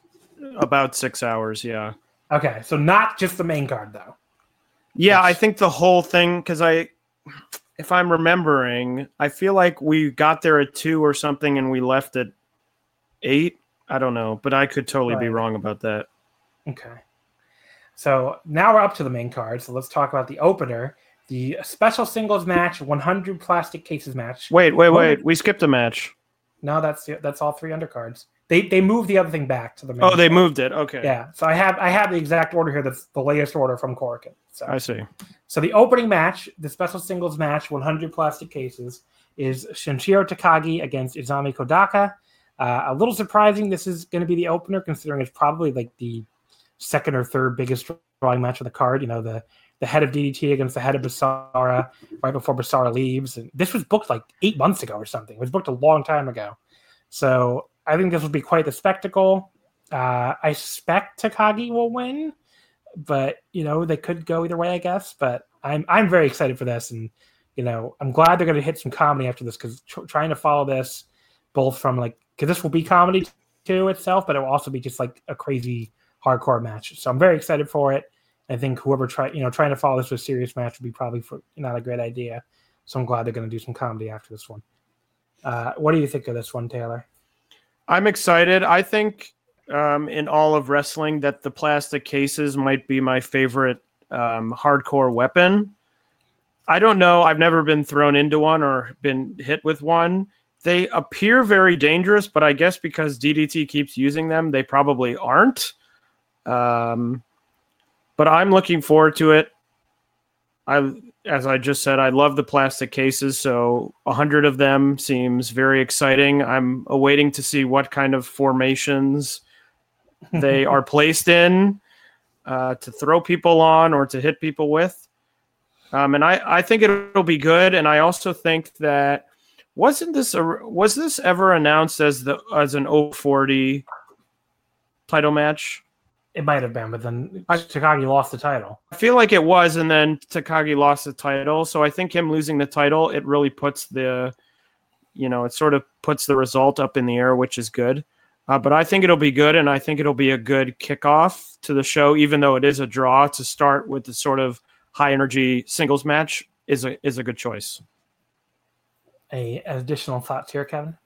about six hours. Yeah. Okay, so not just the main card though. Yeah, I think the whole thing because I, if I'm remembering, I feel like we got there at two or something and we left at eight. I don't know, but I could totally be wrong about that. Okay. So now we're up to the main card. So let's talk about the opener, the special singles match, 100 plastic cases match. Wait, wait, wait. We skipped a match. No, that's that's all three undercards. They they moved the other thing back to the main. Oh, they moved it. Okay. Yeah. So I have I have the exact order here. That's the latest order from Korakuen. So I see. so the opening match, the special singles match, 100 plastic cases, is Sanshiro Takagi against Isami Kodaka. Uh, a little surprising. This is going to be the opener, considering it's probably like the second or third biggest drawing match on the card. You know, the the head of DDT against the head of Basara right before Basara leaves, and this was booked like eight months ago or something. It was booked a long time ago. So I think this will be quite the spectacle. Uh, I suspect Takagi will win, but you know they could go either way, I guess. But I'm I'm very excited for this, and you know I'm glad they're going to hit some comedy after this because tr- trying to follow this both from like because this will be comedy too itself, but it will also be just like a crazy hardcore match. So I'm very excited for it. I think whoever try you know trying to follow this with a serious match would be probably for, not a great idea. So I'm glad they're going to do some comedy after this one. Uh, what do you think of this one, Taylor? I'm excited. I think um, in all of wrestling that the plastic cases might be my favorite um, hardcore weapon. I don't know. I've never been thrown into one or been hit with one. They appear very dangerous, but I guess because DDT keeps using them, they probably aren't. Um, but I'm looking forward to it. I, as I just said, I love the plastic cases, so a hundred of them seems very exciting. I'm awaiting to see what kind of formations they are placed in uh, to throw people on or to hit people with. Um, and I, I think it'll be good. And I also think that wasn't this a, was this ever announced as the as an O40 title match? It might have been, but then Takagi lost the title. I feel like it was, and then Takagi lost the title. So I think him losing the title, it really puts the, you know, it sort of puts the result up in the air, which is good. Uh, but I think it'll be good, and I think it'll be a good kickoff to the show, even though it is a draw. To start with the sort of high energy singles match is a is a good choice. A additional thoughts here, Kevin?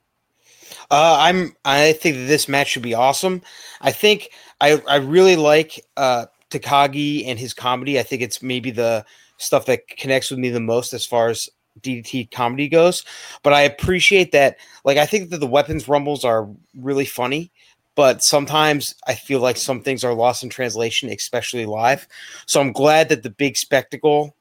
Uh, I'm. I think this match should be awesome. I think I. I really like uh, Takagi and his comedy. I think it's maybe the stuff that connects with me the most as far as DDT comedy goes. But I appreciate that. Like, I think that the weapons rumbles are really funny. But sometimes I feel like some things are lost in translation, especially live. So I'm glad that the big spectacle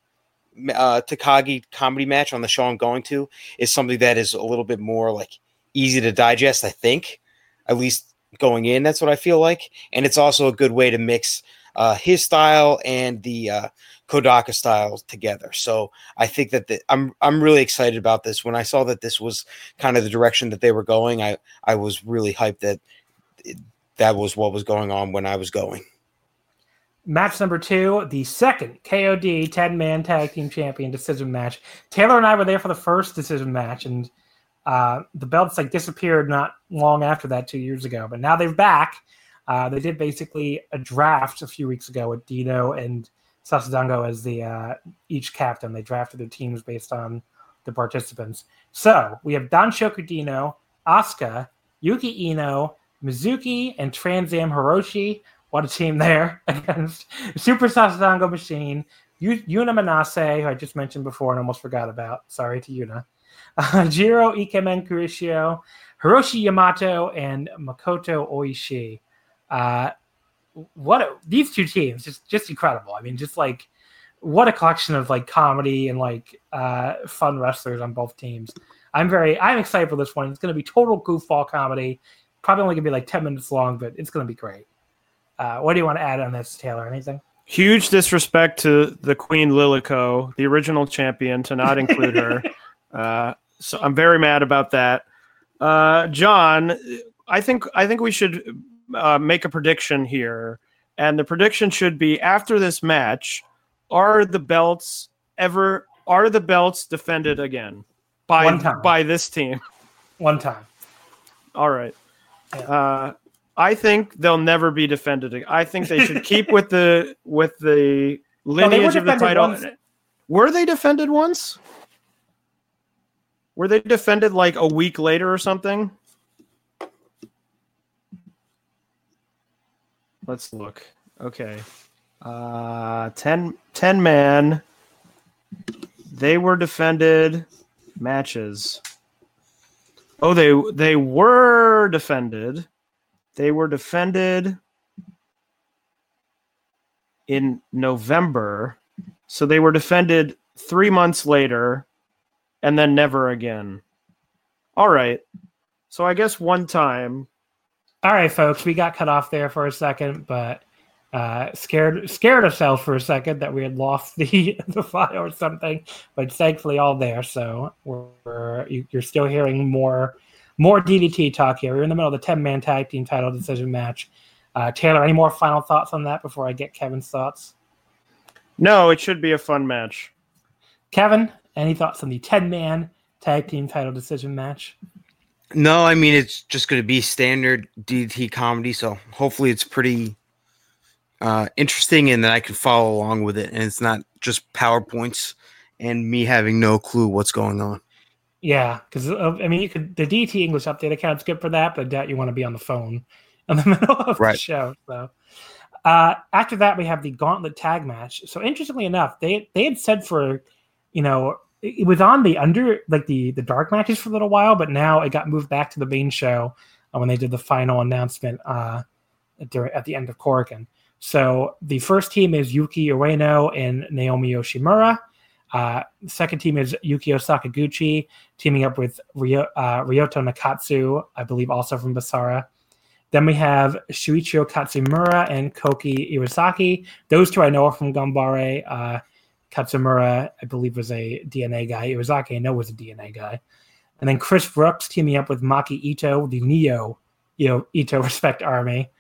uh, Takagi comedy match on the show I'm going to is something that is a little bit more like easy to digest, I think. At least going in, that's what I feel like. And it's also a good way to mix uh, his style and the uh, Kodaka style together. So I think that the, I'm I'm really excited about this. When I saw that this was kind of the direction that they were going, I I was really hyped that that was what was going on when I was going. Match number two, the second KOD 10 man tag team champion decision match. Taylor and I were there for the first decision match, and uh, the belts like disappeared not long after that two years ago. But now they're back. Uh, they did basically a draft a few weeks ago with Dino and Sasadango as the uh, each captain. They drafted their teams based on the participants. So we have Danshoku Dino, Asuka, Yuki Iino, Mizuki, and Transam Hiroshi. What a team there against Super Sasadango Machine, Yu- Yuna Manase, who I just mentioned before and almost forgot about. Sorry to Yuna. Uh, Jiro Ikemen Kuroshio, Hiroshi Yamato, and Makoto Oishi. Uh, what a, these two teams just just incredible. I mean, just like what a collection of like comedy and like uh, fun wrestlers on both teams. I'm very I'm excited for this one. It's going to be total goofball comedy. Probably only going to be like ten minutes long, but it's going to be great. Uh, what do you want to add on this, Taylor? Anything? Huge disrespect to the Queen Lilico, the original champion, to not include her. Uh, so I'm very mad about that. Uh, John, I think I think we should uh, make a prediction here, and the prediction should be after this match: Are the belts ever? Are the belts defended again by by this team? One time. All right. Yeah. Uh, I think they'll never be defended. I think they should keep with the with the lineage of the title. once. Were they defended once? Were they defended like a week later or something? Let's look. Okay. Uh 10 10 man. They were defended matches. Oh, they they were defended. They were defended in November. So they were defended three months later and then never again. All right. So I guess one time. All right, folks, we got cut off there for a second, but uh, scared scared ourselves for a second that we had lost the the file or something. But thankfully all there, so we're, we're you, you're still hearing more more DDT talk here. We're in the middle of the ten man tag team title decision match. Uh, Taylor, any more final thoughts on that before I get Kevin's thoughts? No, it should be a fun match. Kevin, any thoughts on the ten man tag team title decision match? No, I mean it's just going to be standard DT comedy, so hopefully it's pretty uh, interesting and that I can follow along with it, and it's not just powerpoints and me having no clue what's going on. Yeah, because I mean, you could the DT English update account's good for that, but I doubt you want to be on the phone in the middle of the show. So uh, after that, we have the Gauntlet tag match. So interestingly enough, they they had said for you know it was on the under like the the dark matches for a little while, but now it got moved back to the main show uh, when they did the final announcement uh, during at the end of Korakuen. So the first team is Yuki Ueno and Naomi Yoshimura. Uh, second team is Yukio Sakaguchi teaming up with Ryo, uh, Ryota Nakatsu, I believe also from Basara. Then we have Shuichiro Katsumura and Koki Iwasaki. Those two I know are from Gambare. Uh, Katsumura, I believe, was a DNA guy. Iwasaki, I know, was a DNA guy. And then Chris Brooks teaming up with Maki Ito, the Neo you know, Ito Respect Army.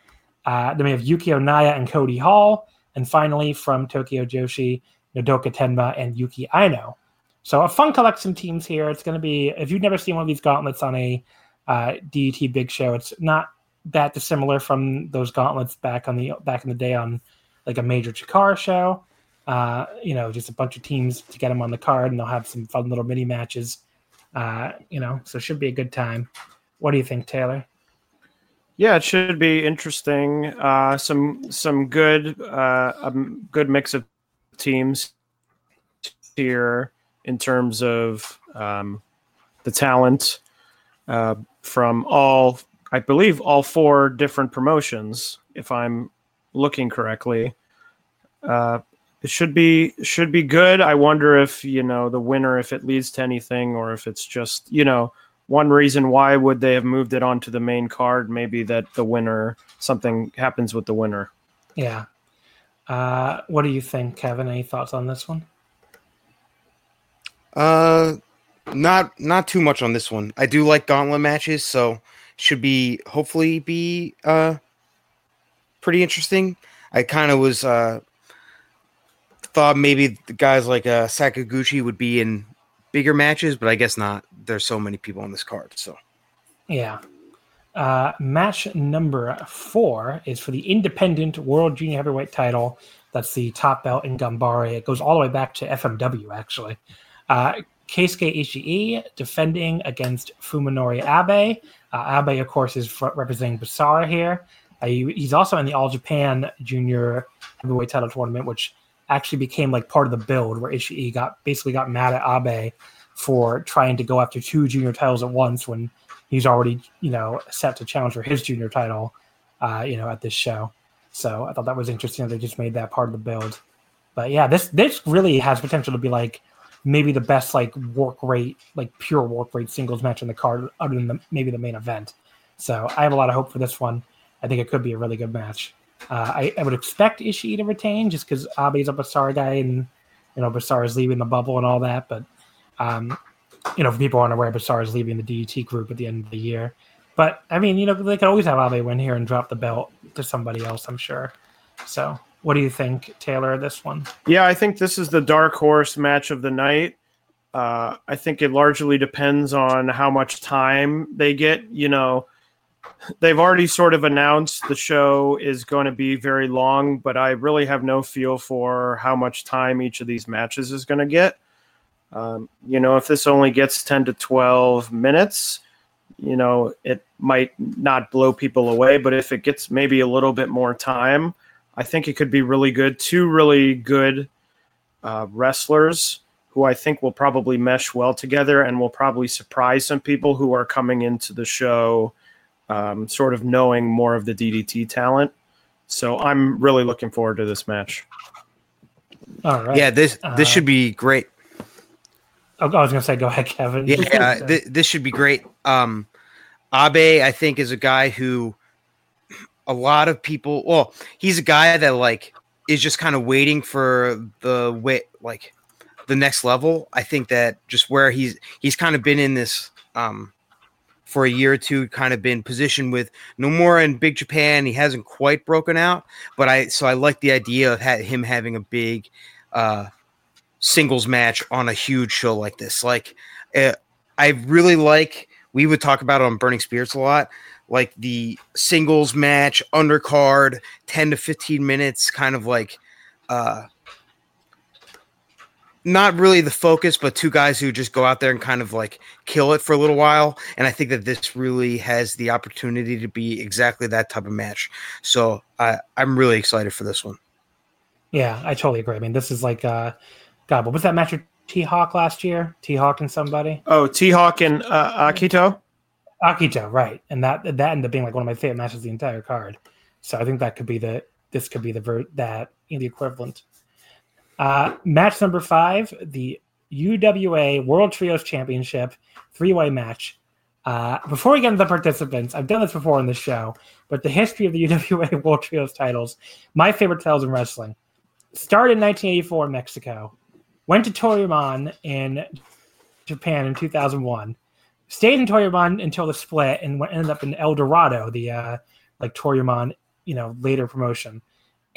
Uh, then we have Yukio Naya and Cody Hall. And finally, from Tokyo Joshi, Nodoka Tenma and Yuki Aino. So a fun collection teams here. It's going to be if you've never seen one of these gauntlets on a uh, DDT Big Show, it's not that dissimilar from those gauntlets back on the back in the day on like a major Chikara show. Uh, you know, just a bunch of teams to get them on the card, and they'll have some fun little mini matches. Uh, you know, so it should be a good time. What do you think, Taylor? Yeah, it should be interesting. Uh, some some good uh, a m- good mix of teams here in terms of um, the talent uh, from all, I believe, all four different promotions. If I'm looking correctly, uh, it should be should be good. I wonder if you know the winner, if it leads to anything, or if it's just you know one reason why would they have moved it onto the main card maybe that the winner something happens with the winner Yeah. Uh, what do you think, Kevin? Any thoughts on this one? Uh, not not too much on this one. I do like gauntlet matches, so should be hopefully be uh pretty interesting. I kind of was uh thought maybe the guys like uh Sakaguchi would be in bigger matches, but I guess not. There's so many people on this card, so Yeah. Uh, match number four is for the Independent World Junior Heavyweight title. That's the top belt in Gambare. It goes all the way back to FMW, actually. Uh, Keisuke Ishii defending against Fuminori Abe. Uh, Abe, of course, is representing Basara here. Uh, he- he's also in the All Japan Junior Heavyweight title tournament, which actually became like part of the build where Ishii got basically got mad at Abe for trying to go after two junior titles at once when he's already you know set to challenge for his junior title, uh, you know, at this show. So I thought that was interesting. That they just made that part of the build. But yeah, this this really has potential to be like maybe the best like work rate, like pure work rate singles match in the card, other than the, maybe the main event. So I have a lot of hope for this one. I think it could be a really good match. Uh, I, I would expect Ishii to retain just because Abe's a Basara guy and you know Basar is leaving the bubble and all that. But um, you know, if people aren't aware, Basara's leaving the DDT group at the end of the year. But I mean, you know, they could always have Abe win here and drop the belt to somebody else. I'm sure. So, what do you think, Taylor? This one? Yeah, I think this is the dark horse match of the night. Uh, I think it largely depends on how much time they get. You know, they've already sort of announced the show is going to be very long, but I really have no feel for how much time each of these matches is going to get. Um, you know, if this only gets 10 to 12 minutes, you know, it might not blow people away, but if it gets maybe a little bit more time, I think it could be really good. Two really good uh, wrestlers who I think will probably mesh well together and will probably surprise some people who are coming into the show um, sort of knowing more of the DDT talent. So I'm really looking forward to this match. All right. Yeah, this this Uh, should be great. I was gonna say, go ahead, Kevin. Yeah, uh, th- this should be great. Um, Abe, I think, is a guy who a lot of people. Well, he's a guy that like is just kind of waiting for the way, like the next level. I think that just where he's he's kind of been in this um for a year or two, kind of been positioned with Nomura in Big Japan. He hasn't quite broken out, but I so I like the idea of ha- him having a big uh singles match on a huge show like this. Like, uh, I really like. We would talk about it on Burning Spirits a lot, like the singles match, undercard, ten to fifteen minutes, kind of like, uh, not really the focus, but two guys who just go out there and kind of like kill it for a little while. And I think that this really has the opportunity to be exactly that type of match. So I, I'm really excited for this one. Yeah, I totally agree. I mean, this is like, uh, God, what was that match with T Hawk last year? T Hawk and somebody? Oh, T Hawk and uh, Akito. Akito, right? And that that ended up being like one of my favorite matches the entire card. So I think that could be the this could be the ver- that you know, the equivalent. Uh, match number five, the UWA World Trios Championship three way match. Uh, before we get into the participants, I've done this before on the show, but the history of the UWA World Trios titles, my favorite titles in wrestling, started in 1984 in Mexico, went to Toryumon in Japan in 2001, stayed in Toryumon until the split, and went, ended up in El Dorado, the uh, like Toryumon, you know, later promotion,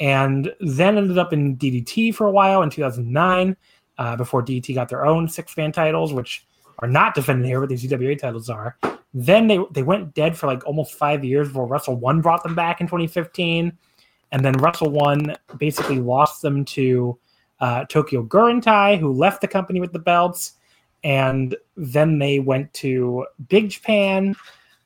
and then ended up in DDT for a while in 2009, uh, before DDT got their own six man titles, which are not defended here, but these UWA titles are. Then they they went dead for like almost five years before Wrestle One brought them back in 2015, and then Wrestle One basically lost them to uh, Tokyo Gurentai, who left the company with the belts, and then they went to Big Japan.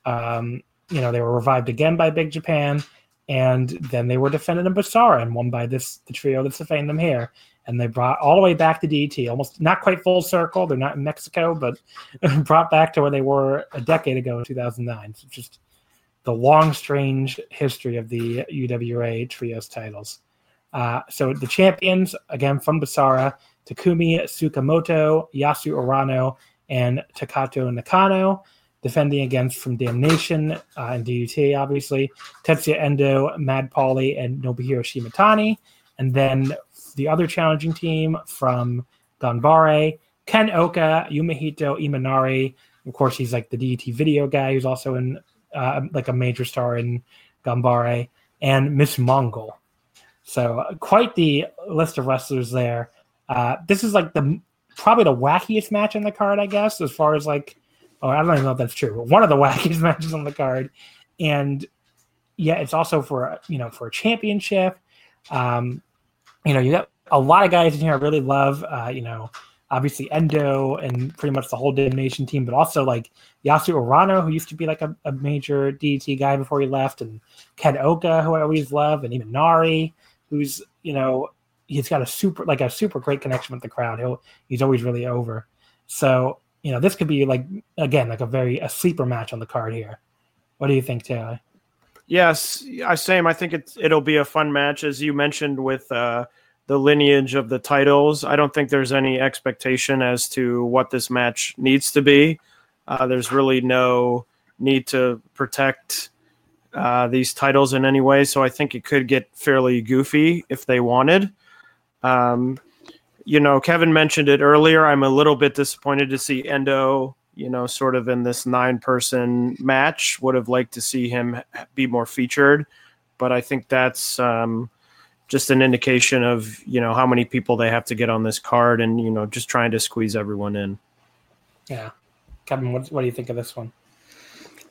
Um, you know, they were revived again by Big Japan, and then they were defended in Basara and won by this the trio that's defending them here. And they brought all the way back to DT, almost not quite full circle. They're not in Mexico, but brought back to where they were a decade ago in 2009. So just the long, strange history of the UWA trios titles. Uh, so the champions, again from Basara, Takumi Tsukamoto, Yasu Urano, and Takato Nakano. Defending against from Damnation uh, and DDT, obviously, Tetsuya Endo, Mad Paulie, and Nobuhiro Shimatani. And then the other challenging team from Ganbare, Ken Ohka, Yumehito Imanari. Of course, he's like the DDT video guy who's also in uh, like a major star in Ganbare, and Miss Mongol. So quite the list of wrestlers there. Uh, this is like the probably the wackiest match on the card, I guess, as far as like, oh, I don't even know if that's true, but one of the wackiest matches on the card. And yeah, it's also for you know for a championship. Um, you know, you got a lot of guys in here I really love. Uh, you know, obviously Endo and pretty much the whole Damnation team, but also like Yasu Urano, who used to be like a, a major DT guy before he left, and Ken Ohka, who I always love, and Imanari, who's you know he's got a super like a super great connection with the crowd. He'll he's always really over. So you know this could be like again like a very a sleeper match on the card here. What do you think, Taylor? Yes, I same. I think it's it'll be a fun match as you mentioned with uh, the lineage of the titles. I don't think there's any expectation as to what this match needs to be. Uh, there's really no need to protect uh, these titles in any way, so I think it could get fairly goofy if they wanted. Um, you know, Kevin mentioned it earlier. I'm a little bit disappointed to see Endo, you know, sort of in this nine person match. Would have liked to see him be more featured, but I think that's um, just an indication of, you know, how many people they have to get on this card and, you know, just trying to squeeze everyone in. Yeah. Kevin, what, what do you think of this one?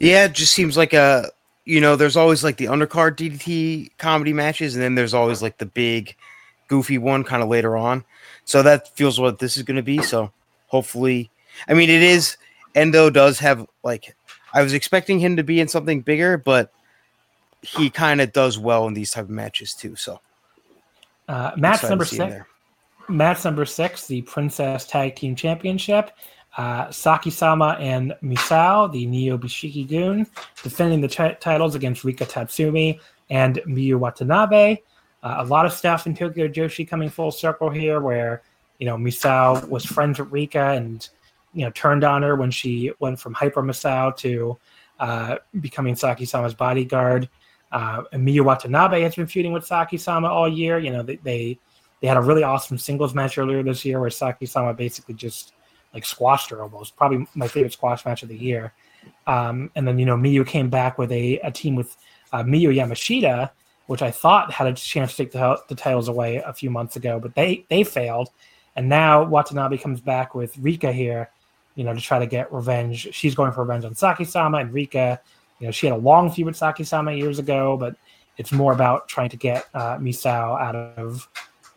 Yeah, it just seems like a, you know, there's always like the undercard DDT comedy matches, and then there's always like the big goofy one kind of later on. So that feels what this is going to be. So hopefully, I mean, it is. Endo does have like I was expecting him to be in something bigger, but he kind of does well in these type of matches too. So uh, match number six. Match number six, the Princess Tag Team Championship. Uh, Saki Sama and Misao, the Neo Bishiki-gun, defending the t- titles against Rika Tatsumi and Miyu Watanabe. Uh, a lot of stuff in Tokyo Joshi coming full circle here, where you know Misao was friends with Rika and you know turned on her when she went from Hyper Misao to uh, becoming Saki Sama's bodyguard. Uh, Miyu Watanabe has been feuding with Saki Sama all year. You know they, they they had a really awesome singles match earlier this year where Saki Sama basically just like squashed her almost. Probably my favorite squash match of the year. Um, and then you know Miyu came back with a, a team with uh, Miyu Yamashita which I thought had a chance to take the, the titles away a few months ago, but they they failed. And now Watanabe comes back with Rika here, you know, to try to get revenge. She's going for revenge on Saki Sama and Rika. You know, she had a long feud with Saki Sama years ago, but it's more about trying to get uh, Misao out of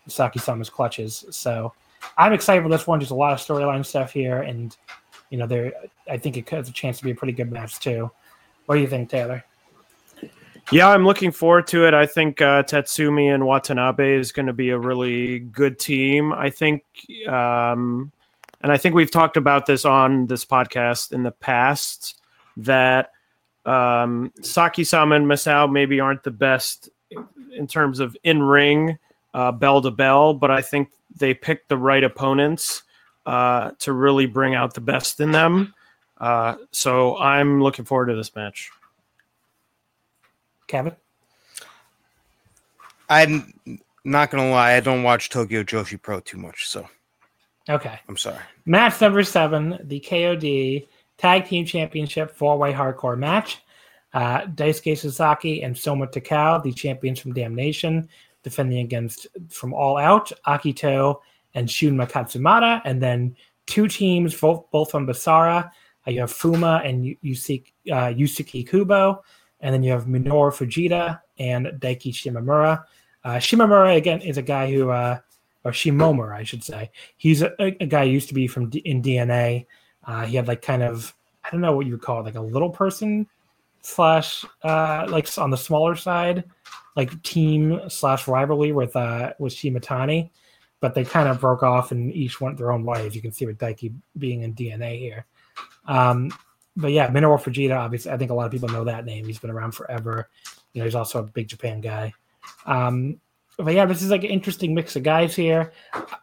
Saki Sama's clutches. So I'm excited for this one. Just a lot of storyline stuff here, and you know, there I think it has a chance to be a pretty good match too. What do you think, Taylor? Yeah, I'm looking forward to it. I think uh, Tatsumi and Watanabe is going to be a really good team. I think, um, and I think we've talked about this on this podcast in the past that um, Saki Sama and Misao maybe aren't the best in terms of in ring uh, bell to bell, but I think they picked the right opponents uh, to really bring out the best in them. Uh, so I'm looking forward to this match. Kevin? I'm not gonna lie, I don't watch Tokyo Joshi Pro too much, so okay. I'm sorry. Match number seven, the KOD Tag Team Championship four way hardcore match. Uh, Daisuke Sasaki and Soma Takao, the champions from Damnation, defending against from All Out, Akito and Shunma Katsumata, and then two teams, both, both from Basara. Uh, you have Fuma and Yusuke, uh, Yusuke Kubo and then you have Minoru Fujita and Daiki Shimamura. Uh, Shimamura again is a guy who, uh, or Shimomura, I should say. He's a, a guy who used to be from D- in DNA. Uh, he had like kind of I don't know what you would call it, like a little person slash uh, like on the smaller side, like team slash rivalry with uh, with Shimatani. But they kind of broke off and each went their own way, as You can see with Daiki being in DNA here. Um, but yeah, Minoru Fujita, obviously, I think a lot of people know that name. He's been around forever. You know, he's also a big Japan guy. Um, but yeah, this is like an interesting mix of guys here.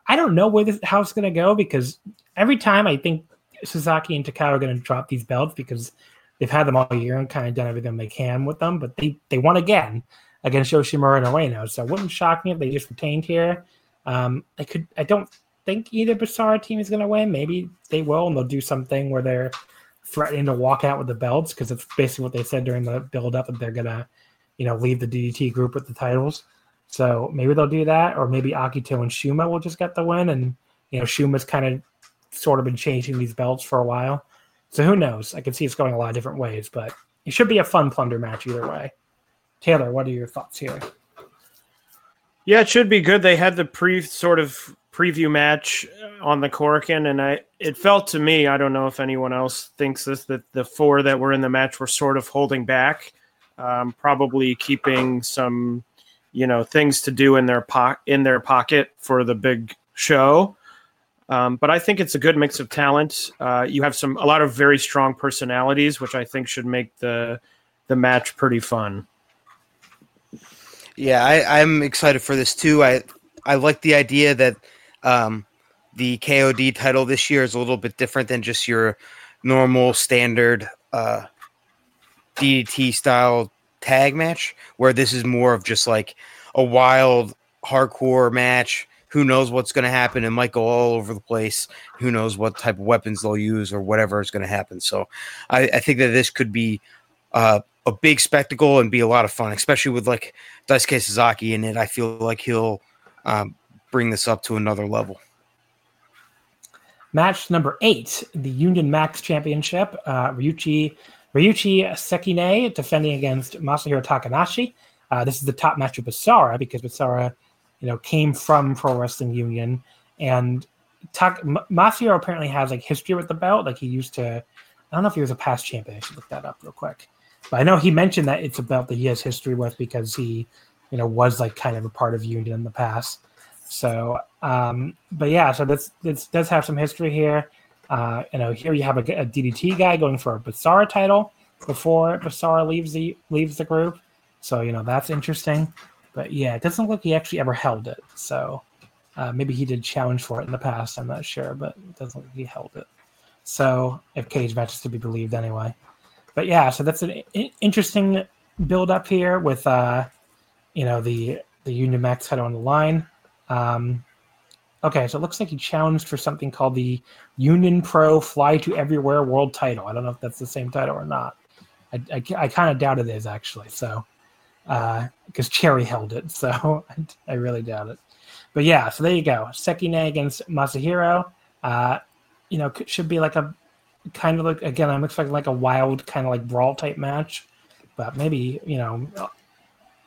I don't know where this it's going to go because every time I think Sasaki and Takao are going to drop these belts because they've had them all year and kind of done everything they can with them, but they they won again against Yoshimura and Ueno. So it wouldn't shock me if they just retained here. Um, I could I don't think either Basara team is going to win. Maybe they will, and they'll do something where they're threatening to walk out with the belts because it's basically what they said during the build up that they're gonna, you know, leave the DDT group with the titles. So maybe they'll do that, or maybe Akito and Shuma will just get the win, and you know Shuma's kind of sort of been changing these belts for a while. So who knows? I can see it's going a lot of different ways, but it should be a fun plunder match either way. Taylor, what are your thoughts here? Yeah, it should be good. They had the pre sort of preview match on the Korakuen, and I it felt to me, I don't know if anyone else thinks this, that the four that were in the match were sort of holding back, um, probably keeping some, you know things to do in their po- in their pocket for the big show. Um, but I think it's a good mix of talent. Uh, you have some a lot of very strong personalities, which I think should make the the match pretty fun. Yeah, I, I'm excited for this too. I I like the idea that um, the KOD title this year is a little bit different than just your normal standard uh, DDT style tag match, where this is more of just like a wild hardcore match. Who knows what's going to happen? It might go all over the place. Who knows what type of weapons they'll use or whatever is going to happen. So I, I think that this could be uh, a big spectacle and be a lot of fun, especially with like Daisuke Sasaki in it. I feel like he'll um, bring this up to another level. Match number eight, the Union Max Championship. Uh, Ryuichi Ryuichi Sekine defending against Masahiro Takanashi. Uh, this is the top match of Basara because Basara, you know, came from Pro Wrestling Union, and Tak- Masahiro apparently has like history with the belt. Like he used to, I don't know if he was a past champion. I should look that up real quick. But I know he mentioned that it's a belt that he has history with because he, you know, was like kind of a part of Union in the past. So, um, but yeah, so this this does have some history here. Uh, you know, here you have a, a DDT guy going for a Basara title before Basara leaves the leaves the group. So you know that's interesting. But yeah, it doesn't look like he actually ever held it. So uh, maybe he did challenge for it in the past. I'm not sure, but it doesn't look he held it. So if Cagematch's to be believed, anyway. But yeah, so that's an I- interesting build up here with uh, you know the the Union Max title on the line. Um, okay, so it looks like he challenged for something called the Union Pro Fly to Everywhere World Title. I don't know if that's the same title or not. I, I, I kind of doubt it is actually. So because Cherry held it, so I, I really doubt it. But yeah, so there you go. Sekine against Masahiro. Uh, you know, should be like a kind of like again, I'm expecting like a wild kind of like brawl type match, but maybe you know,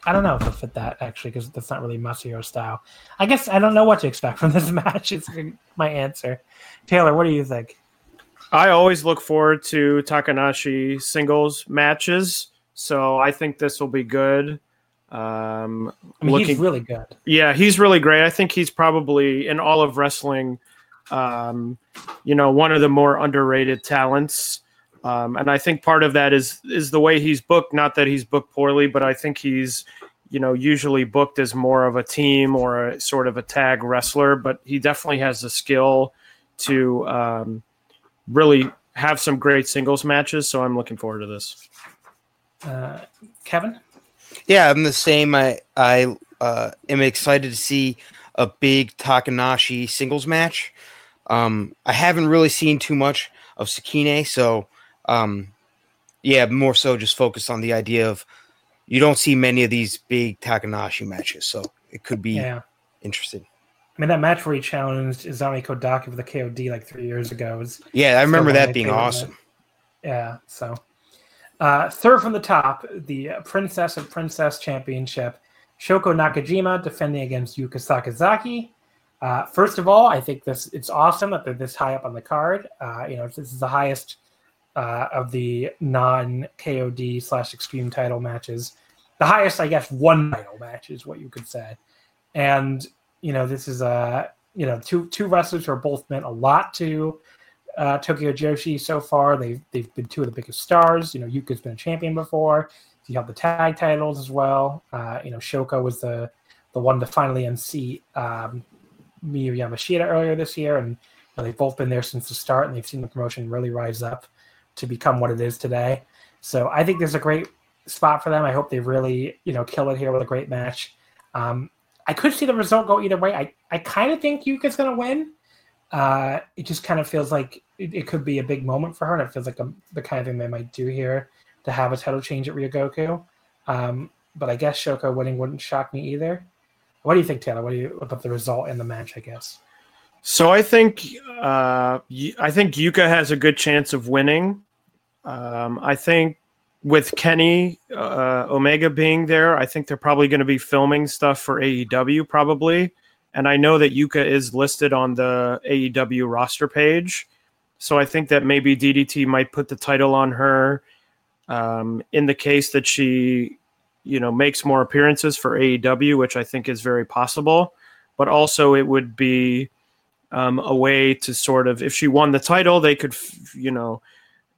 I don't know if it'll fit that actually because that's not really Masahiro style. I guess I don't know what to expect from this match. Is my answer. Taylor, what do you think? I always look forward to Takanashi singles matches, so I think this will be good. Um, I mean, looking, he's really good. yeah, he's really great. I think he's probably in all of wrestling, um, you know, one of the more underrated talents. Um, and I think part of that is is the way he's booked. Not that he's booked poorly, but I think he's, you know, usually booked as more of a team or a sort of a tag wrestler. But he definitely has the skill to um, really have some great singles matches. So I'm looking forward to this. Uh, Kevin, Yeah, I'm the same. I I uh, am excited to see a big Takanashi singles match. Um, I haven't really seen too much of Sekine, so um, yeah, more so just focused on the idea of you don't see many of these big Takanashi matches, so it could be yeah. interesting. I mean, that match where he challenged Isami Kodaka for the KOD like three years ago was Yeah, I remember that being awesome. Yeah. So, uh, third from the top, the Princess of Princess Championship, Shoko Nakajima defending against Yuka Sakazaki. Uh, first of all, I think this it's awesome that they're this high up on the card. Uh, you know, this is the highest uh, of the non KOD slash Extreme title matches. The highest, I guess, one title match is what you could say. And you know, this is uh, you know two two wrestlers who are both meant a lot to uh, Tokyo Joshi so far. They've they've been two of the biggest stars. You know, Yuka's been a champion before. He held the tag titles as well. Uh, you know, Shoko was the the one to finally unseat um, Miyu Yamashita earlier this year, and you know, they've both been there since the start, and they've seen the promotion really rise up to become what it is today. So I think there's a great spot for them. I hope they really you know kill it here with a great match. Um, I could see the result go either way. I, I kind of think Yuka's going to win. Uh, it just kind of feels like it, it could be a big moment for her, and it feels like a, the kind of thing they might do here to have a title change at Ryogoku. Um, but I guess Shoko winning wouldn't shock me either. What do you think, Taylor? What do you about the result in the match? I guess. So I think uh, I think Yuka has a good chance of winning. Um, I think with Kenny uh, Omega being there, I think they're probably going to be filming stuff for AEW probably. And I know that Yuka is listed on the AEW roster page, so I think that maybe DDT might put the title on her um, in the case that she you know, makes more appearances for AEW, which I think is very possible. But also, it would be um, a way to sort of, if she won the title, they could, you know,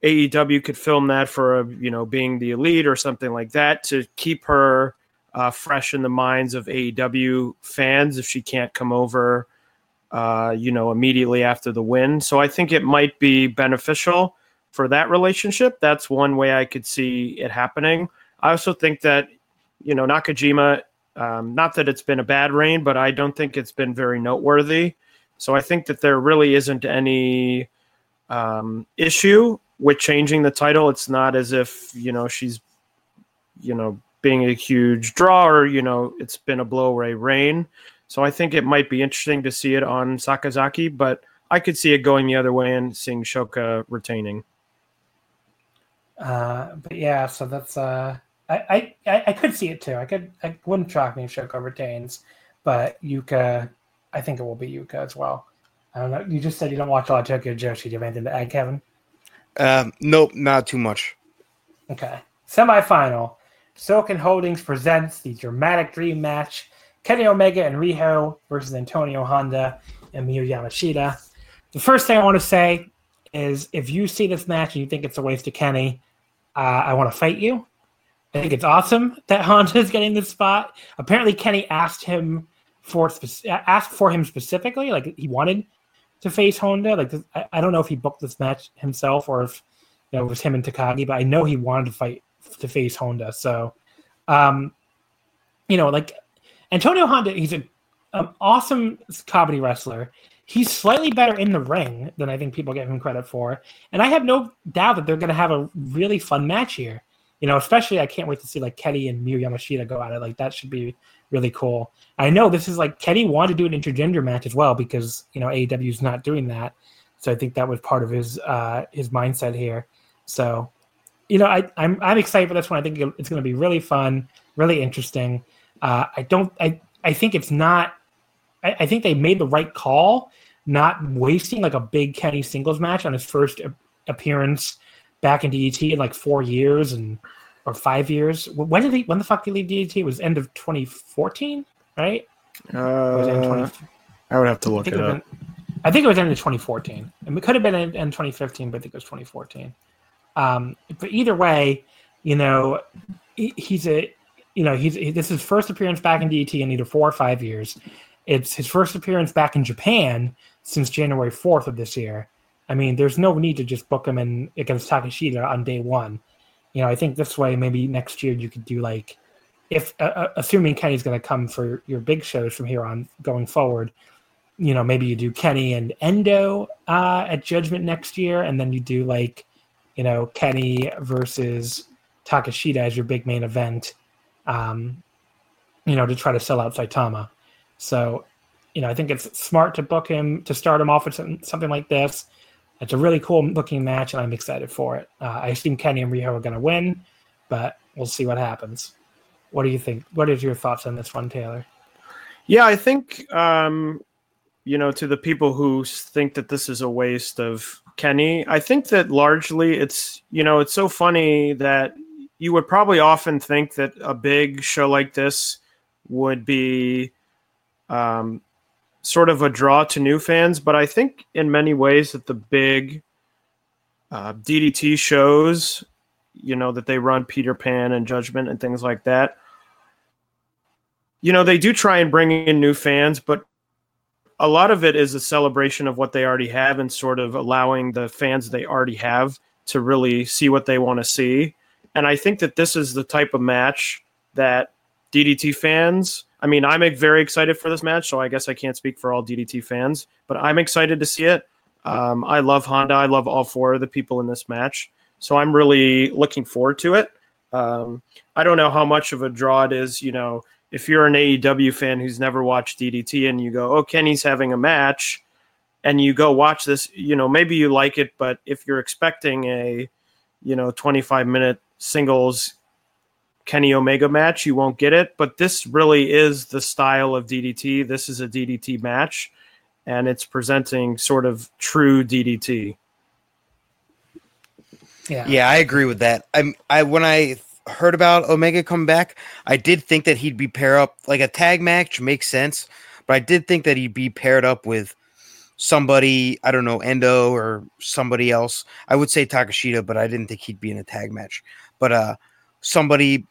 AEW could film that for a, you know being the elite or something like that to keep her uh, fresh in the minds of AEW fans if she can't come over, uh, you know, immediately after the win. So I think it might be beneficial for that relationship. That's one way I could see it happening. I also think that you know Nakajima. Um, not that it's been a bad reign, but I don't think it's been very noteworthy. So I think that there really isn't any um, issue with changing the title. It's not as if you know she's you know being a huge draw or you know it's been a blow away reign. So I think it might be interesting to see it on Sakazaki, but I could see it going the other way and seeing Shoko retaining. Uh, but yeah, so that's uh, I, I I could see it too. I could I wouldn't shock me if Shoko retains, but Yuka, I think it will be Yuka as well. I don't know. You just said you don't watch a lot of Tokyo Joshi. Do you have anything to add, Kevin? Um, nope, not too much. Okay. Semifinal. Silken Holdings presents the dramatic dream match. Kenny Omega and Riho versus Antonio Honda and Miyu Yamashita. The first thing I want to say is if you see this match and you think it's a waste of Kenny, uh, I want to fight you. I think it's awesome that Honda is getting this spot. Apparently, Kenny asked him for asked for him specifically, like he wanted to face Honda. Like I, I don't know if he booked this match himself or if you know, it was him and Takagi, but I know he wanted to fight to face Honda. So, um, you know, like Antonio Honda, he's a, an awesome comedy wrestler. He's slightly better in the ring than I think people give him credit for, and I have no doubt that they're going to have a really fun match here. You know, especially I can't wait to see like Kenny and Miyu Yamashita go at it. Like that should be really cool. I know this is like Kenny wanted to do an intergender match as well because you know AEW is not doing that, so I think that was part of his uh, his mindset here. So, you know, I I'm I'm excited for this one. I think it's going to be really fun, really interesting. Uh, I don't I I think it's not. I, I think they made the right call, not wasting like a big Kenny singles match on his first appearance back in DDT in like four years and or five years. When did he? When the fuck did he leave DDT? It was end of 2014, right? Uh, I would have to look it up. I think it was end of 2014. And it could have been in, in 2015, but I think it was 2014. Um, but either way, you know, he, he's a, you know, he's he, this is his first appearance back in DDT in either four or five years. It's his first appearance back in Japan since January 4th of this year. I mean, there's no need to just book him in against Takeshita on day one you know, I think this way maybe next year you could do like if uh, uh assuming Kenny's going to come for your big shows from here on going forward, you know, maybe you do Kenny and Endo uh, at Judgment next year, and then you do like, you know, Kenny versus Takeshita as your big main event, um, you know, to try to sell out Saitama. So, you know, I think it's smart to book him to start him off with something like this. It's a really cool looking match, and I'm excited for it. Uh, I assume Kenny and Riho are going to win, but we'll see what happens. What do you think? What is your thoughts on this one, Taylor? Yeah, I think um, you know to the people who think that this is a waste of Kenny, I think that largely it's you know it's so funny that you would probably often think that a big show like this would be um, sort of a draw to new fans, but I think in many ways that the big uh, DDT shows, you know, that they run Peter Pan and Judgment and things like that, you know, they do try and bring in new fans, but a lot of it is a celebration of what they already have and sort of allowing the fans they already have to really see what they want to see. And I think that this is the type of match that DDT fans I mean, I'm very excited for this match, so I guess I can't speak for all DDT fans, but I'm excited to see it. Um, I love Honda. I love all four of the people in this match, so I'm really looking forward to it. Um, I don't know how much of a draw it is. You know, if you're an AEW fan who's never watched DDT and you go, "Oh, Kenny's having a match," and you go watch this, you know, maybe you like it, but if you're expecting a, you know, 25 minute singles Kenny Omega match, you won't get it. But this really is the style of DDT. This is a DDT match, and it's presenting sort of true DDT. Yeah, yeah, I agree with that. I'm I when I heard about Omega come back. I did think that he'd be paired up like a tag match makes sense, but I did think that he'd be paired up with somebody, I don't know, Endo or somebody else. I would say Takeshita, but I didn't think he'd be in a tag match. But uh somebody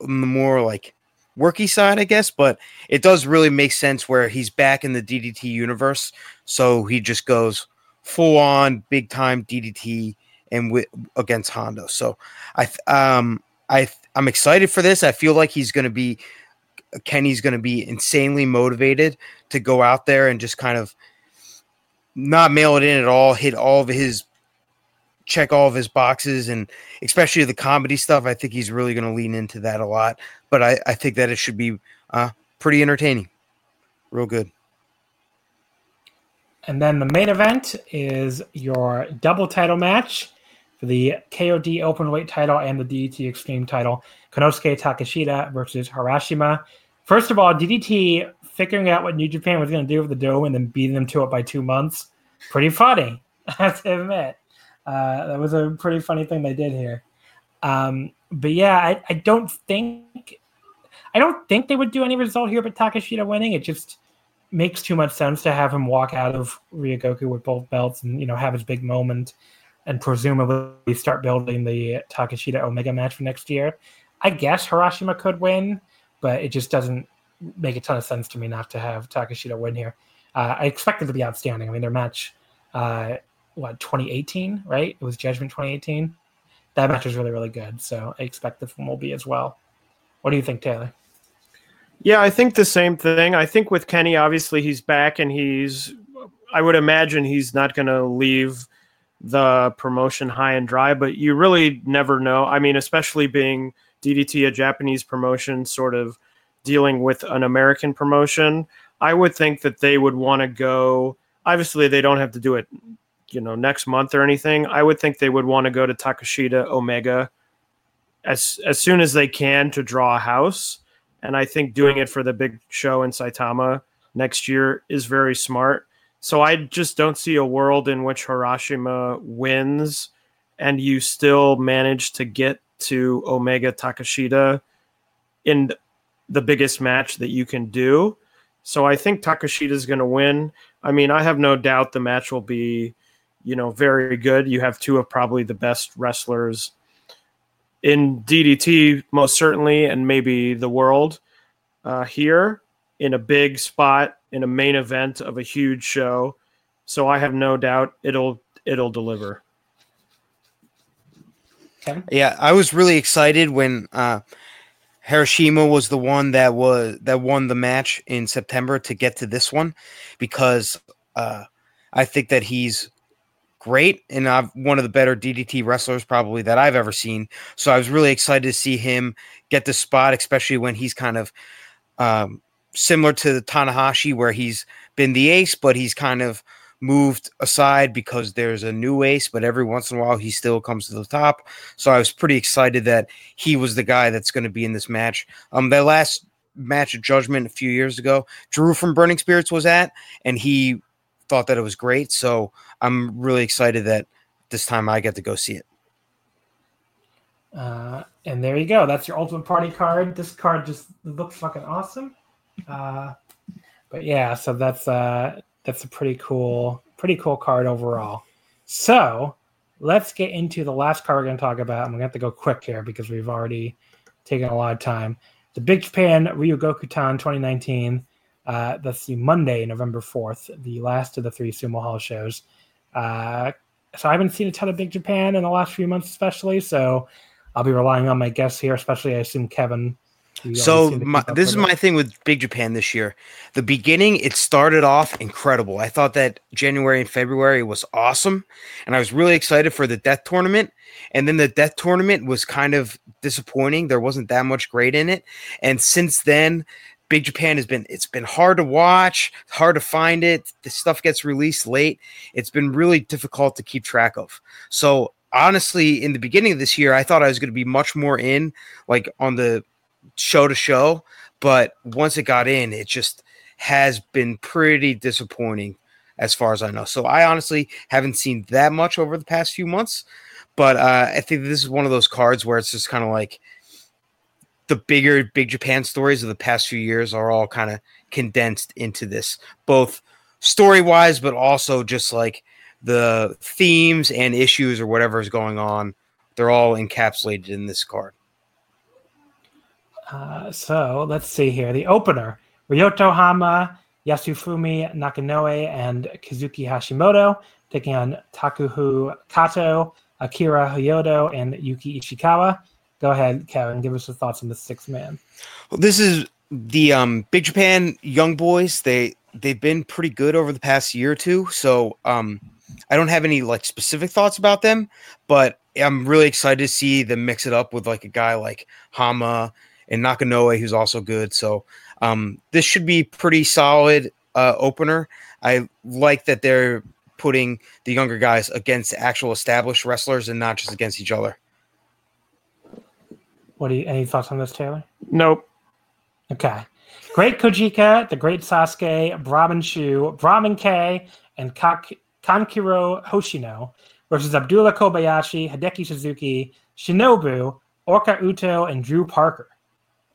more like worky side, I guess, but it does really make sense where he's back in the DDT universe. So he just goes full on big time DDT and with against Honda. So I um I I'm excited for this. I feel like he's going to be Kenny's going to be insanely motivated to go out there and just kind of not mail it in at all, hit all of his check all of his boxes and especially the comedy stuff. I think he's really going to lean into that a lot. But I, I think that it should be uh, pretty entertaining. Real good. And then the main event is your double title match for the KOD Openweight title and the DDT Extreme title. Konosuke Takeshita versus Harashima. First of all, DDT figuring out what New Japan was going to do with the dome and then beating them to it by two months. Pretty funny, I have to admit. Uh, that was a pretty funny thing they did here. Um, but yeah, I, I don't think I don't think they would do any result here but Takeshita winning. It just makes too much sense to have him walk out of Ryogoku with both belts and you know have his big moment and presumably start building the Takeshita Omega match for next year. I guess Harashima could win, but it just doesn't make a ton of sense to me not to have Takeshita win here. Uh, I expect it to be outstanding. I mean, their match, uh, what 2018, right? It was Judgment 2018. That match was really, really good. So I expect this one will be as well. What do you think, Taylor? Yeah, I think the same thing. I think with Kenny, obviously he's back and he's. I would imagine he's not going to leave the promotion high and dry, but you really never know. I mean, especially being DDT a Japanese promotion, sort of dealing with an American promotion, I would think that they would want to go. Obviously, they don't have to do it, you know, next month or anything. I would think they would want to go to Takeshita Omega as as soon as they can to draw a house. And I think doing it for the big show in Saitama next year is very smart. So I just don't see a world in which Harashima wins and you still manage to get to Omega Takeshita in the biggest match that you can do. So I think Takeshita is going to win. I mean, I have no doubt the match will be, you know, very good. You have two of probably the best wrestlers in DDT, most certainly, and maybe the world uh, here in a big spot in a main event of a huge show. So I have no doubt it'll it'll deliver. Okay. Yeah, I was really excited when uh, Harashima was the one that was that won the match in September to get to this one because uh, I think that he's great and I've one of the better DDT wrestlers probably that I've ever seen. So I was really excited to see him get the spot, especially when he's kind of um, similar to the Tanahashi, where he's been the ace, but he's kind of moved aside because there's a new ace, but every once in a while he still comes to the top. So I was pretty excited that he was the guy that's going to be in this match. Um, that last match of Judgment a few years ago, Drew from Burning Spirits was at, and he thought that it was great. So I'm really excited that this time I get to go see it. Uh, and there you go. That's your ultimate party card. This card just looks fucking awesome. Uh, but yeah, so that's uh, that's a pretty cool, pretty cool card overall. So let's get into the last card we're going to talk about. I'm going to have to go quick here because we've already taken a lot of time. The Big Japan Ryogokutan 2019. Uh, that's the Monday, November 4th, the last of the three Sumo Hall shows. Uh, so I haven't seen a ton of Big Japan in the last few months, especially. So I'll be relying on my guests here, especially I assume Kevin so my, this is my thing with Big Japan this year. The beginning, it started off incredible. I thought that January and February was awesome, and I was really excited for the Death Tournament. And then the Death Tournament was kind of disappointing. There wasn't that much great in it. And since then, Big Japan has been it's been hard to watch, hard to find it. The stuff gets released late. It's been really difficult to keep track of. So honestly, in the beginning of this year, I thought I was going to be much more in, like on the show to show, but once it got in, it just has been pretty disappointing as far as I know. So I honestly haven't seen that much over the past few months, but uh, I think this is one of those cards where it's just kind of like the bigger Big Japan stories of the past few years are all kind of condensed into this, both story wise, but also just like the themes and issues or whatever is going on. They're all encapsulated in this card. Uh, so let's see here. The opener Ryota Hama, Yasufumi Nakanoe, and Kazuki Hashimoto taking on Takuho Kato, Akira Hyodo, and Yuki Ichikawa. Go ahead, Kevin. Give us your thoughts on the six man. Well, this is the um, Big Japan young boys. They they've been pretty good over the past year or two. So um, I don't have any like specific thoughts about them, but I'm really excited to see them mix it up with like a guy like Hama and Nakanoe, who's also good. So um, this should be pretty solid uh, opener. I like that they're putting the younger guys against actual established wrestlers and not just against each other. What do you any thoughts on this, Taylor? Nope. Okay. Great Kojika, the Great Sasuke, Brahman Shu, Brahman K, and Kak- Kankuro Hoshino versus Abdullah Kobayashi, Hideki Suzuki, Shinobu, Orca Uto, and Drew Parker.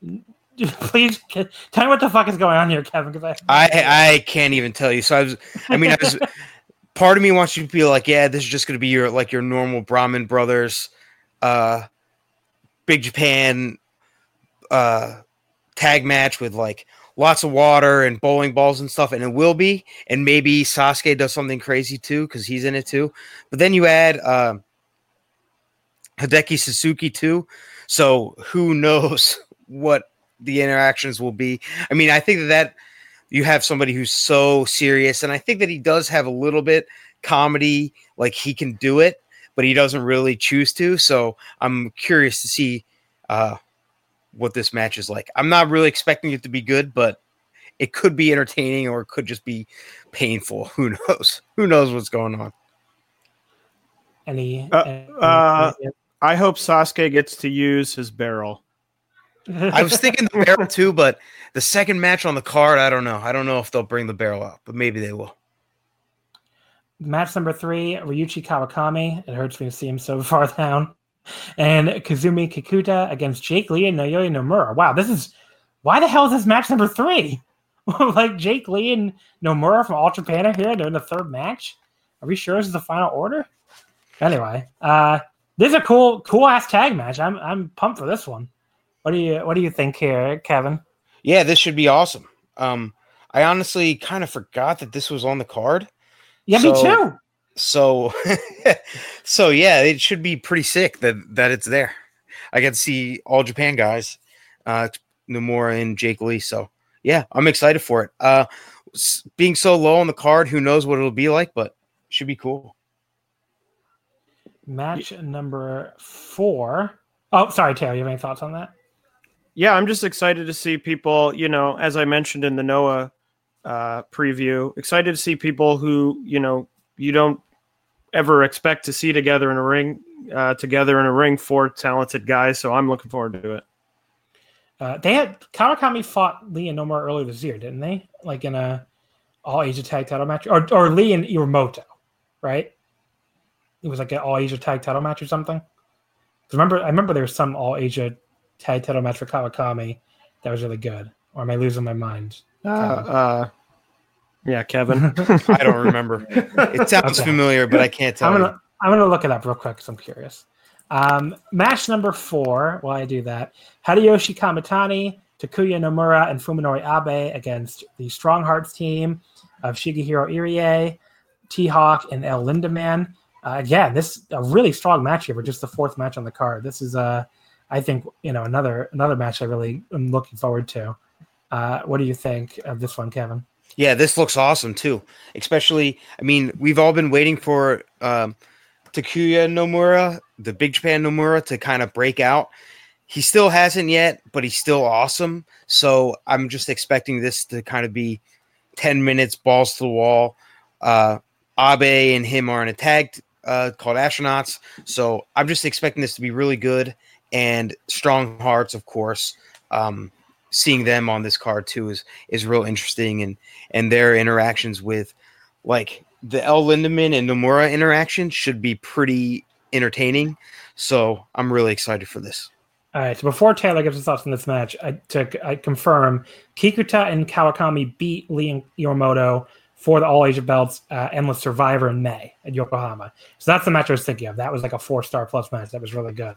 Please tell me what the fuck is going on here, Kevin. Because I, I I can't even tell you. So I was, I mean, I was. part of me wants you to be like, yeah, this is just going to be your like your normal Brahman Brothers, uh, Big Japan, uh, tag match with like lots of water and bowling balls and stuff, and it will be. And maybe Sasuke does something crazy too because he's in it too. But then you add uh, Hideki Suzuki too, so who knows what the interactions will be? I mean, I think that that you have somebody who's so serious, and I think that he does have a little bit comedy, like he can do it, but he doesn't really choose to. So I'm curious to see uh, what this match is like. I'm not really expecting it to be good, but it could be entertaining or it could just be painful. Who knows? Who knows what's going on? Any? Uh, any- uh, I hope Sasuke gets to use his barrel. I was thinking the barrel too, but the second match on the card, I don't know. I don't know if they'll bring the barrel out, but maybe they will. Match number three, Ryuichi Kawakami. It hurts me to see him so far down. And Kazumi Kikuta against Jake Lee and Naoya Nomura. Wow, this is why the hell is this match number three? like Jake Lee and Nomura from All Japan are here. They're in the third match. Are we sure this is the final order? Anyway, uh, this is a cool, cool ass tag match. I'm I'm pumped for this one. What do you what do you think here, Kevin? Yeah, this should be awesome. Um, I honestly kind of forgot that this was on the card. Yeah, me too. So, so yeah, it should be pretty sick that that it's there. I get to see all Japan guys, uh, Nomura and Jake Lee. So yeah, I'm excited for it. Uh, being so low on the card, who knows what it'll be like, but should be cool. Match number four. Oh, sorry, Taylor. You have any thoughts on that? Yeah, I'm just excited to see people, you know, as I mentioned in the Noah uh, preview, excited to see people who, you know, you don't ever expect to see together in a ring, uh, together in a ring, four talented guys. So I'm looking forward to it. Uh, they had Kawakami fought Lee and Nomura earlier this year, didn't they? Like in a all Asia tag title match, or or Lee and Iwamoto, right? It was like an all Asia tag title match or something. Remember, I remember there was some all Asia tag title match for Kawakami that was really good. Or am I losing my mind? Uh, uh, yeah, Kevin. I don't remember. It sounds Okay. familiar, but I can't tell. I'm gonna I'm gonna look it up real quick because I'm curious. Um, match number four. While I do that, Hideyoshi Kamitani, Takuya Nomura, and Fuminori Abe against the Strong Hearts team of Shigehiro Irie, T Hawk, and El Lindaman. Uh, yeah, this a really strong match here. We're just the fourth match on the card. This is uh, I think you know another another match I really am looking forward to. Uh, what do you think of this one, Kevin? Yeah, this looks awesome too. Especially, I mean, we've all been waiting for um, Takuya Nomura, the Big Japan Nomura, to kind of break out. He still hasn't yet, but he's still awesome. So I'm just expecting this to kind of be 10 minutes, balls to the wall. Uh, Abe and him are in a tag uh, called Astronauts. So I'm just expecting this to be really good and Strong Hearts, of course. Um, seeing them on this card too is is real interesting and and their interactions with like the El Lindaman and Nomura interaction should be pretty entertaining. So I'm really excited for this. All right. So before Taylor gives his thoughts on this match, I took I confirm Kikuta and Kawakami beat Lee and Iwamoto for the All Asia belts, uh, Endless Survivor in May at Yokohama. So that's the match I was thinking of. That was like a four star plus match. That was really good.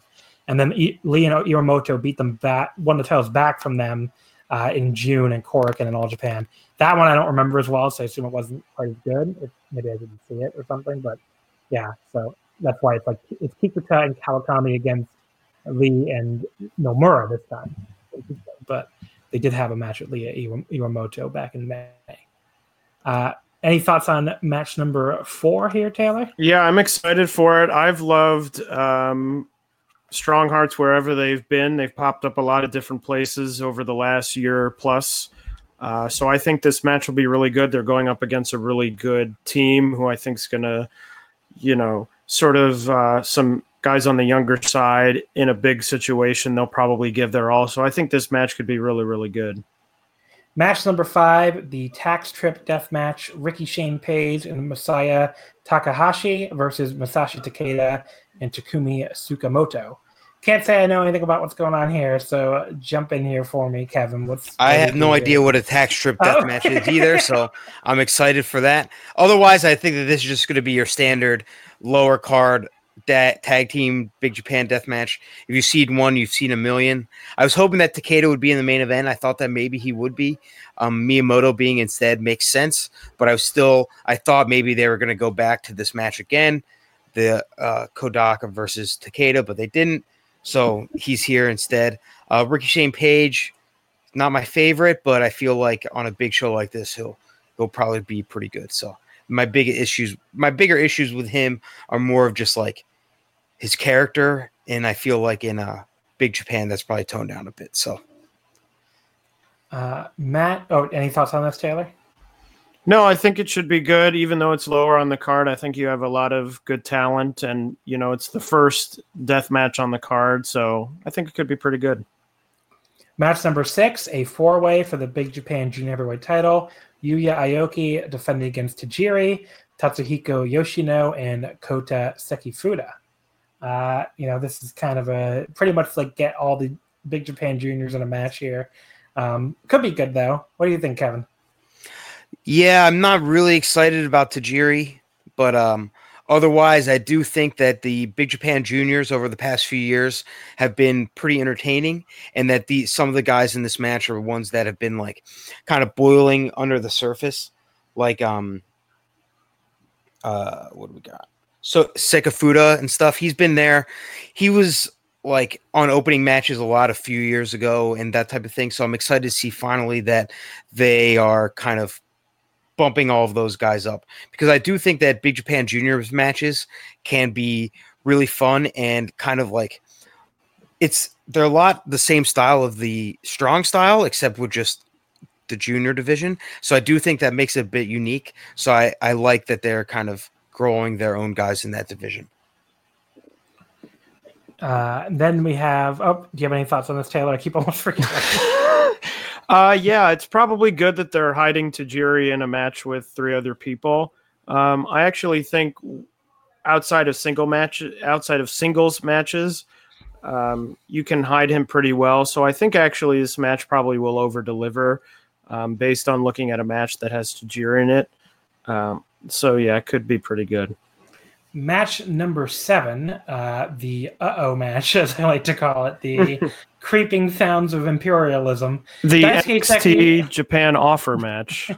And then Lee and Iwamoto beat them back, won the titles back from them uh, in June in and in All Japan. That one I don't remember as well, so I assume it wasn't quite as good. Maybe I didn't see it or something, but yeah. So that's why it's like it's Kikuta and Kawakami against Lee and Nomura this time. But they did have a match with Lee Iwamoto back in May. Uh, any thoughts on match number four here, Taylor? Yeah, I'm excited for it. I've loved um, Strong Hearts wherever they've been. They've popped up a lot of different places over the last year plus. Uh, so I think this match will be really good. They're going up against a really good team who I think is going to, you know, sort of uh, some guys on the younger side in a big situation. They'll probably give their all. So I think this match could be really, really good. Match number five, the tax trip death match, Ricky Shane Page and Masaya Takahashi versus Masashi Takeda and Takumi Tsukamoto. Can't say I know anything about what's going on here, so uh, jump in here for me, Kevin. What's I have no idea what a tax strip death Oh. match is either, so I'm excited for that. Otherwise, I think that this is just going to be your standard lower card da- tag team Big Japan death match. If you've seen one, you've seen a million. I was hoping that Takeda would be in the main event. I thought that maybe he would be. Um, Miyamoto being instead makes sense, but I was still I thought maybe they were going to go back to this match again, the uh, Kodaka versus Takeda, but they didn't. So he's here instead. Uh, Ricky Shane Page, not my favorite, but I feel like on a big show like this, he'll he'll probably be pretty good. So my big issues, my bigger issues with him are more of just like his character, and I feel like in uh, Big Japan that's probably toned down a bit. So Uh, Matt, oh, any thoughts on this, Taylor? No, I think it should be good, even though it's lower on the card. I think you have a lot of good talent, and you know it's the first death match on the card, so I think it could be pretty good. Match number six, a four way for the Big Japan Junior Heavyweight title. Yuya Aoki defending against Tajiri, Tatsuhiko Yoshino, and Kota Sekifuda. Uh, you know, this is kind of a pretty much like get all the Big Japan juniors in a match here. Um, could be good though. What do you think, Kevin? Yeah, I'm not really excited about Tajiri, but um, otherwise, I do think that the Big Japan juniors over the past few years have been pretty entertaining, and that the some of the guys in this match are ones that have been like kind of boiling under the surface, like um, uh, what do we got? So Sekifuda and stuff. He's been there. He was like on opening matches a lot a few years ago and that type of thing. So I'm excited to see finally that they are kind of bumping all of those guys up because I do think that Big Japan Juniors matches can be really fun and kind of like it's they're a lot the same style of the strong style except with just the junior division. So I do think that makes it a bit unique. So I, I like that they're kind of growing their own guys in that division. Uh, then we have. Oh, do you have any thoughts on this, Taylor? I keep almost forgetting. Uh, yeah, it's probably good that they're hiding Tajiri in a match with three other people. Um, I actually think outside of single match, outside of singles matches, um, you can hide him pretty well. So I think actually this match probably will over deliver um, based on looking at a match that has Tajiri in it. Um, so yeah, it could be pretty good. Match number seven, uh, the uh oh match, as I like to call it, the creeping sounds of imperialism. The Daisuke NXT Seki- Japan offer match.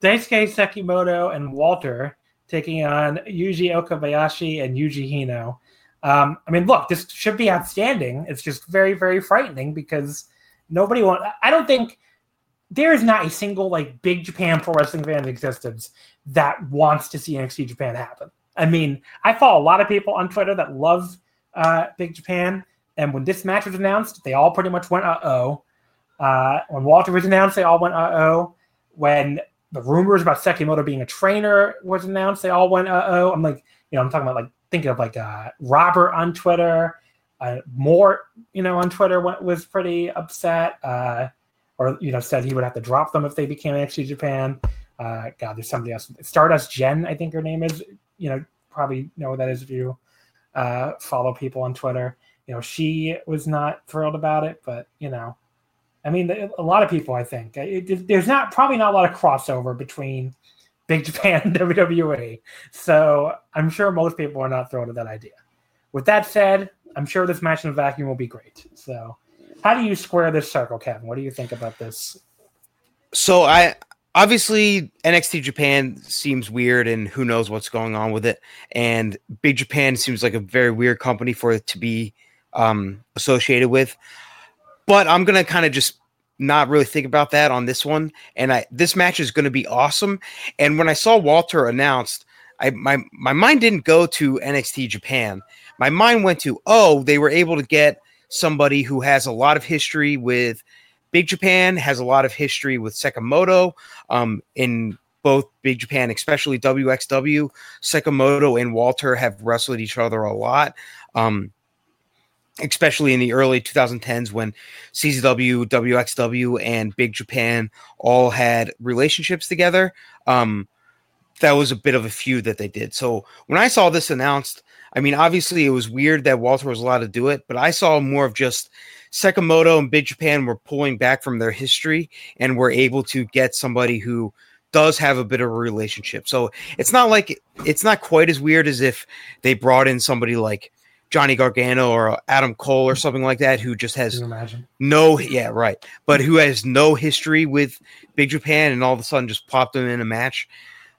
Daisuke Sekimoto and Walter taking on Yuji Okabayashi and Yuji Hino. Um, I mean, look, this should be outstanding. It's just very, very frightening because nobody want. I don't think there is not a single like big Japan pro wrestling fan in existence that wants to see NXT Japan happen. I mean, I follow a lot of people on Twitter that love uh, Big Japan, and when this match was announced, they all pretty much went uh oh. Uh, when Walter was announced, they all went uh oh. When the rumors about Sekimoto being a trainer was announced, they all went uh oh. I'm like, you know, I'm talking about like thinking of like uh, Robert on Twitter, uh, Mort, you know, on Twitter went, was pretty upset, uh, or you know, said he would have to drop them if they became NXT Japan. Uh, God, there's somebody else. Stardust Jen, I think her name is. You know, probably know what that is if you uh, follow people on Twitter. you know, she was not thrilled about it, but you know, I mean, a lot of people, I think, it, there's not probably not a lot of crossover between Big Japan and WWE. So I'm sure most people are not thrilled at that idea. With that said, I'm sure this match in a vacuum will be great. So, how do you square this circle, Kevin? What do you think about this? So I obviously NXT Japan seems weird, and who knows what's going on with it. And Big Japan seems like a very weird company for it to be um, associated with. But I'm gonna kind of just not really think about that on this one. And I this match is going to be awesome. And when I saw Walter announced, I my my mind didn't go to NXT Japan. My mind went to oh, they were able to get somebody who has a lot of history with Big Japan, has a lot of history with Sekimoto. Um, in both Big Japan, especially WXW, Sekimoto and Walter have wrestled each other a lot. Um, especially in the early 2010s when CZW, WXW, and Big Japan all had relationships together. Um, that was a bit of a feud that they did. So when I saw this announced, I mean, obviously it was weird that Walter was allowed to do it, but I saw more of just Sekimoto and Big Japan were pulling back from their history and were able to get somebody who does have a bit of a relationship. So it's not like it's not quite as weird as if they brought in somebody like Johnny Gargano or Adam Cole or something like that, who just has no, yeah, right, but who has no history with Big Japan, and all of a sudden just popped them in a match.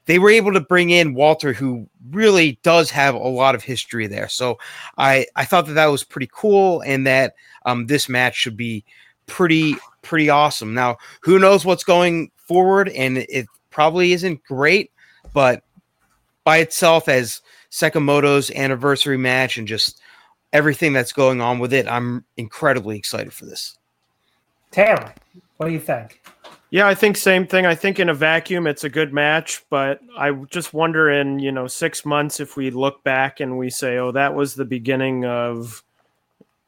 They were able to bring in Walter, who really does have a lot of history there. So I I thought that that was pretty cool, and that um, this match should be pretty pretty awesome. Now, who knows what's going forward, and it probably isn't great, but by itself as Sekimoto's anniversary match and just everything that's going on with it. I'm incredibly excited for this. Taylor, what do you think? Yeah, I think same thing. I think in a vacuum, it's a good match, but I just wonder in you know six months if we look back and we say, oh, that was the beginning of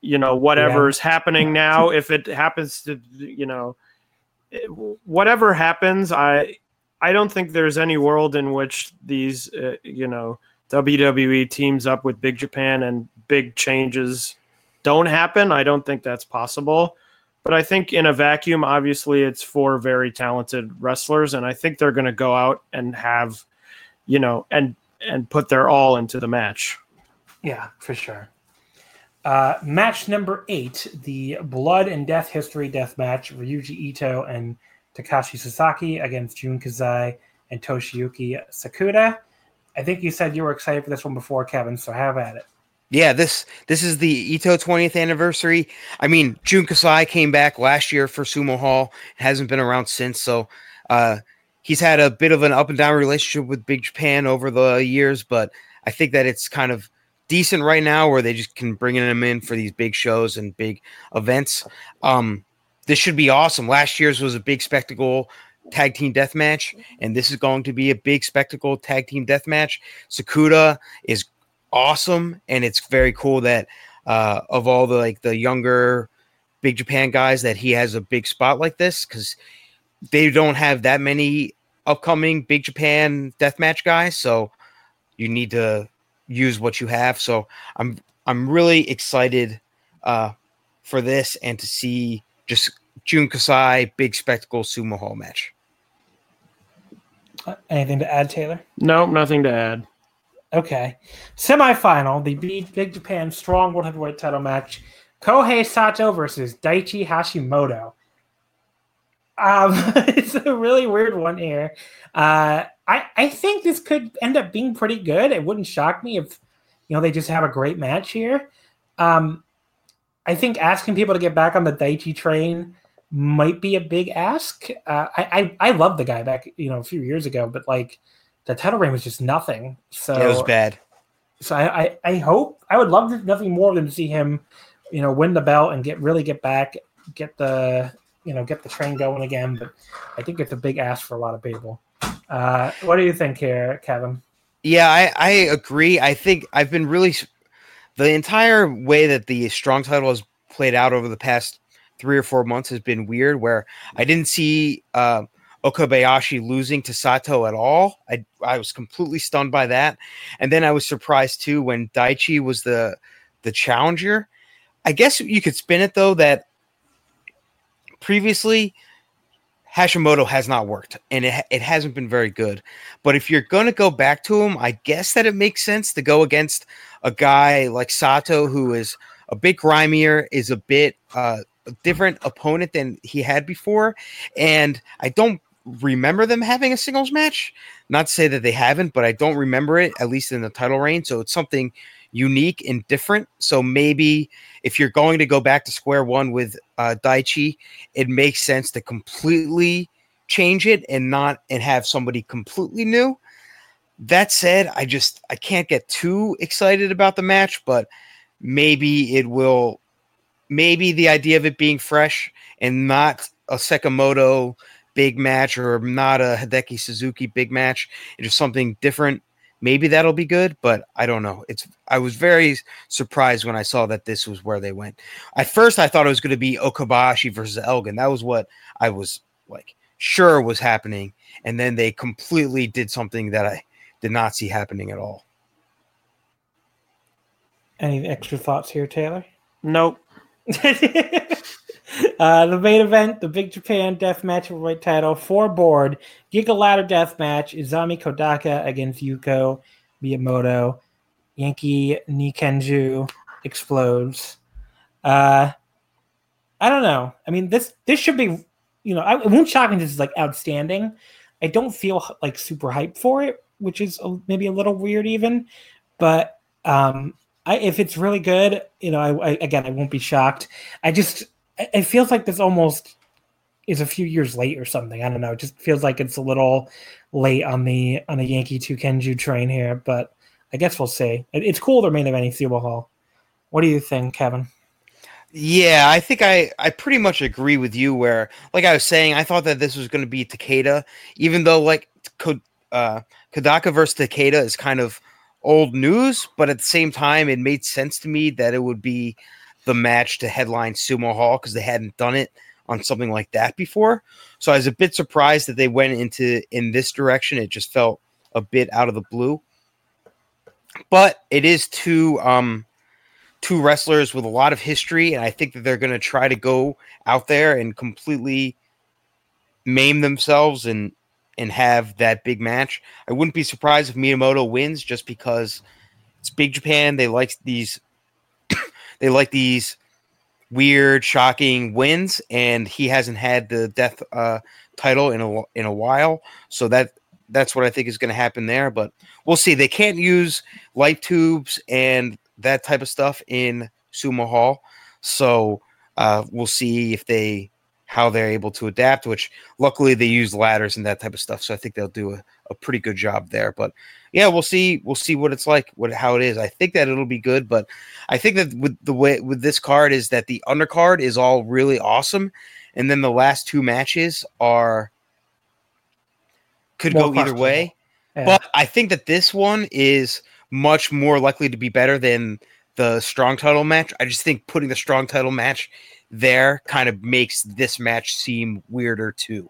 you know whatever's yeah. happening now. if it happens to you know whatever happens, I I don't think there's any world in which these uh, you know WWE teams up with Big Japan and big changes don't happen. I don't think that's possible. But I think in a vacuum, obviously, it's four very talented wrestlers, and I think they're going to go out and have, you know, and and put their all into the match. Yeah, for sure. Uh, match number eight, the Blood and Death History Death Match: Ryuji Ito and Takashi Sasaki against Jun Kasai and Toshiyuki Sakuda. I think you said you were excited for this one before, Kevin. So have at it. Yeah, this this is the Ito 20th anniversary. I mean, Jun Kasai came back last year for Sumo Hall, hasn't been around since. So uh, he's had a bit of an up and down relationship with Big Japan over the years, but I think that it's kind of decent right now where they just can bring him in for these big shows and big events. Um, this should be awesome. Last year's was a big spectacle tag team death match, and this is going to be a big spectacle tag team death match. Sakuda is awesome, and it's very cool that uh, of all the like the younger Big Japan guys that he has a big spot like this because they don't have that many upcoming Big Japan death match guys, so you need to use what you have. So I'm I'm really excited uh, for this and to see just Jun Kasai big spectacle sumo hall match. Uh, anything to add, Taylor? No, nothing to add. Okay. Semifinal, the Big Japan Strong World Heavyweight title match. Kohei Sato versus Daichi Hashimoto. Um, it's a really weird one here. Uh, I, I think this could end up being pretty good. It wouldn't shock me if, you know, they just have a great match here. Um, I think asking people to get back on the Daichi train might be a big ask. Uh, I, I I love the guy back you know a few years ago, but like the title reign was just nothing. So yeah, it was bad. So I, I, I hope I would love nothing more than to see him, you know, win the belt and get really get back, get the you know get the train going again. But I think it's a big ask for a lot of people. Uh, what do you think here, Kevin? Yeah, I, I agree. I think I've been really the entire way that the strong title has played out over the past three or four months has been weird where I didn't see uh, Okabayashi losing to Sato at all. I, I was completely stunned by that. And then I was surprised too when Daichi was the the challenger. I guess you could spin it though that previously Hashimoto has not worked and it, it hasn't been very good. But if you're going to go back to him, I guess that it makes sense to go against a guy like Sato, who is a bit grimier, is a bit uh, a different opponent than he had before. And I don't remember them having a singles match. Not to say that they haven't, but I don't remember it, at least in the title reign. So it's something unique and different. So maybe if you're going to go back to square one with uh, Daichi, it makes sense to completely change it and not and have somebody completely new. That said, I just I can't get too excited about the match, but maybe it will. Maybe the idea of it being fresh and not a Sekimoto big match or not a Hideki Suzuki big match, it's just something different maybe that'll be good, but I don't know. It's I was very surprised when I saw that this was where they went. At first, I thought it was going to be Okabayashi versus Elgin. That was what I was like sure was happening, and then they completely did something that I did not see happening at all. Any extra thoughts here, Taylor? Nope. uh, the main event, the Big Japan Death Match for Title, four board, Giga Ladder Death Match, Isami Kodaka against Yuko Miyamoto. Yankee Nikenju explodes. Uh, I don't know. I mean, this this should be, you know, I, it won't shock me. This is like outstanding. I don't feel like super hyped for it, which is a, maybe a little weird, even. But um, I, if it's really good, you know, I, I again, I won't be shocked. I just it feels like this almost is a few years late or something. I don't know. It just feels like it's a little late on the on the Yankee to Kenju train here, but I guess we'll see. it's cool they're main eventing Sumo Hall. What do you think, Kevin? Yeah, I think I I pretty much agree with you. Where, like I was saying, I thought that this was going to be Takeda, even though like uh, Kodaka versus Takeda is kind of old news, but at the same time, it made sense to me that it would be the match to headline Sumo Hall because they hadn't done it on something like that before. So I was a bit surprised that they went into in this direction. It just felt a bit out of the blue. But it is two um two wrestlers with a lot of history, and I think that they're gonna try to go out there and completely maim themselves and and have that big match. I wouldn't be surprised if Miyamoto wins just because it's Big Japan. They like these they like these weird, shocking wins, and he hasn't had the death uh, title in a in a while. So that that's what I think is going to happen there. But we'll see. They can't use light tubes and that type of stuff in Sumo Hall, so uh, we'll see if they how they're able to adapt. Which luckily they use ladders and that type of stuff, so I think they'll do a, a pretty good job there. But yeah, we'll see. We'll see what it's like, what how it is. I think that it'll be good, but I think that with the way with this card is that the undercard is all really awesome, and then the last two matches are could More go either way. Yeah. But I think that this one is much more likely to be better than the strong title match. I just think putting the strong title match there kind of makes this match seem weirder too.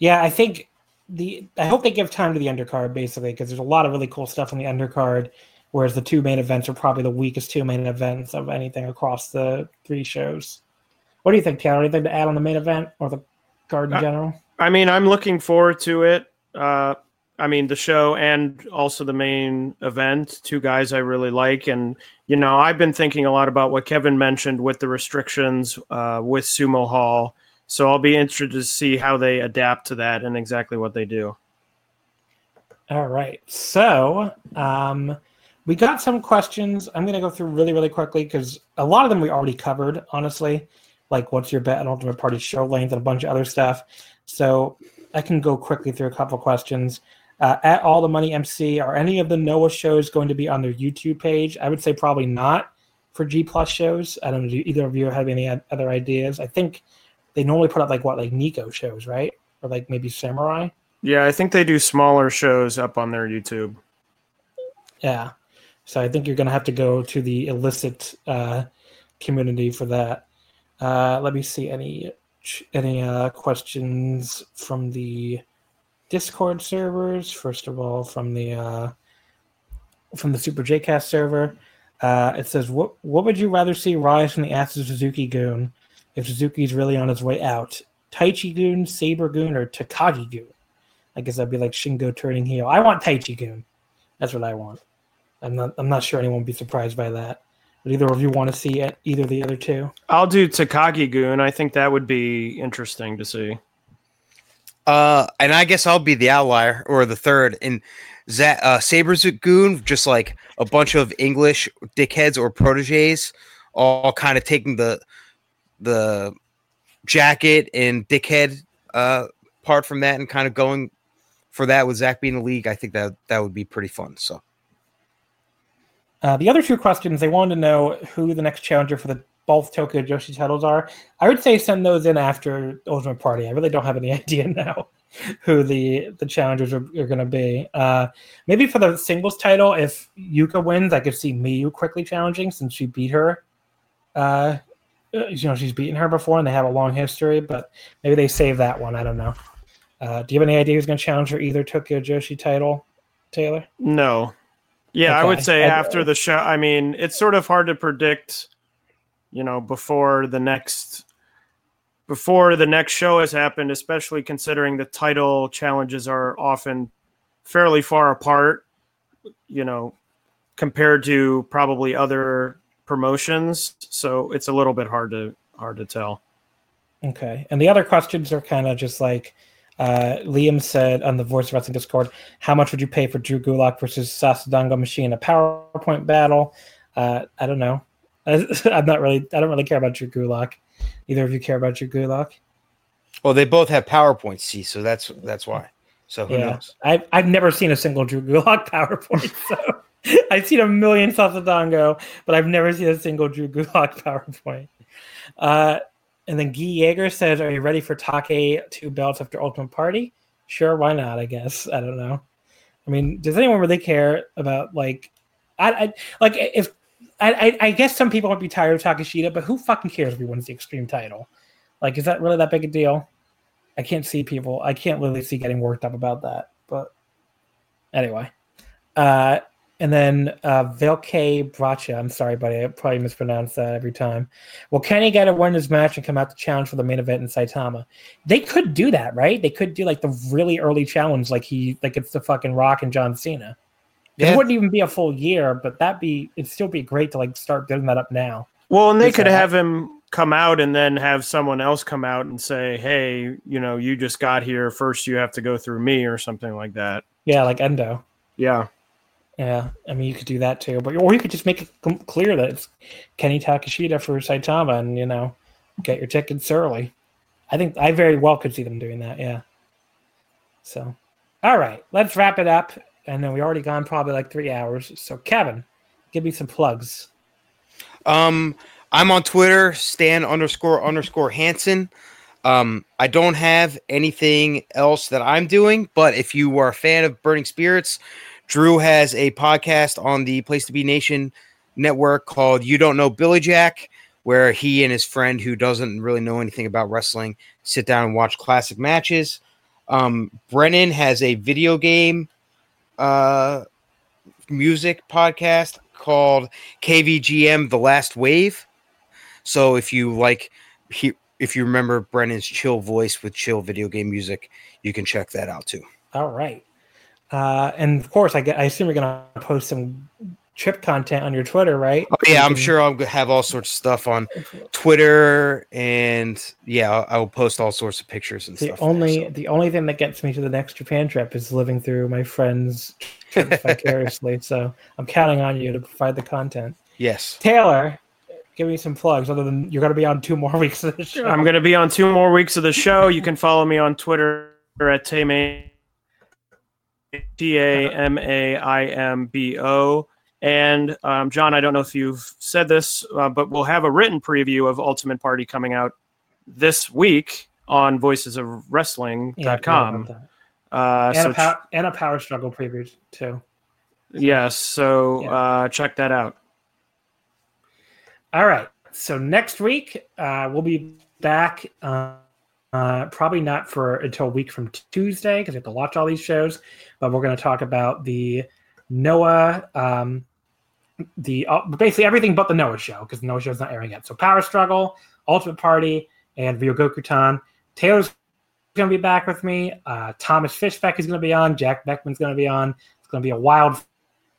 Yeah, I think the I hope they give time to the undercard basically because there's a lot of really cool stuff on the undercard, whereas the two main events are probably the weakest two main events of anything across the three shows. What do you think, Taylor? Anything to add on the main event or the card in general? I mean, I'm looking forward to it. Uh, I mean, the show and also the main event. Two guys I really like, and you know, I've been thinking a lot about what Kevin mentioned with the restrictions uh, with Sumo Hall so I'll be interested to see how they adapt to that and exactly what they do. All right. So um, we got some questions. I'm going to go through really, really quickly because a lot of them we already covered, honestly. Like, what's your bet on Ultimate Party show length and a bunch of other stuff. So I can go quickly through a couple questions. Uh, at All the Money MC, are any of the Noah shows going to be on their YouTube page? I would say probably not for G Plus shows. I don't know. Do either of you have any other ideas? I think they normally put up like what like Nico shows, right? Or like maybe Samurai. Yeah, I think they do smaller shows up on their YouTube. Yeah. So I think you're gonna have to go to the illicit uh, community for that. Uh, let me see any any uh, questions from the Discord servers. First of all, from the uh, from the Super JCast server. Uh, it says, "What what would you rather see rise from the ashes of Suzuki-gun if Suzuki's really on his way out? Taichi-gun, Saber-gun, or Takagi-gun? I guess that'd be like Shingo turning heel. I want Taichi-gun. That's what I want. I'm not I'm not sure anyone would be surprised by that. But either of you want to see it, either of the other two? I'll do Takagi gun. I think that would be interesting to see. Uh, and I guess I'll be the outlier or the third. And that uh, Sabers gun, just like a bunch of English dickheads or proteges, all kind of taking the the jacket and dickhead uh, part from that and kind of going for that with Zack being in the league. I think that that would be pretty fun. So. Uh, the other two questions, they wanted to know who the next challenger for the both Tokyo Joshi titles are. I would say send those in after Ultimate Party. I really don't have any idea now who the the challengers are, are going to be. Uh, maybe for the singles title, if Yuka wins, I could see Miyu quickly challenging since she beat her. Uh, you know, she's beaten her before and they have a long history, but maybe they save that one. I don't know. Uh, do you have any idea who's going to challenge for either Tokyo Joshi title, Taylor? No. Yeah, okay. I would say after the show. I mean, it's sort of hard to predict, you know, before the next before the next show has happened, especially considering the title challenges are often fairly far apart, you know, compared to probably other promotions. So it's a little bit hard to hard to tell. Okay. And the other questions are kind of just like uh, Liam said on the Voice of Wrestling Discord, how much would you pay for Drew Gulak versus Sasadango Machine, a PowerPoint battle? Uh, I don't know. I'm not really. I don't really care about Drew Gulak. Either of you care about Drew Gulak? Well, they both have PowerPoint, see, so that's that's why. So who yeah. knows? I've I've never seen a single Drew Gulak PowerPoint. So I've seen a million Sasadango, but I've never seen a single Drew Gulak PowerPoint. Uh, and then Guy Yeager says, "Are you ready for Take two belts after Ultimate Party?" Sure, why not? I guess I don't know. I mean, does anyone really care about like, I, I like if I, I, guess some people might be tired of Takeshita, but who fucking cares if he wins the Extreme title? Like, is that really that big a deal? I can't see people. I can't really see getting worked up about that. But anyway, uh, and then uh, Velke Bracha. I'm sorry, buddy. I probably mispronounce that every time. Well, Kenny got to win his match and come out to challenge for the main event in Saitama. They could do that, right? They could do like the really early challenge, like he, like it's the fucking Rock and John Cena. Yeah. It wouldn't even be a full year, but that'd be it'd still be great to like start building that up now. Well, and they could have him come out and then have someone else come out and say, "Hey, you know, you just got here. First, you have to go through me," or something like that. Yeah, like Endo. Yeah. Yeah, I mean, you could do that too, but or you could just make it clear that it's Kenny Takeshita for Saitama, and you know, get your tickets early. I think I very well could see them doing that. Yeah. So, all right, let's wrap it up. And then we already gone probably like three hours. So, Kevin, give me some plugs. Um, I'm on Twitter, Stan underscore underscore Hanson. Um, I don't have anything else that I'm doing, but if you are a fan of Burning Spirits, Drew has a podcast on the Place to Be Nation network called You Don't Know Billy Jack, where he and his friend, who doesn't really know anything about wrestling, sit down and watch classic matches. Um, Brennan has a video game uh, music podcast called KVGM The Last Wave. So if you like, he, if you remember Brennan's chill voice with chill video game music, you can check that out too. All right. Uh, and of course, I, get, I assume you're going to post some trip content on your Twitter, right? Oh, yeah, I'm sure I'll have all sorts of stuff on Twitter, and yeah, I'll, I'll post all sorts of pictures and the stuff. Only there, so. the only thing that gets me to the next Japan trip is living through my friends' trips vicariously. So I'm counting on you to provide the content. Yes, Taylor. Give me some plugs other than you're going to be on two more weeks of the show. I'm going to be on two more weeks of the show. You can follow me on Twitter at Tame T A M A I M B O. And um, John, I don't know if you've said this, uh, but we'll have a written preview of Ultimate Party coming out this week on voicesofwrestling.com. Yeah, uh, and, so a power, and a power struggle preview too. Yes, so yeah. uh, check that out. All right. So next week uh, we'll be back. Uh, uh, probably not for until a week from Tuesday because we have to watch all these shows. But we're going to talk about the Noah um, the uh, basically everything but the Noah show because the Noah show is not airing yet. So Power Struggle, Ultimate Party, and Ryogokutan. Taylor's going to be back with me. Uh, Thomas Fishbeck is going to be on. Jack Beckman's going to be on. It's going to be a wild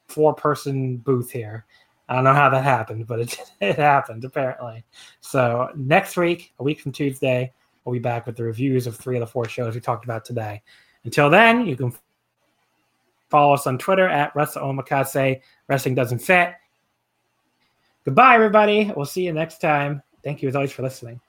four person booth here. I don't know how that happened, but it, it happened apparently. So next week, a week from Tuesday, we'll be back with the reviews of three of the four shows we talked about today. Until then, you can follow us on Twitter at Wrestle Omakase. Wrestling doesn't fit. Goodbye, everybody. We'll see you next time. Thank you as always for listening.